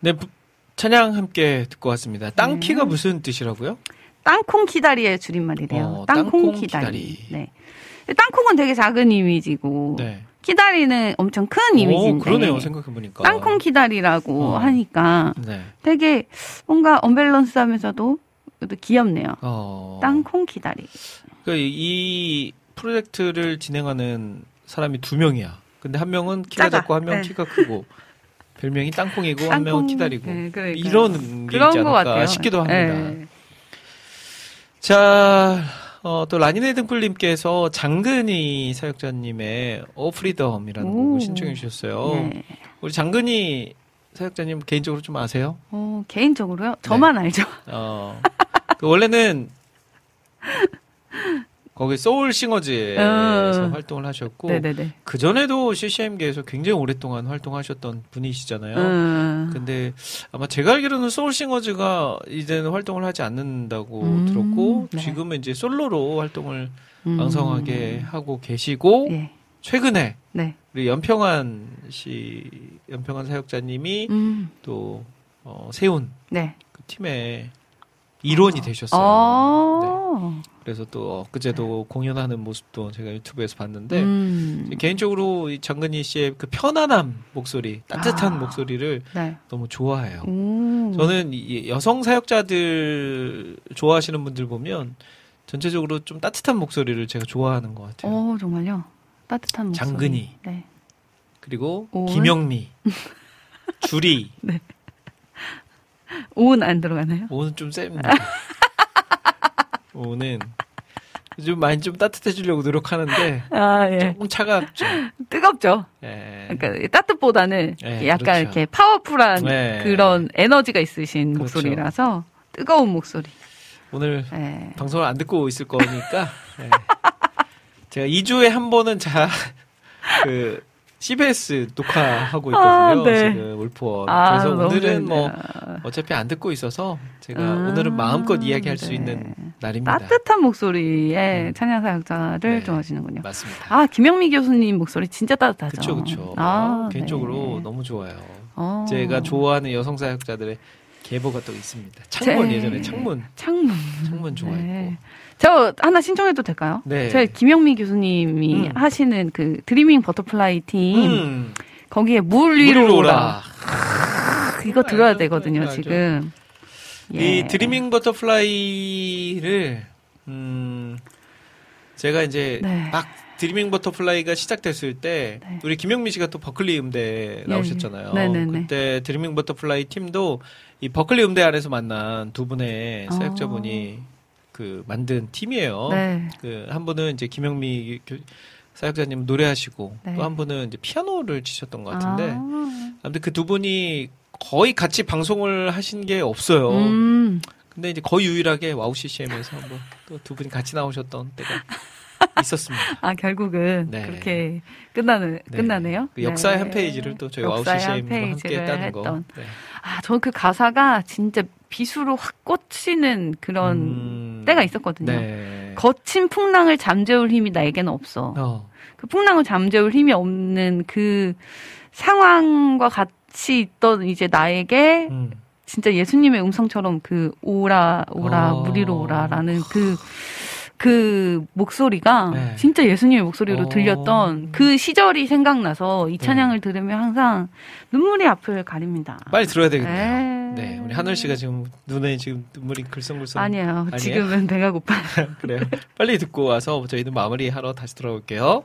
네, 부- 찬양 함께 듣고 왔습니다. 땅키가 네. 무슨 뜻이라고요? 땅콩 키다리의 줄임말이래요. 어, 땅콩, 땅콩 키다리. 키다리. 네. 땅콩은 되게 작은 이미지고 네. 키다리는 엄청 큰 오, 이미지인데 그러네요. 생각해 보니까. 땅콩 키다리라고 어. 하니까 네. 되게 뭔가 언밸런스하면서도 귀엽네요. 어. 땅콩 키다리. 그이 프로젝트를 진행하는 사람이 두 명이야. 근데 한 명은 키가 작아. 작고 한 명은 네. 키가 크고 별명이 땅콩이고 한 명은 땅콩, 키다리고 네, 그러니까요. 이런 게 있지 것 않을까. 싶기도 합니다. 네. 자, 어, 또 라니네 등불님께서 장근희 사역자님의 Oh Freedom이라는 오. 곡을 신청해 주셨어요. 네. 우리 장근희 사역자님 개인적으로 좀 아세요? 어, 개인적으로요? 저만 네. 알죠. 어, 그 원래는 거기 Soul Singers에서 어. 활동을 하셨고. 그 전에도 CCM계에서 굉장히 오랫동안 활동하셨던 분이시잖아요. 음. 근데 아마 제가 알기로는 소울 싱어즈가 이제는 활동을 하지 않는다고 음, 들었고 네. 지금은 이제 솔로로 활동을 음. 왕성하게 하고 계시고 예. 최근에 네. 우리 연평한 씨 연평한 사역자님이 음. 또 어, 세운 네. 그 팀의 일원이 되셨어요. 네. 어. 그래서 또 엊그제도 공연하는 모습도 제가 유튜브에서 봤는데 음. 개인적으로 이 장근희 씨의 그 편안함 목소리, 따뜻한 아. 목소리를 네. 너무 좋아해요. 오. 저는 이 여성 사역자들 좋아하시는 분들 보면 전체적으로 좀 따뜻한 목소리를 제가 좋아하는 것 같아요. 어, 정말요? 따뜻한 목소리. 장근희. 네. 그리고 오은? 김영미, 주리, 오은 안 들어가나요? 오는 좀 셉니다. 오는 좀 많이 좀 따뜻해지려고 노력하는데 아, 예. 조금 차갑죠. 뜨겁죠. 예. 그러니까 따뜻보다는 네, 약간 그렇죠. 이렇게 파워풀한 네. 그런 에너지가 있으신 그렇죠. 목소리라서 뜨거운 목소리. 오늘 예. 방송을 안 듣고 있을 거니까 예. 제가 2주에 한 번은 자 그 CBS 녹화하고 있거든요. 아, 네. 지금 울프원. 아, 그래서 오늘은 뭐. 어차피 안 듣고 있어서 제가 아, 오늘은 마음껏 이야기할 수 네. 있는 날입니다. 따뜻한 목소리의 음. 찬양 사역자를 네. 좋아하시는군요. 맞습니다. 아, 김영미 교수님 목소리 진짜 따뜻하죠. 그쵸 그쵸. 아, 개인적으로 네. 너무 좋아요. 어. 제가 좋아하는 여성 사역자들의 계보가 또 있습니다. 창문 제- 예전에 창문 창문. 창문 좋아했고. 네. 저 하나 신청해도 될까요? 네. 저 김영미 교수님이 음. 하시는 그 Dreaming Butterfly 팀 음, 거기에 물 물 위로 오라. 이거 들어야 알죠, 되거든요, 알죠. 지금. 이 예. Dreaming Butterfly를 음 제가 이제 네. 막 Dreaming Butterfly가 시작됐을 때 네. 우리 김영미 씨가 또 버클리 음대 나오셨잖아요. 예. 네네네. 그때 Dreaming Butterfly 팀도 이 버클리 음대 안에서 만난 두 분의 어. 사역자분이 그 만든 팀이에요. 네. 그한 분은 이제 김영미 교- 사역자님 노래하시고 네. 또한 분은 이제 피아노를 치셨던 것 같은데 아. 아무튼 그 두 분이 거의 같이 방송을 하신 게 없어요. 음. 근데 이제 거의 유일하게 와우 CCM에서 한번 또 두 분이 같이 나오셨던 때가 있었습니다. 아, 결국은 네. 그렇게 끝나는, 네. 끝나네요. 그 역사의 네. 한 페이지를 또 저희 와우 CCM과 함께 했다는 거. 네. 아, 저그 가사가 진짜 비수로 확 꽂히는 그런 음, 때가 있었거든요. 네. 거친 풍랑을 잠재울 힘이 나에게는 없어. 어, 그 풍랑을 잠재울 힘이 없는 그 상황과 같이 있던 이제 나에게 음. 진짜 예수님의 음성처럼 그 오라 오라 어. 무리로 오라라는 그 그 목소리가 네. 진짜 예수님의 목소리로 어. 들렸던 그 시절이 생각나서 이 네. 찬양을 들으면 항상 눈물이 앞을 가립니다. 빨리 들어야 되겠네요. 네. 네, 우리 하늘 씨가 지금 눈에 지금 눈물이 글썽글썽. 아니에요. 아니에요? 지금은 배가 고파요. 그래요. 빨리 듣고 와서 저희는 마무리하러 다시 돌아올게요.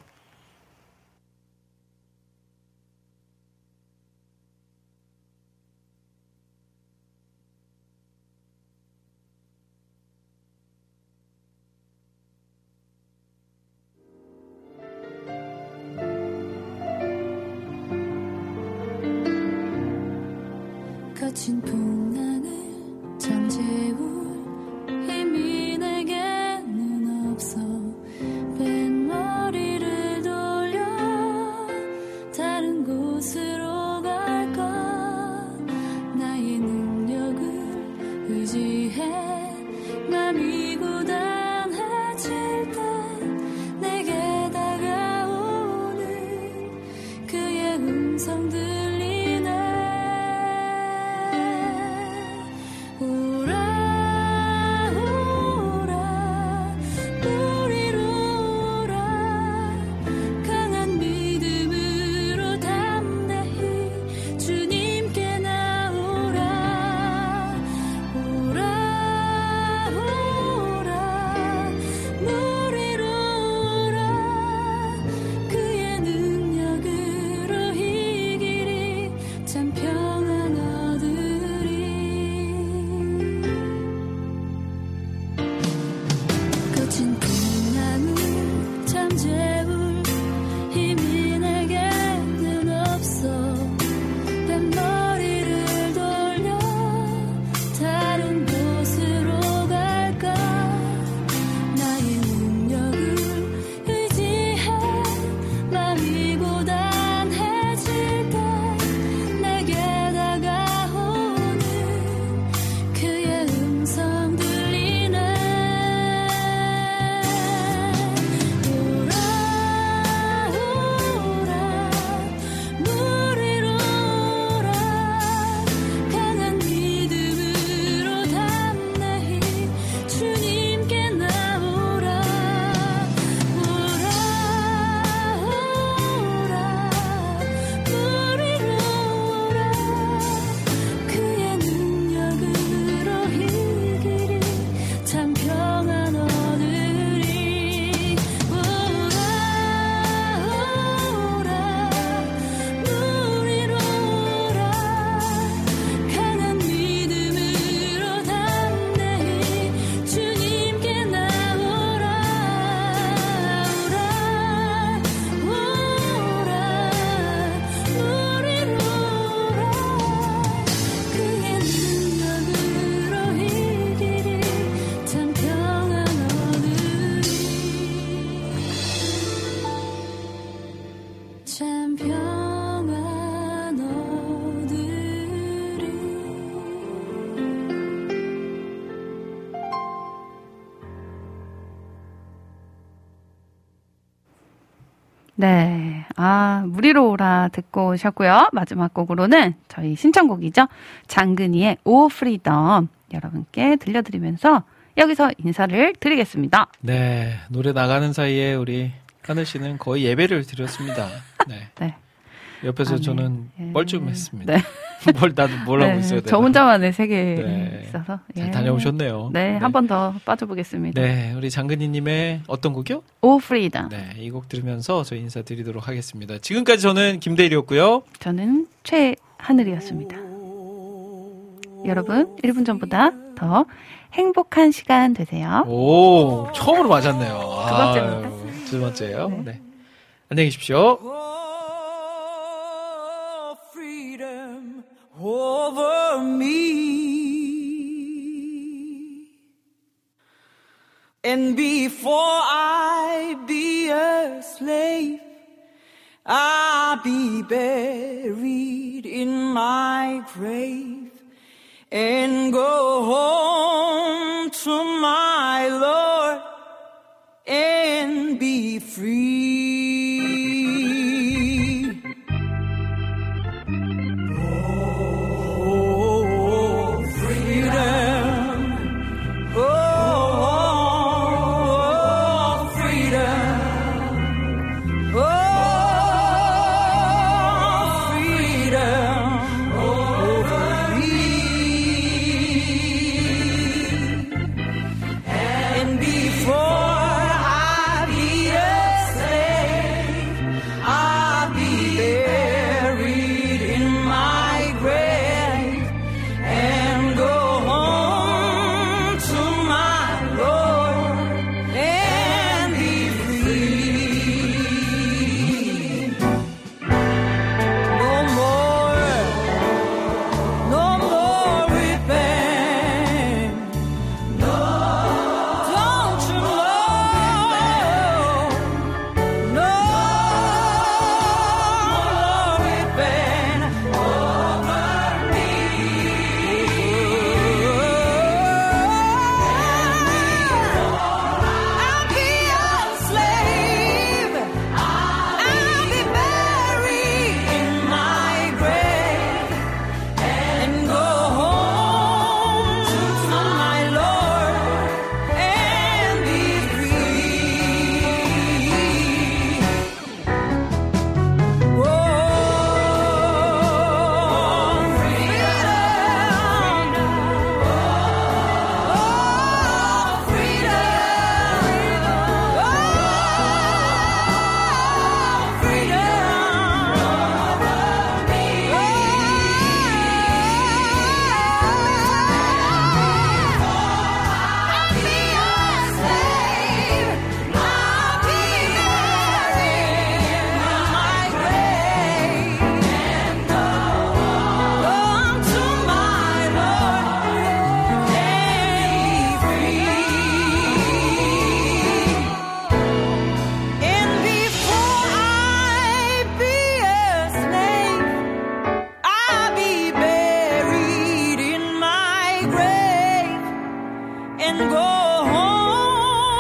네. 아, 물 위로 오라 듣고 오셨고요. 마지막 곡으로는 저희 신청곡이죠. 장근희의 Oh Freedom 여러분께 들려드리면서 여기서 인사를 드리겠습니다. 네, 노래 나가는 사이에 우리 하늘 씨는 거의 예배를 드렸습니다. 네. 네. 옆에서 아, 네. 저는 예. 뻘쭘했습니다. 네. 뭘 나도 뭘 하고 네, 있어야 되나. 저 혼자만의 세계에 네. 있어서. 잘 예. 다녀오셨네요. 네, 한 번 더 빠져보겠습니다. 네, 우리 장근희님의 어떤 곡이요? Oh Freedom. 네, 이 곡 들으면서 저희 인사드리도록 하겠습니다. 지금까지 저는 김대일이었고요. 저는 최하늘이었습니다. 여러분, 1분 전보다 더 행복한 시간 되세요. 오, 처음으로 맞았네요. 두 번째입니다. 두 번째요. 네. 안녕히 계십시오. And before I be a slave, I'll be buried in my grave and go home to my Lord and be free.